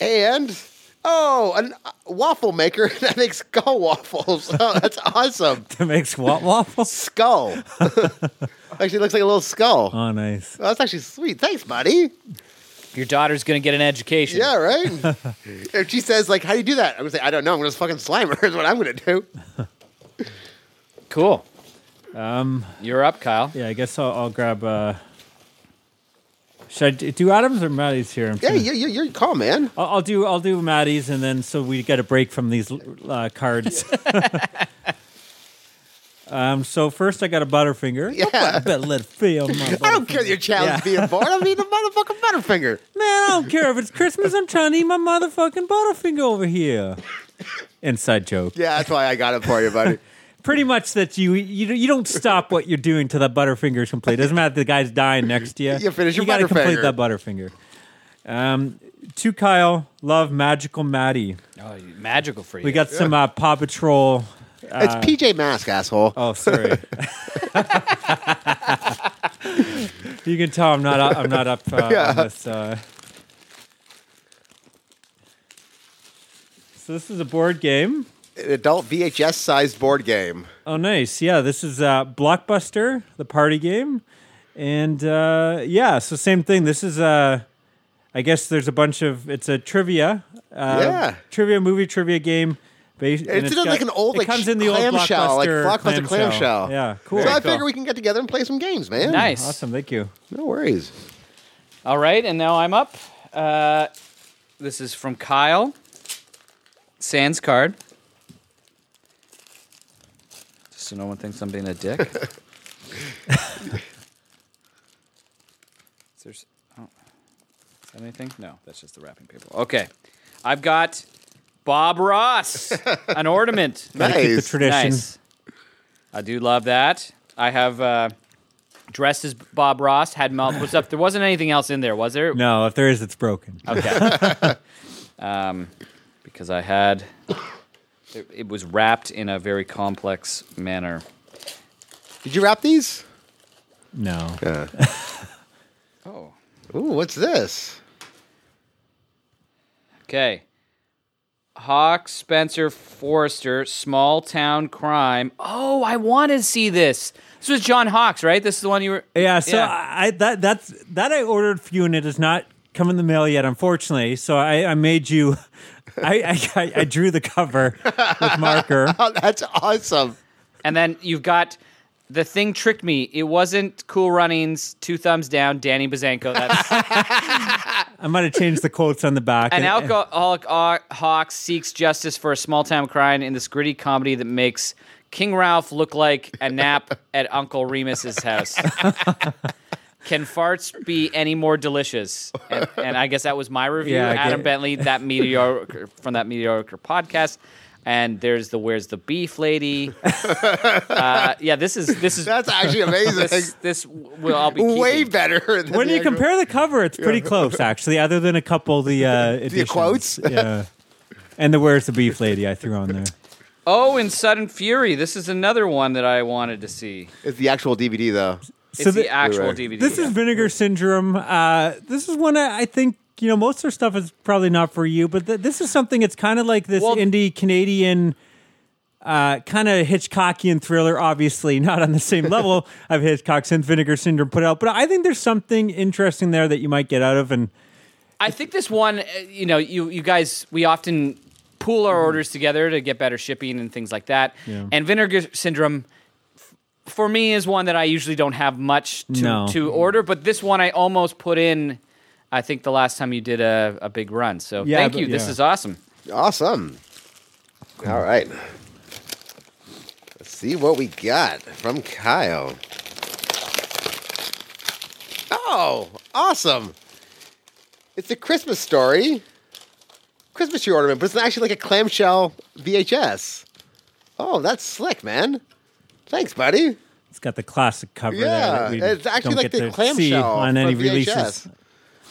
And oh, a uh, waffle maker that makes skull waffles. Oh, that's awesome. That makes what waffles? Skull. actually, looks like a little skull. Oh, nice. Oh, nice. that's actually sweet. Thanks, buddy. Your daughter's going to get an education. Yeah, right. if she says like, "How do you do that?" I'm gonna say, "I don't know. I'm gonna fucking slime her." Is what I'm gonna do. Cool. Um, You're up, Kyle. Yeah, I guess I'll, I'll grab. Uh, should I d- do Adams or Maddie's here? I'm Yeah, trying- you, you, you're calm, man. I'll, I'll do I'll do Maddie's, and then so we get a break from these uh, cards. um. So first, I got a Butterfinger. Yeah. better let it feel. my I don't care that your child's being born. I mean, the motherfucking Butterfinger. Man, I don't care if it's Christmas. I'm trying to eat my motherfucking Butterfinger over here. Inside joke. Yeah, that's why I got it for you, buddy. Pretty much that you you you don't stop what you're doing till that Butterfinger is complete. Doesn't matter if the guy's dying next to you. You finish your You gotta complete Butterfinger. that Butterfinger. Um, to Kyle, love magical Maddie. Oh, magical for you. We got some uh, Paw Patrol. It's PJ Mask, asshole. Oh, sorry. you can tell I'm not up, I'm not up uh, Yeah. on this. Uh... So this is a board game. An adult VHS sized board game. Oh, nice. Yeah, this is uh, Blockbuster, the party game, and uh, yeah, so same thing. This is uh, I guess there's a bunch of it's a trivia, uh, Yeah. trivia movie trivia game. Based, and It's, like an old it like comes in the old clamshell, like Blockbuster blockbuster clamshell. Yeah, cool. So I cool. figure we can get together and play some games, man. nice. Awesome, thank you. No worries. All right, and now I'm up. Uh, this is from Kyle. Sans card. Just so no one thinks I'm being a dick. is there oh, is that anything? No, that's just the wrapping paper. Okay, I've got Bob Ross, an ornament. Gotta keep the Nice. tradition. Nice. I do love that. I have uh, dressed as Bob Ross, had mouth multiple stuff. There wasn't anything else in there, was there? No, if there is, it's broken. Okay. um, because I had it, it was wrapped in a very complex manner. Did you wrap these? No. Yeah. Oh. Ooh, what's this? Okay. Hawk Spencer Forrester, Small Town Crime. Oh, I want to see this. This was John Hawkes, right? This is the one you were. Yeah, so Yeah. I that that's that I ordered for you, and it has not come in the mail yet, unfortunately. So I, I made you. I, I I drew the cover with marker. Oh, that's awesome. And then you've got the thing tricked me. It wasn't Cool Runnings, two thumbs down, Danny Bazanko. That's I might have changed the quotes on the back. An And- alcoholic Haw- hawk seeks justice for a small town crime in this gritty comedy that makes King Ralph look like a nap at Uncle Remus's house. Can farts be any more delicious? And, and I guess that was my review. Yeah, Adam Bentley, that mediocre from that mediocre podcast. And there's the "Where's the beef, lady?" uh, yeah, this is this is That's actually amazing. this this will I'll be Way keeping. better. Than when you actual- compare the cover, it's pretty close, actually. Other than a couple of the uh, editions. quotes? yeah. And the "Where's the beef, lady?" I threw on there. Oh, in Sudden Fury. This is another one that I wanted to see. it's the actual DVD though. It's So the, the- actual Right. DVD. This yeah. is Vinegar Syndrome. Uh, this is one I I think you know most of their stuff is probably not for you, but th- this is something. It's kind of like this Well- indie Canadian. Uh, kind of Hitchcockian thriller, obviously not on the same level of Hitchcock since Vinegar Syndrome put out, but I think there's something interesting there that you might get out of. And I think this one, uh, you know, you you guys, we often pool our orders together to get better shipping and things like that. Yeah. And Vinegar Syndrome, f- for me, is one that I usually don't have much to, No. to order, but this one I almost put in. I think the last time you did a, a big run. So Yeah, thank but- you. This is awesome. Awesome. All right. Let's see what we got from Kyle. Oh, awesome. It's a Christmas story. Christmas tree ornament, but it's actually like a clamshell VHS. Oh, that's slick, man. Thanks, buddy. it's got the classic cover there. Yeah, that we it's actually don't like get the to clamshell see on any from releases.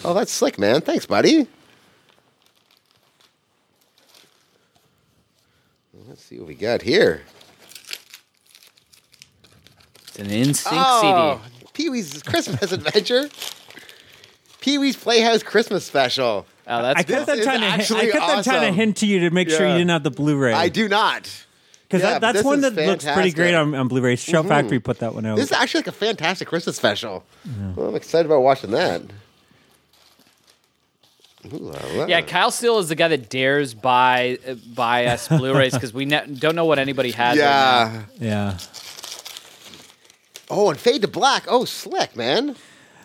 VHS. Oh, that's slick, man. Thanks, buddy. Let's see what we got here. It's an NSYNC Oh, CD. Pee Wee's Christmas Adventure. Pee Wee's Playhouse Christmas Special. Oh, that's I cool. kept that is trying to. I actually kept that trying to hint to you to make sure you didn't have the Blu-ray. I do not. because yeah, that, that's one is that looks pretty great on, on Blu-ray. Shout mm-hmm. Factory put that one out. This is actually like a fantastic Christmas special. Well, I'm excited about watching that. Ooh la la. Yeah, Kyle Steele is the guy that dares buy uh, buy us Blu-rays because we ne- don't know what anybody has. right. Yeah. yeah. Oh, and Fade to Black. Oh, slick, man.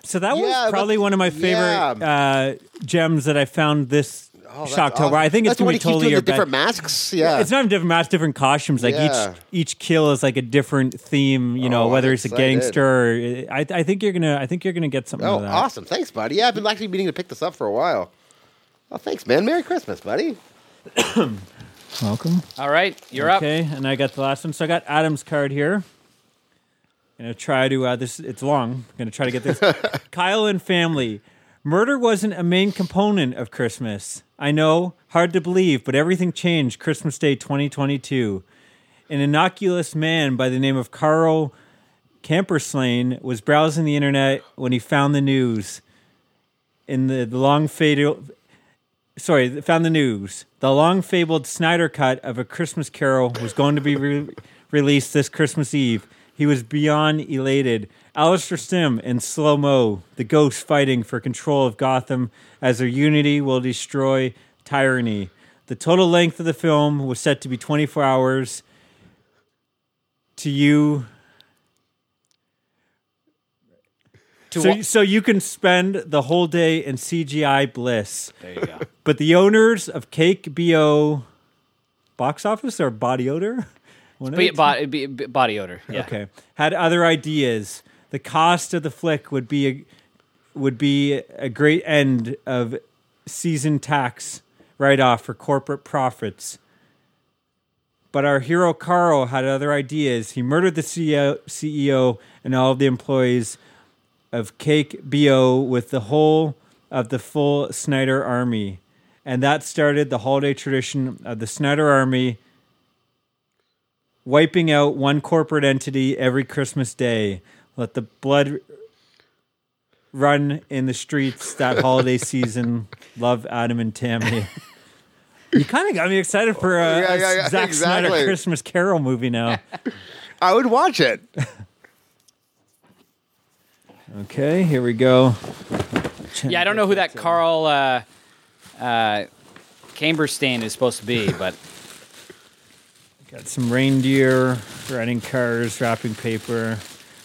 So that Yeah, was probably but- one of my favorite uh, gems that I found this Oh, Shocktober. awesome. I think it's the gonna be totally your different bet. masks. Yeah. It's not even different masks, different costumes. Like Yeah. each each kill is like a different theme. You know, Oh, I'm whether it's a gangster. Or, I, I think you're gonna. I think you're gonna get something. Oh, of that. awesome. Thanks, buddy. Yeah, I've been actually meaning to pick this up for a while. Oh, thanks, man. Merry Christmas, buddy. Welcome. All right, you're up. Okay, and I got the last one. So I got Adam's card here. Gonna try to uh, this. It's long. gonna try to get this. Kyle and family. Murder wasn't a main component of Christmas. I know, hard to believe, but everything changed Christmas Day 2022. An innocuous man by the name of Carl Camperslain was browsing the internet when he found the news. In the, the long fatal, sorry, found the news. The long fabled Snyder cut of A Christmas Carol was going to be re- released this Christmas Eve. He was beyond elated. Alastair Sim in slow mo, the ghost fighting for control of Gotham as their unity will destroy tyranny. The total length of the film was set to be 24 hours. To you, To so, wa- so you can spend the whole day in CGI bliss. there you go. But the owners of Cake BO box office or body odor? One of Be, it? body, be, be- body odor. Yeah. Okay. Had other ideas. The cost of the flick would be a would be a great end of season tax write off for corporate profits. But our hero Carl had other ideas. He murdered the CEO, CEO and all of the employees of Cake BO with the whole of the full Snyder army. And that started the holiday tradition of the Snyder army wiping out one corporate entity every Christmas day. Let the blood run in the streets that holiday season. Love Adam and Tammy. You kind of got me excited for a, Yeah, yeah, yeah, a Zack exactly. Snyder Christmas Carol movie now. I would watch it. Okay, here we go. Yeah, I don't know who that Carl uh, uh, Camberstain is supposed to be, but Got some reindeer, riding cars, wrapping paper.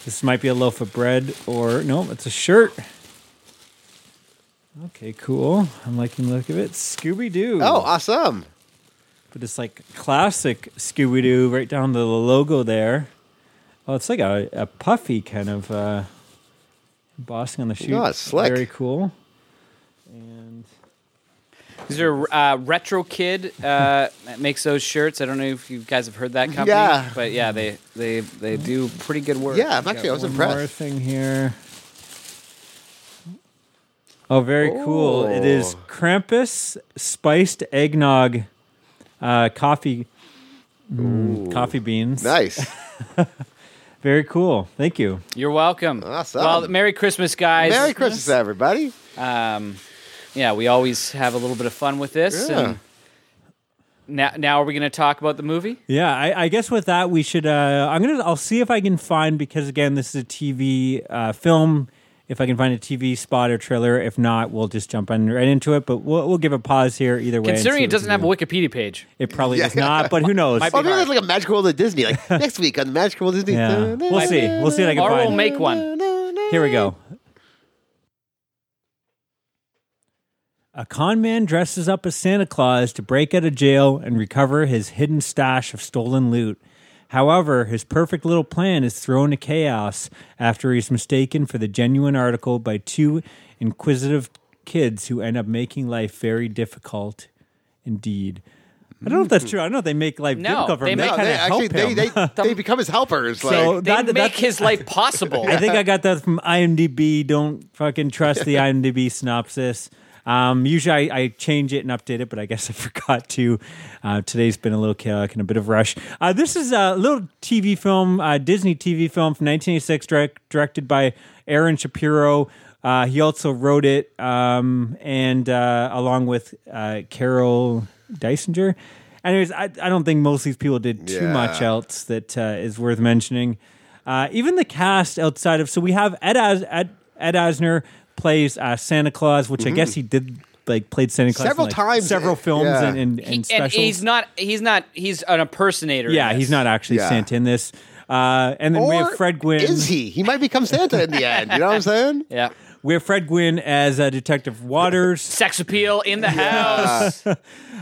This might be a loaf of bread, or no, it's a shirt. Okay, cool. I'm liking the look of it. Scooby Doo. Oh, awesome. But it's like classic Scooby Doo right down to the logo there. Oh, it's like a, a puffy kind of uh, embossing on the shoe. Oh, slick. Very cool. And these are uh, Retro Kid uh, that makes those shirts. I don't know if you guys have heard that company, Yeah. but yeah, they they they do pretty good work. Yeah, I'm actually, I was one impressed. more thing here. Oh, very cool! It is Oh. Krampus spiced eggnog, uh, coffee, mm, coffee beans. Nice. Very cool. Thank you. You're welcome. Awesome. Well, Merry Christmas, guys. Merry Christmas, everybody. Um, yeah, we always have a little bit of fun with this. Yeah. And now, now are we going to talk about the movie? Yeah, I, I guess with that we should. Uh, I'm gonna. I'll see if I can find because again, this is a TV uh, film. If I can find a TV spot or trailer, if not, we'll just jump on right into it. But we'll, we'll give a pause here either way. Considering it doesn't we have a. Wikipedia page. it probably Yeah. does not. But who knows? Might be maybe hard. it's like a Magical World of Disney. Like next week on the Magical World of Disney. Yeah, we'll see. We'll see If I can Or we'll make one. Here we go. A con man dresses up as Santa Claus to break out of jail and recover his hidden stash of stolen loot. However, his perfect little plan is thrown to chaos after he's mistaken for the genuine article by two inquisitive kids who end up making life very difficult indeed. I don't know if that's true. I don't know if they make life No, difficult for they him. make- They No, kind they of actually help they, him. they, they become his helpers. Like, So They that- make his life possible. I think I got that from IMDb. Don't fucking trust the IMDb synopsis. Um, usually I, I change it and update it, but I guess I forgot to. Uh, today's been a little chaotic and a bit of rush. Uh, this is a little TV film, uh, Disney TV film from 1986, direct, directed by Alan Shapiro. Uh, he also wrote it, um, and uh, along with uh, Carol Dysinger. Anyways, I, I don't think most of these people did too Yeah. much else that uh, is worth mentioning. Uh, even the cast outside of so we have Ed As, Ed, Ed Asner plays uh, Santa Claus, which I guess he did like played Santa Claus in, Several like, times, several films yeah. and, and, He- and specials. and he's not. He's not. He's an impersonator. in yeah, this. he's not actually Yeah. Santa in this. Uh, and then we have Or Fred Gwynne. Is he? He might become Santa in the end. You know what I'm saying? Yeah. We have Fred Gwynne as uh, Detective Waters. Sex appeal in the house.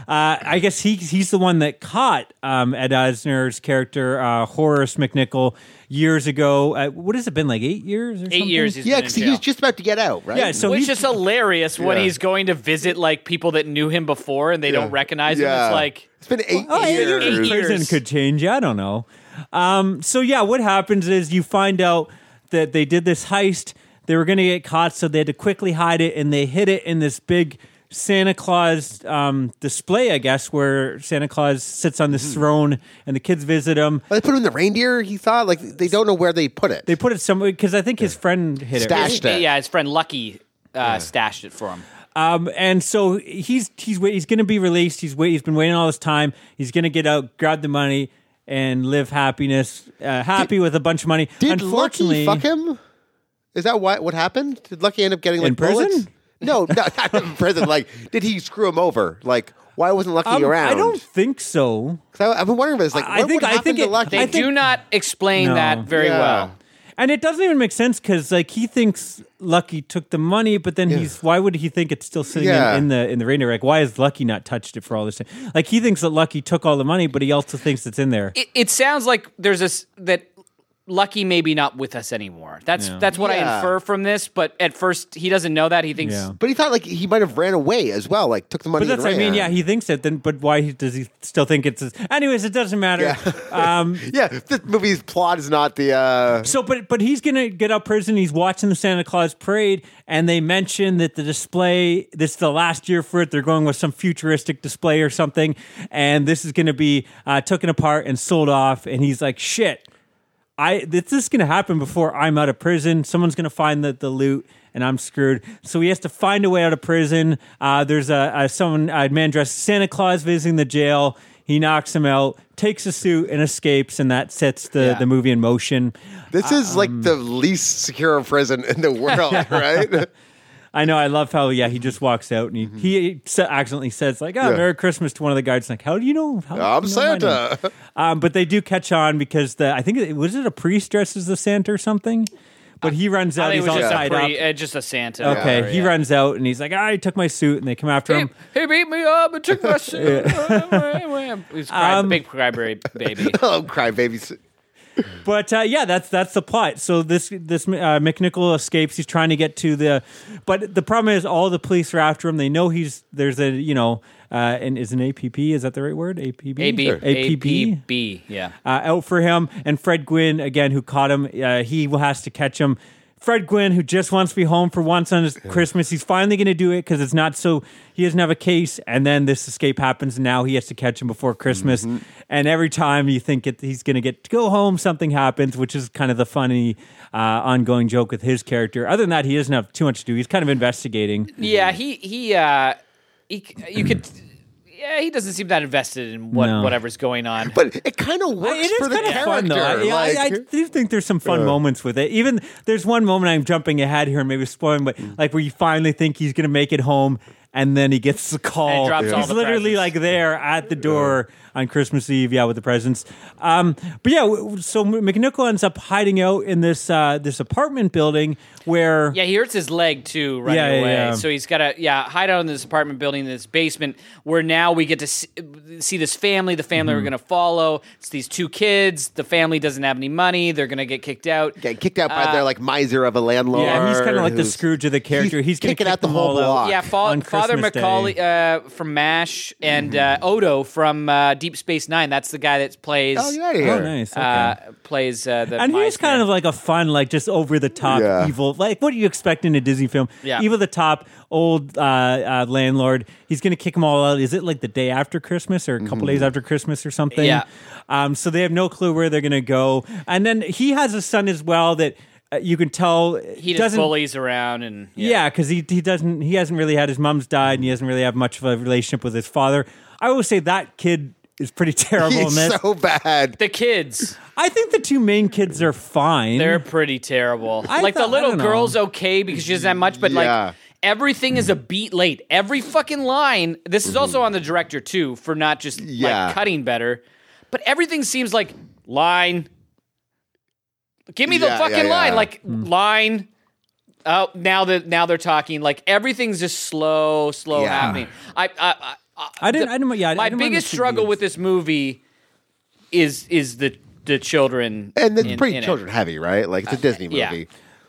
Uh, I guess he he's the one that caught um, Ed Asner's character uh, Horace McNichol years ago. Uh, what has it been like eight years? Or something? Eight years. He's Yeah, because he jail. was just about to get out, right? Yeah, so Which he's, is hilarious when Yeah. he's going to visit like people that knew him before and they don't recognize him. It's like it's been eight years. years in Eight prison years. could change. I don't know. Um, so yeah, what happens is you find out that they did this heist. They were going to get caught, so they had to quickly hide it, and they hid it in this big Santa Claus um, display, I guess, where Santa Claus sits on this throne, and the kids visit him. Oh, they put him in the reindeer. He thought like they don't know where they put it. They put it somewhere because I think his friend hid Stashed it. it. yeah, his friend Lucky uh, stashed it for him. Um, and so he's he's he's going to be released. He's wait, he's been waiting all this time. He's going to get out, grab the money, and live happiness, uh, happy with a bunch of money. Did Unfortunately, Lucky fuck him? Is that why, what happened? Did Lucky end up getting like In prison? bullets? No, not, not in prison. Like, did he screw him over? Like, why wasn't Lucky Um, around? I don't think so. 'Cause I, I've been wondering about this. Like, I what think- would I happen think to it- Lucky? They I think- do not explain No. that very Yeah. well. And it doesn't even make sense because like he thinks Lucky took the money, but then he's why would he think it's still sitting Yeah. in, in the in the reindeer? Like why has Lucky not touched it for all this time? Like he thinks that Lucky took all the money, but he also thinks it's in there. It, it sounds like there's this that Lucky maybe not with us anymore. That's that's what I infer from this. But at first, he doesn't know that. He thinks Yeah. but he thought like he might have ran away as well. Like, took the money. But that's and what I mean. Yeah, he thinks it. Then, but why does he still think it's? His? Anyways, it doesn't matter. Yeah. Um, yeah. This movie's plot is not the. uh So, but but he's gonna get out of prison. He's watching the Santa Claus parade, and they mention that the display. This is the last year for it. They're going with some futuristic display or something, and this is gonna be uh, taken apart and sold off. And he's like, "Shit, I this is gonna happen before I'm out of prison. Someone's gonna find the the loot." And I'm screwed. So he has to find a way out of prison. Uh, there's a, a someone a man dressed as Santa Claus visiting the jail. He knocks him out, takes a suit, and escapes, and that sets the, Yeah. the movie in motion. This is like Um, the least secure prison in the world, right? I know. I love how yeah he just walks out and he he accidentally says like oh Mm-hmm. Yeah. Merry Christmas to one of the guards like how do you know? How I'm you know? Santa. Um, but they do catch on because the I think it, was it a priest dressed as the Santa or something. But he runs I out. think it He's was all just a, tied up. uh, just a Santa. Okay, or, he yeah. runs out and he's like, "I took my suit," and they come after He, him. he beat me up and took my suit. He's crying, Um, big cryberry baby. oh, crybabies. But uh, yeah, that's that's the plot. So this this uh, McNichol escapes. He's trying to get to the, but the problem is all the police are after him. They know he's there's a you know, uh, and is an APP is that the right word? APB. A B APB. B. Yeah. uh, out for him. And Fred Gwynne, again, who caught him, uh, he has to catch him. Fred Gwynne, who just wants to be home for once on his Christmas, he's finally going to do it because it's not so he doesn't have a case. And then this escape happens, and now he has to catch him before Christmas. And every time you think it, he's going to get to go home, something happens, which is kind of the funny uh, ongoing joke with his character. Other than that, he doesn't have too much to do. He's kind of investigating. Yeah, he he uh he, you could yeah, he doesn't seem that invested in what No. whatever's going on. But it kind of works it is for the kind of character. fun though. I, yeah, I- like- I, do think there's some fun moments with it. Even there's one moment I'm jumping ahead here, maybe spoiling, but Mm. like where you finally think he's gonna make it home, and then he gets the call. drops all he's the literally presents. like there at the door on Christmas Eve, yeah, with the presents. Um, but yeah, w- so McNichol ends up hiding out in this uh, this apartment building where Yeah, he hurts his leg too running Yeah, yeah, away. yeah. So he's got to yeah hide out in this apartment building in this basement where now we get to see, see this family. The family Mm-hmm. we're going to follow. It's these two kids. The family doesn't have any money. They're going to get kicked out. Get kicked out by their like miser of a landlord. yeah, he's kind of like the who's- Scrooge of the character. He's, gonna kicking kick out the them whole all out. block. Yeah, fa- on Father Christmas Mulcahy uh, from MASH and uh, Odo from uh, Deep Space Nine. That's the guy that plays Oh, yeah, out of here. Oh, nice. Okay. uh, plays uh, the and he's kind of like a fun, like just over the top Yeah. evil. Like what do you expect in a Disney film? Yeah. Evil the top old uh, uh, landlord. He's gonna kick them all out. Is it like the day after Christmas or a couple days after Christmas or something? Yeah. Um, so they have no clue where they're gonna go. And then he has a son as well that uh, you can tell he just doesn't. bullies around and Yeah, because he he doesn't he hasn't really had his mom's died and he doesn't really have much of a relationship with his father. I always say that kid is pretty terrible in He's this. so bad. The kids, I think the two main kids are fine. they're pretty terrible. I like the thought- I little don't know. girl's okay because she doesn't have much, but Yeah. like everything is a beat late. Every fucking line. This is also on the director too for not just Yeah. like cutting better, but everything seems like line, Give me the Yeah, fucking yeah, line, yeah. like Hmm. line. Oh, now that now they're talking, like everything's just slow, slow Yeah. happening. I, I, I, I I didn't. I didn't. Yeah, I my didn't biggest struggle with this movie is is the the children And it's in- pretty in it. children heavy, right? Like it's a Disney yeah. movie.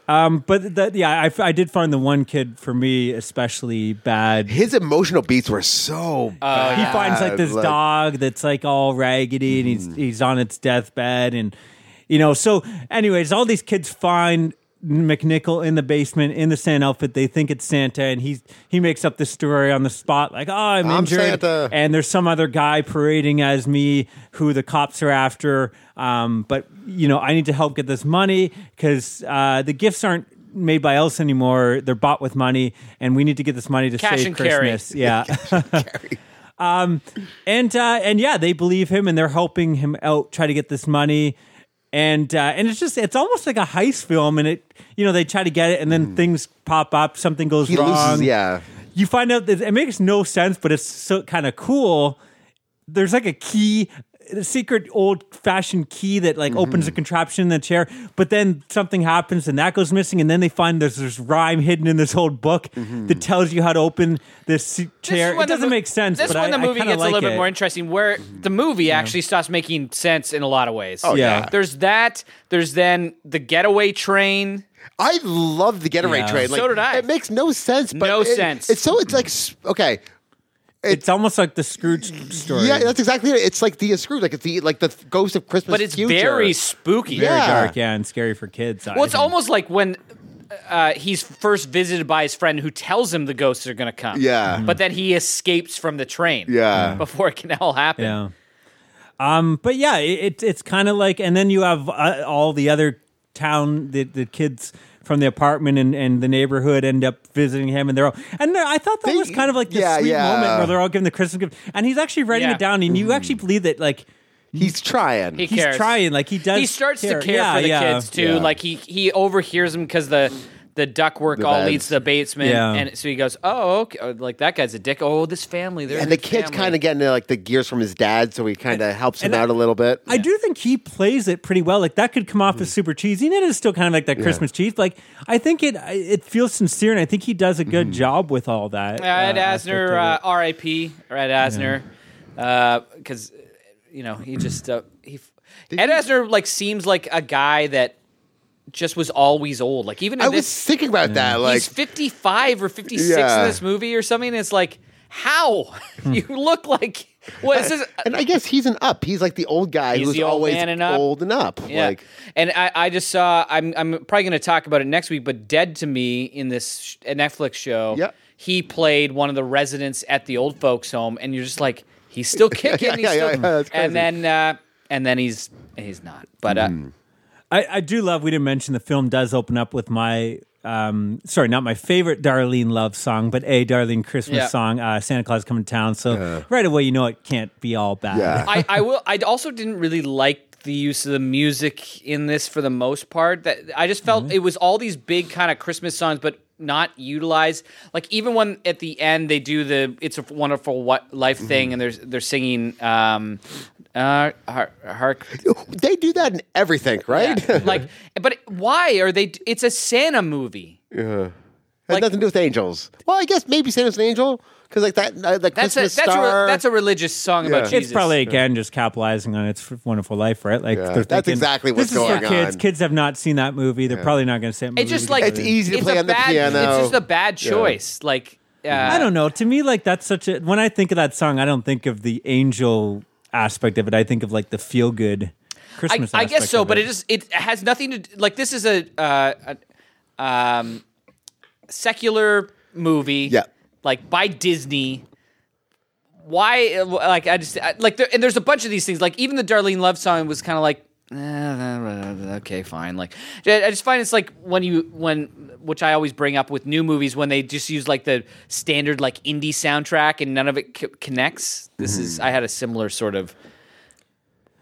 Um, but that, yeah, I, I did find the one kid for me especially bad. His emotional beats were so. Oh, he finds like this like- dog that's like all raggedy and he's he's on its deathbed and you know so anyways all these kids find McNichol in the basement in the Santa outfit. They think it's Santa and he's he makes up this story on the spot like oh I'm, I'm injured. Santa. and there's some other guy parading as me who the cops are after. Um, but you know I need to help get this money because uh, the gifts aren't made by us anymore. They're bought with money and we need to get this money to Cash save and carry. Christmas. Yeah. And uh, and yeah, they believe him, and they're helping him out, try to get this money, and uh, and it's just it's almost like a heist film, and it you know they try to get it, and then things pop up, something goes he wrong. loses. Yeah. You find out that it makes no sense, but it's so kind of cool. There's like a key. A secret old fashioned key that like opens a mm-hmm. contraption in the chair, but then something happens and that goes missing, and then they find there's this rhyme hidden in this old book mm-hmm. that tells you how to open this se- This chair. It doesn't the, make sense. This but when I, the movie gets like a little it. bit more interesting, where mm-hmm. the movie actually starts making sense in a lot of ways. Oh Yeah. yeah. There's that. There's then the getaway train. I love the getaway Yeah. train. So Like, did I. It makes no sense. But No it- sense. It's so. It's like s- okay. It's almost like the Scrooge story. Yeah, that's exactly it. It's like the Scrooge, like it's the like the ghost of Christmas. But it's future. very spooky. Yeah. very dark, yeah, and scary for kids. I Well, it's think. almost like when uh, he's first visited by his friend who tells him the ghosts are going to come. Yeah. But then he escapes from the train. Yeah. Before it can all happen. yeah. Um, but yeah, it, it it's kind of like, and then you have uh, all the other town, the the kids from the apartment and, and the neighborhood end up visiting him, and they're all, and I thought that They- was kind of like the yeah, sweet yeah. moment where they're all giving the Christmas gift, and he's actually writing Yeah. it down, and you mm-hmm. actually believe that like He's trying. He he's cares. trying, like he does. He starts care. to care Yeah, for the yeah. kids too. Yeah. Like he he overhears them because the the ductwork The all beds. leads to the basement, Yeah. and so he goes, "Oh, okay. oh, like that guy's a dick. Oh, this family, they're and the kid's kind of getting like the gears from his dad, so he kind of helps him I- out a little bit. I do think he plays it pretty well. Like that could come off Mm. as super cheesy, and it is still kind of like that Christmas cheese. Like I think it it feels sincere, and I think he does a good Mm-hmm. job with all that. Uh, Ed uh, Asner, aspect uh. R.I.P. Ed Asner, because you know he just uh, he. Ed Asner like seems like a guy that just was always old. Like even in I was this, thinking about that. Like, he's fifty five or fifty six Yeah. in this movie or something. It's like how you look like what is this? and I guess he's an up. He's like the old guy He's who's the old always man and up. old and up. Yeah, Like, and I, I just saw. I'm I'm probably going to talk about it next week. But Dead to Me in this sh- Netflix show, Yeah. he played one of the residents at the old folks' home, and you're just like, he's still kicking. Yeah, he's yeah, still, yeah, that's crazy. and then uh, and then he's he's not. But uh, Hmm. I, I do love. We didn't mention the film does open up with my. Um, sorry, not my favorite Darlene Love song, but a Darlene Christmas Yeah. song. Uh, Santa Claus coming to town. So right away, you know it can't be all bad. Yeah. I, I will. I also didn't really like the use of the music in this for the most part. That I just felt Mm-hmm. it was all these big kind of Christmas songs, but not utilized. Like even when at the end they do the "It's a Wonderful What Life" Mm-hmm. thing, and they're they're singing um, uh, hark, hark they do that in everything, right? yeah. like, but why are they? It's a Santa movie. Yeah. Has like- nothing to do with angels. Well, I guess maybe Santa's an angel because like that, uh, the That's a Christmas that's a, star. re- that's a religious song Yeah. about It's Jesus. It's probably again just capitalizing on its wonderful life, right? Like Yeah, they're that's thinking, exactly what's this is going for kids. on. Kids have not seen that movie. They're probably not going to say it. It's just like It's easy to it's play a on the bad, piano. It's just a bad choice. Like uh, I don't know. To me, like that's such a. When I think of that song, I don't think of the angel aspect of it. I think of like the feel good I, Christmas. I guess aspect so, of but it just it has nothing to d- like. This is a, uh, a um, secular movie, Yeah. Like by Disney. Why? Like I just I, like there, and there's a bunch of these things. Like even the Darlene Love song was kind of like. eh, okay, fine. Like, I just find it's like when you when which I always bring up with new movies when they just use like the standard like indie soundtrack and none of it c- connects. This is Mm-hmm. I had a similar sort of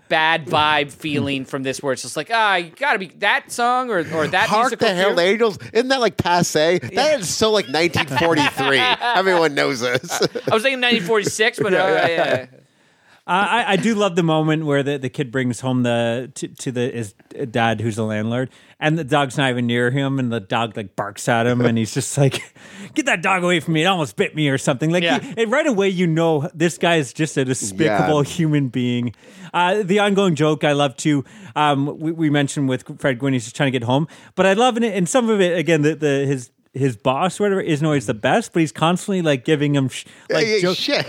bad vibe feeling from this where it's just like ah you gotta be that song or or that Hark musical the Herald. Angels. Isn't that like passe? That is so like 1943. Everyone knows this. I was thinking 1946 but uh, yeah. I, I do love the moment where the, the kid brings home the to, to the his dad who's the landlord, and the dog's not even near him, and the dog like barks at him, and he's just like, "Get that dog away from me! It almost bit me or something." Like Yeah. he- right away, you know this guy is just a despicable Yeah. human being. Uh, the ongoing joke I love too. Um, we, we mentioned with Fred Gwynne, he's just trying to get home, but I love it, and some of it again. The, the his his boss, or whatever, isn't always the best, but he's constantly like giving him sh- like yeah, joke- shit.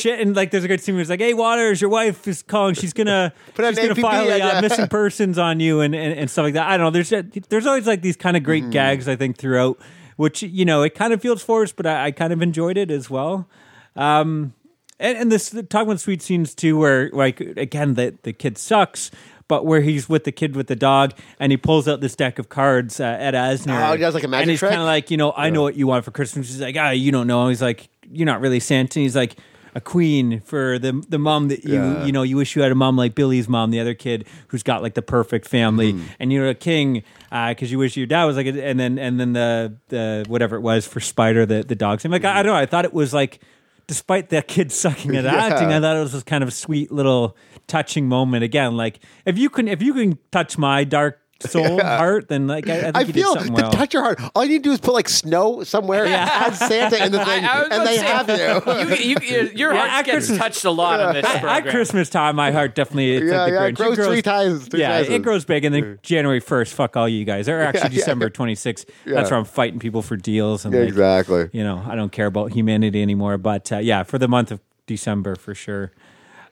shit. And like, there's a good scene where it's like, "Hey, Waters, your wife is calling. She's gonna she's gonna APB file a uh, missing persons on you and, and and stuff like that." I don't know. There's there's always like these kind of great Mm-hmm. gags I think throughout, which you know it kind of feels forced, but I, I kind of enjoyed it as well. Um, and, and this talking about sweet scenes too, where like again the the kid sucks. But where he's with the kid with the dog, and he pulls out this deck of cards uh, at Asner. Oh, he does like a magic and he's trick? kind of like, you know, I know what you want for Christmas. He's like, ah, you don't know. He's like, you're not really Santa. He's like, a queen for the the mom that you Yeah. you know you wish you had a mom like Billy's mom, the other kid who's got like the perfect family, Mm-hmm. and you're a king because you wish your dad was like, a, and then and then the the whatever it was for Spider the the dog. So I'm like, I, I don't know. I thought it was like. Despite that kid sucking at Yeah. acting, I thought it was this kind of a sweet little touching moment. Again, like if you can if you can touch my dark soul heart, then like I, I think I feel did to well. touch your heart. All you need to do is put like snow somewhere, add Santa in the thing, I was and they say, have you. you, you, your Yeah, heart gets touched a lot on this at, program. at Christmas time, my heart definitely it's Yeah, like the yeah, it Grinch. grows three times- three yeah, sizes. it grows big, and then January first, fuck all you guys. Or actually, yeah, December twenty sixth. Yeah. That's where I'm fighting people for deals and Yeah, like, exactly. You know, I don't care about humanity anymore. But uh, yeah, for the month of December for sure.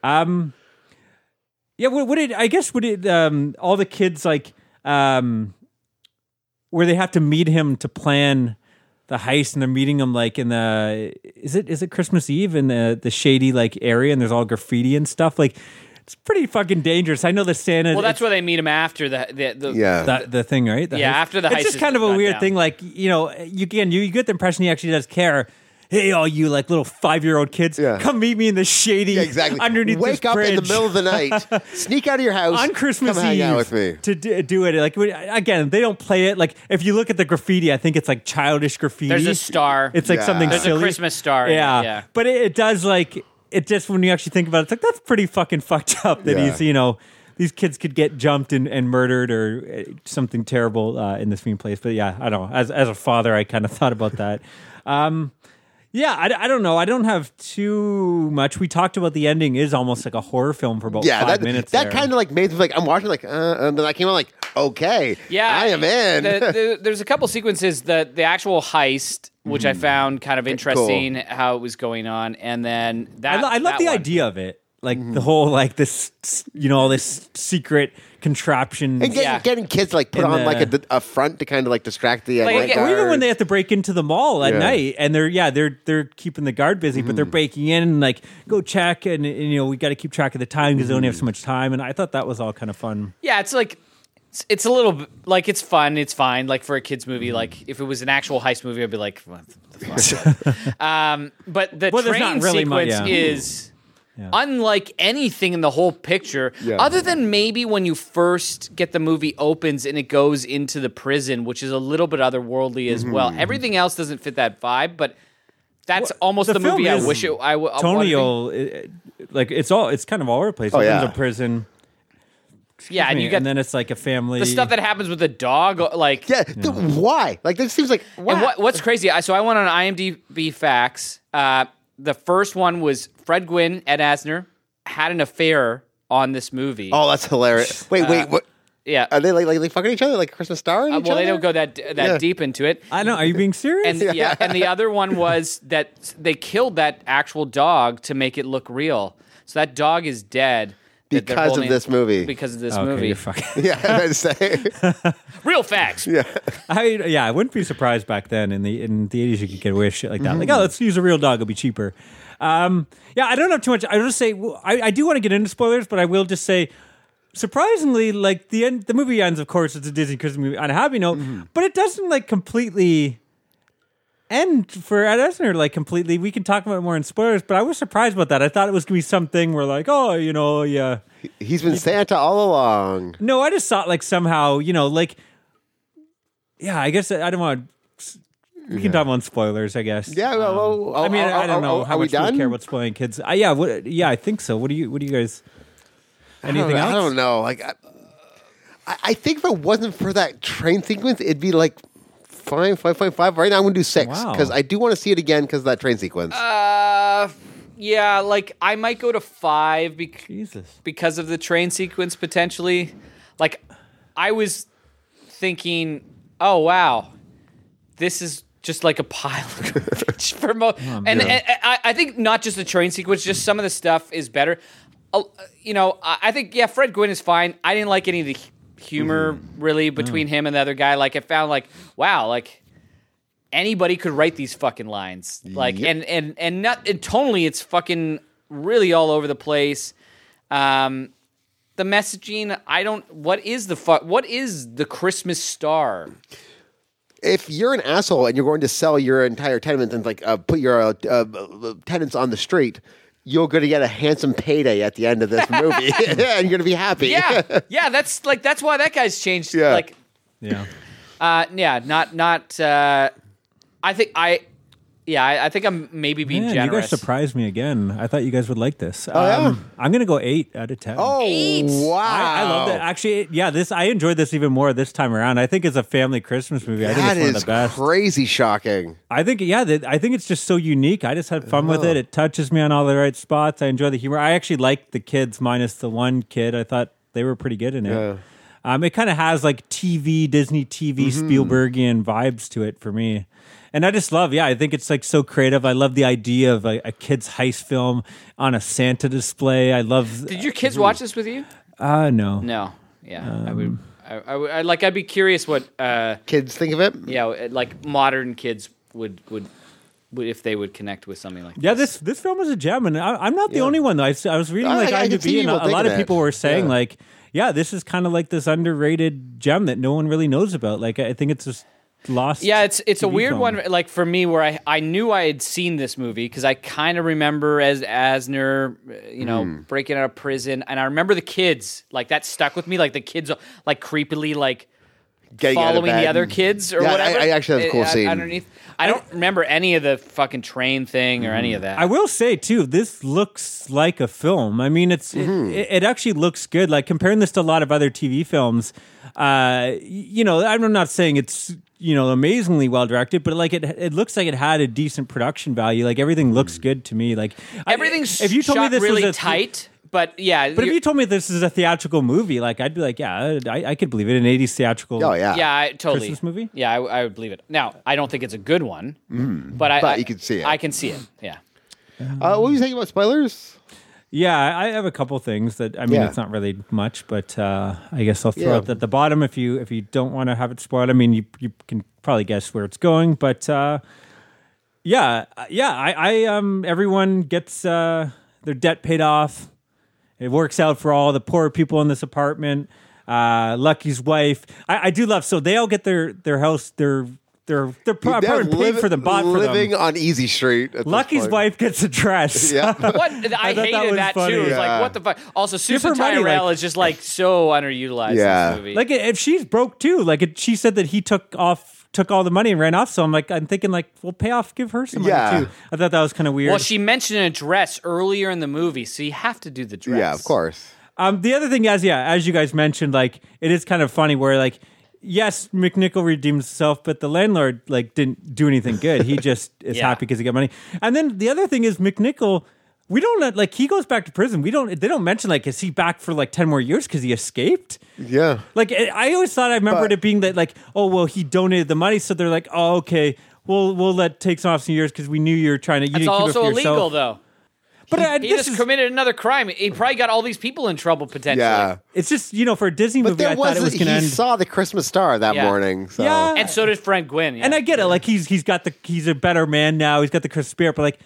Um, yeah, what, what did I guess? Would it um all the kids like um where they have to meet him to plan the heist and they're meeting him like in the is it is it Christmas Eve in the the shady like area and there's all graffiti and stuff like it's pretty fucking dangerous. I know the Santa. well, that's where they meet him after the the, the Yeah. that the thing, right? The Yeah, heist. after the it's heist just kind of a weird down. thing. Like you know, you again, you, you get the impression he actually does care. Hey, all you like little five year old kids, Yeah. come meet me in the shady, Yeah, exactly. underneath Wake this up in the bridge middle of the night, sneak out of your house on Christmas come hang Eve out with me. to do, do it. Like when- again, they don't play it. Like if you look at the graffiti, I think it's like childish graffiti. There's a star. It's like Yeah. something There's a silly. Christmas star in it, Yeah, yeah. But it, it does like it just when you actually think about it, it's like that's pretty fucking fucked up. That Yeah. he's you know these kids could get jumped and, and murdered or uh, something terrible uh, in this mean place. But yeah, I don't know. As as a father, I kind of thought about that. Um, yeah, I, I don't know. I don't have too much. We talked about the ending is almost like a horror film for about Yeah, five that minutes. that kind of like made me like I'm watching like, uh, and then I came out like, okay, Yeah, I am in. The, the, there's a couple sequences that the actual heist, which I found kind of interesting how it was going on, and then I, that lo- I love the one. idea of it. Like the whole like this, you know, all this secret contraption. and getting, Yeah. getting kids like put In on like a, a front to kind of like distract the uh, Like, night yeah, or even when guard. they have to break into the mall at Yeah. night and they're yeah they're they're keeping the guard busy but they're breaking in and like go check and, and you know we got to keep track of the time because they only have so much time and I thought that was all kind of fun. Yeah, it's like it's, it's a little bit- like it's fun. It's fine. Like for a kids movie, like if it was an actual heist movie, I'd be like, what the fuck? um, but the Well, there's train not really mu- sequence yeah. is. Unlike anything in the whole picture, Yeah. other than maybe when you first get the movie opens and it goes into the prison, which is a little bit otherworldly as well. Mm-hmm. Everything else doesn't fit that vibe, but that's almost the the, movie I wish it. I, w- I Tony wanted it- like it's all it's kind of all over the place. Oh, Opens yeah. a prison, yeah, and you and get then it's like a family. the stuff that happens with the dog, like yeah, th- why? Like this seems like why? And what, what's crazy? I- So I went on IMDb facts. Uh, the first one was Fred Gwynne, Ed Asner had an affair on this movie. Oh, that's hilarious. Wait, wait, what? yeah. Are they like like they fucking each other like Christmas Star? Uh, well, they don't go that that Yeah. deep into it. I know. Are you being serious? And yeah. and the other one was that they killed that actual dog to make it look real. So that dog is dead that they're Because of holding- this movie. Because of this okay, movie. you're fucking. Yeah, I'd say. Real facts. yeah. I yeah, I wouldn't be surprised back then in the in the eighties you could get away with shit like that. Mm-hmm. Like, oh, let's use a real dog; it'll be cheaper. Um, yeah, I don't have too much. I will just say I, I do want to get into spoilers, but I will just say, surprisingly, like the end, the movie ends. Of course, it's a Disney Christmas movie on a happy note, Mm-hmm. but it doesn't like completely end for Ed Asner. Like completely, we can talk about it more in spoilers. But I was surprised about that. I thought it was gonna be something where like, oh, you know, yeah. He's been Santa all along. No, I just thought like somehow, you know, like, yeah, I guess I don't want to we can talk about spoilers, I guess. Yeah, well, well, I mean, are- I don't know how are we much people done? care about spoiling kids. Uh, yeah, what, yeah, I think so. What do you? What do you guys? Anything know, else? I don't know. Like, I, I- I think if it wasn't for that train sequence, it'd be like five, five point five. Right now, I'm going to do six Wow. because I do want to see it again because that train sequence. Uh, yeah, like I might go to five bec- Jesus. because of the train sequence potentially. Like, I was thinking, oh wow, this is just like a pile of garbage for mo- and, and I, I think not just the train sequence, just some of the stuff is better. Uh, you know, I, I think yeah, Fred Gwynne is fine. I didn't like any of the hu- humor really between him and the other guy. Like, I found like wow, like anybody could write these fucking lines. Like Yep. and and and not and tonally it's fucking really all over the place. Um the messaging, I don't what is the fuck what is the Christmas star? if you're an asshole and you're going to sell your entire tenement and like uh, put your uh, uh, tenants on the street, you're going to get a handsome payday at the end of this movie, and you're going to be happy. Yeah. yeah, that's like that's why that guy's changed Yeah. like Yeah. uh yeah, not not uh I think I yeah, I, I think I'm maybe being Man, you guys generous. surprised me again. I thought you guys would like this. Oh, yeah? I'm gonna go eight out of ten. Oh Eight. wow! I, I love that. Actually, yeah, this I enjoyed this even more this time around. I think it's a family Christmas movie. I think That it's one of the best. crazy shocking. I think yeah, that, I think it's just so unique. I just had fun with it. It touches me on all the right spots. I enjoy the humor. I actually like the kids minus the one kid. I thought they were pretty good in it. Yeah. Um, it kind of has like TV, Disney TV, Spielbergian vibes to it for me. And I just love, yeah, I think it's like so creative. I love the idea of a, a kid's heist film on a Santa display. I love. Did your kids watch this with you? Uh, no. No. Yeah. I Um, would I, I would I, like I'd be curious what uh Kids think of it. yeah, like modern kids would would, would if they would connect with something like Yeah, this. this this film was a gem, and I, I'm not the only one though. I was reading like I IMDb, and a, a lot of that. people were saying Yeah. like, yeah, this is kind of like this underrated gem that no one really knows about. Like, I think it's just lost. Yeah, it's it's a weird film. one. Like for me, where I I knew I had seen this movie because I kind of remember as Asner, you know, Hmm. breaking out of prison, and I remember the kids. Like that stuck with me. Like the kids, like creepily, like Getting following the other kids or Yeah, I- whatever. I actually- have a cool Uh, scene. Underneath, I don't remember any of the fucking train thing or any of that. I will say too, this looks like a film. I mean, it's Mm-hmm. it, it actually looks good. Like comparing this to a lot of other TV films, uh, you know, I'm not saying it's you know amazingly well directed, but like it it looks like it had a decent production value. Like everything Mm. looks good to me. Like I- Everything's if you told me this really was a, tight, but yeah, But if you're- told me this is a theatrical movie, like I'd be like, yeah, I, I could believe it. An '80s theatrical. Oh yeah. Yeah, I, totally. Christmas movie? Yeah, I, I would believe it. Now, I don't think it's a good one, but I. But I- you can see it. I can see it. Yeah. Uh, what were you saying about spoilers? Yeah, I have a couple things that I mean, Yeah. it's not really much, but uh, I guess I'll throw Yeah. it at the bottom if you if you don't want to have it spoiled. I mean, you you can probably guess where it's going, but uh, yeah, uh, yeah, I, I um everyone gets uh, their debt paid off. It works out for all the poor people in this apartment. Uh, Lucky's wife, I, I do love. So they all get their their house their their their pro- They're apartment paid liv- for the bought for living them. on Easy Street. at Lucky's wife gets a dress. Yeah. What I, thought that hated was that, funny. too. It's Yeah. like what the fuck. Also, Susan her money, Tyrrell like- is just like so underutilized Yeah. in this movie. Like if she's broke too, like it, she said that he took off, took all the money and ran off. So I'm like, I'm thinking like, we'll pay off, give her some Yeah. money too. I thought that was kind of weird. well, she mentioned a dress earlier in the movie, so you have to do the dress. Yeah, of course. um, the other thing is, yeah, as you guys mentioned, like it is kind of funny where like, yes, McNichol redeems himself, but the landlord like didn't do anything good. He just is Yeah. happy because he got money. And then the other thing is McNichol. We don't let- like he goes back to prison. We don't. They don't mention like is he back for like ten more years because he escaped. Yeah. Like I I always thought I remembered But- it being that like oh well he donated the money so they're like oh okay we'll we'll let take some off some years because we knew you were trying to you It's didn't keep it also for illegal, yourself. though. But uh, He this just is, committed another crime. He probably got all these people in trouble potentially. Yeah. it's just you know for a Disney But movie there I thought was it was going to he end. saw the Christmas star that Yeah. morning. So. Yeah. And so did Frank Gwynne. and I get it like he's he's got the he's a better man now he's got the Christmas spirit but like.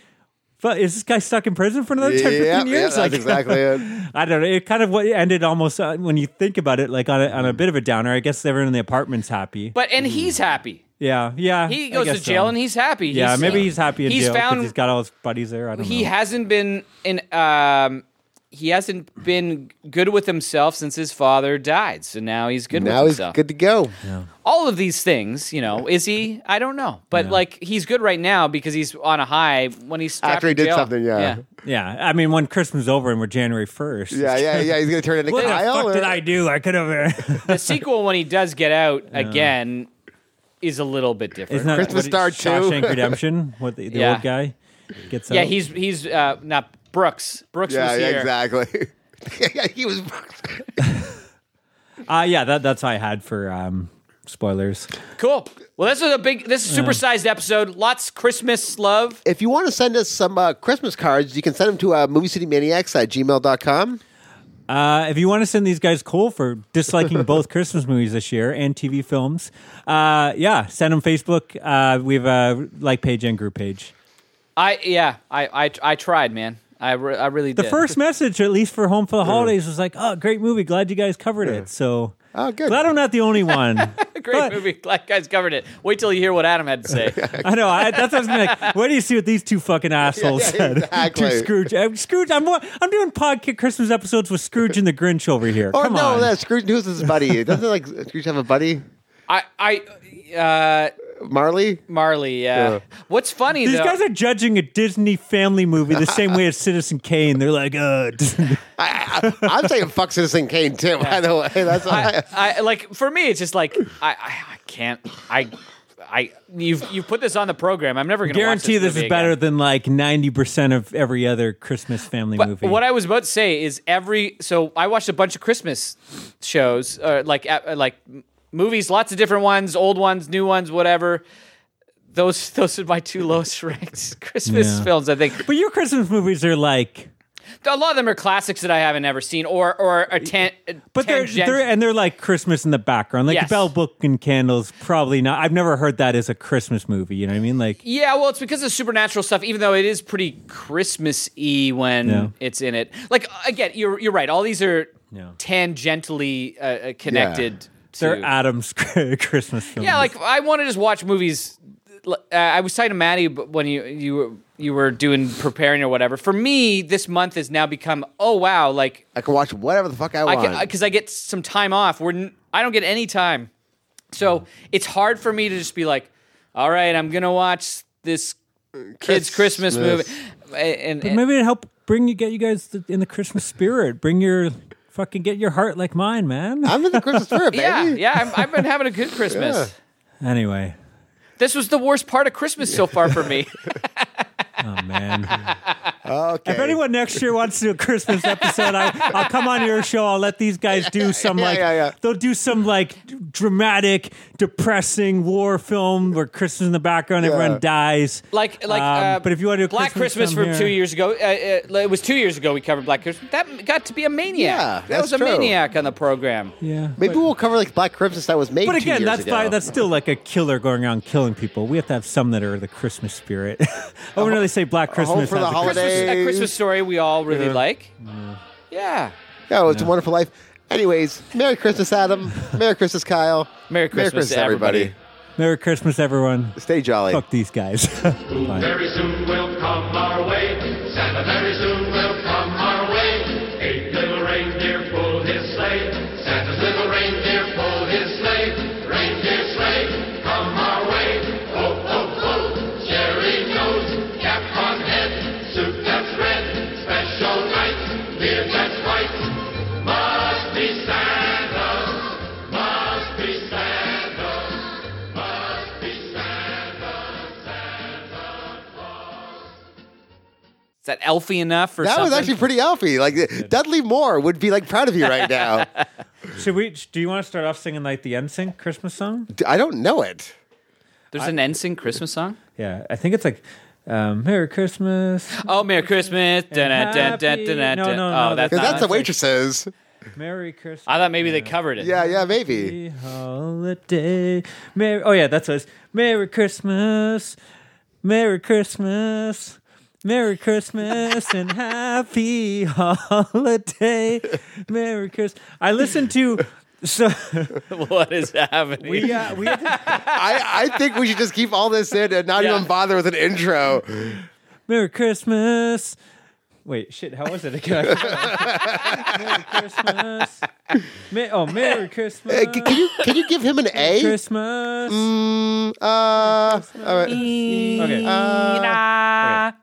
But is this guy stuck in prison for another 10, 15 Yeah, yeah, years? that's like, exactly it. I don't know. It kind of what ended almost uh, when you think about it, like on a, on a bit of a downer. I guess everyone in the apartment's happy. But and he's happy. Yeah, yeah. He goes to jail so. and he's happy. yeah, He's- maybe he's happy in he's jail because found he's got all his buddies there. I don't know. he know. hasn't been in um he hasn't been good with himself since his father died. So now he's good Now with he's himself. good to go. All of these things, you know, is he? I don't know, but like he's good right now because he's on a high. When he's After he did jail. something, yeah. Yeah, I mean, when Christmas is over and we're January first. Yeah, yeah, yeah. He's gonna turn into What Kyle. the fuck or- did I do? I could have. The sequel, when he does get out again, is a little bit different. Isn't that Christmas what- Star too? Shawshank Redemption? What the, the Yeah. old guy gets yeah, out? he's he's uh, not Brooks. Brooks Yeah, was yeah, here. exactly. yeah, he was. Uh, yeah, that, that's all I had for um, spoilers. Cool. Well, this is a big. This is a supersized episode. Lots Christmas love. If you want to send us some uh, Christmas cards, you can send them to uh, moviecitymaniacs at gmail.com. Uh, if you want to send these guys cool for disliking both Christmas movies this year and TV films, uh, yeah, send them Facebook. Uh, we have a like page and group page. I yeah. I I, I tried, man. I, re- I really The did. first message, at least for Home for the Holidays, was like, "Oh, great movie! Glad you guys covered it." So, Oh, good. glad I'm not the only one. great But- movie. Glad guys covered it. Wait till you hear what Adam had to say. I know. I, that's what I was gonna like. Where do you see what these two fucking assholes yeah, said exactly. to Scrooge? Uh, Scrooge, I'm I'm doing podcast Christmas episodes with Scrooge and the Grinch over here. Oh Come no, on. that's Scrooge. Who's his buddy? Doesn't like Scrooge have a buddy? I I uh, Marley. Marley. Yeah. Yeah. What's funny These though? guys are judging a Disney family movie the same way as Citizen Kane. They're like, uh, I, I, I'm saying fuck Citizen Kane too. By the way, that's I, I like for me. It's just like I I, I can't. I I you've you put this on the program. I'm never going to guarantee this, this is movie better than like 90% of every other Christmas family But movie. what I was about to say is every so I watched a bunch of Christmas shows, uh, like uh, like m- movies, lots of different ones, old ones, new ones, whatever. Those those are my two lowest ranked Christmas Yeah. films. I think but your Christmas movies are like, a lot of them are classics that I haven't ever seen, or or a tan- but they're, tangent- they're and they're like Christmas in the background. Like Yes. Bell Book and Candles, probably not. I've never heard that as a Christmas movie. You know what I mean? Like, Yeah, well, it's because of supernatural stuff. Even though it is pretty Christmas-y when Yeah. it's in it. Like again, you're you're right. All these are Yeah. tangentially uh, uh, connected. they're to, Adam's Christmas films. Yeah, like I want to just watch movies. Uh, I was talking to Maddie when you you were- you were doing preparing or whatever. For me, this month has now become oh wow, like I can watch whatever the fuck I I want. because I get some time off. We're n- I don't get any time, so it's hard for me to just be like, all right, I'm gonna watch this kids Christmas, movie, and, But and- maybe it help bring you, get you guys in the Christmas spirit. Bring your fucking get your heart like mine, man. I'm in the Christmas spirit, baby. yeah, yeah, I'm, I've been having a good Christmas. Anyway, This was the worst part of Christmas so far for me. oh man. Okay. If anyone next year wants to do a Christmas episode, I, I'll come on your show. I'll let these guys do some Yeah, like yeah, yeah. they'll do some like dramatic, depressing war film where Christmas in the background, Yeah. everyone dies. Like, like, Um, uh, but if you want to do a Black Christmas Christmas, film from here- two years ago, uh, uh, it was two years ago we covered Black Christmas. That got to be a maniac. Yeah, that that's was a true. maniac on the program. yeah, Maybe we'll cover like Black Christmas that was made. But two again, years that's ago. fine. That's still like a killer going around killing people. We have to have some that are the Christmas spirit. I wouldn't really say Black Christmas. Home for has the a holiday. Christmas, a Days. Christmas story we all really like. Yeah. Yeah, it's a wonderful life. Anyways, Merry Christmas, Adam. Merry Christmas, Kyle. Merry Christmas, to everybody. Merry Christmas, everyone. Stay jolly. Fuck these guys. Bye. Very soon will come our way. Santa very soon Is that elfy enough or That something? was actually pretty elfy. Like Dudley Moore would be like proud of you right now. Should we? Do you want to start off singing like the NSYNC Christmas song? I don't know it. There's an NSYNC Christmas song. Yeah, I think it's like um, Merry Christmas, Oh, Merry Christmas. Dun, dun, dun, dun, happy- dun, dun, No, no, Oh, no, that's Because not. that's the waitresses. Merry Christmas. I thought maybe they covered it. Yeah, yeah, maybe. Happy holiday. Merry. Oh yeah, that's what it's. Merry Christmas. Merry Christmas. Merry Christmas and happy holiday. Merry Christmas. I listened to so what is happening? we uh, we to- I, I think we should just keep all this in and not Yeah. even bother with an intro. Merry Christmas. Wait, shit. How was it again? Merry Christmas. Ma- oh, Merry Christmas. Uh, can you can you give him an A? Christmas. Mm, uh, all right. Okay. Ina.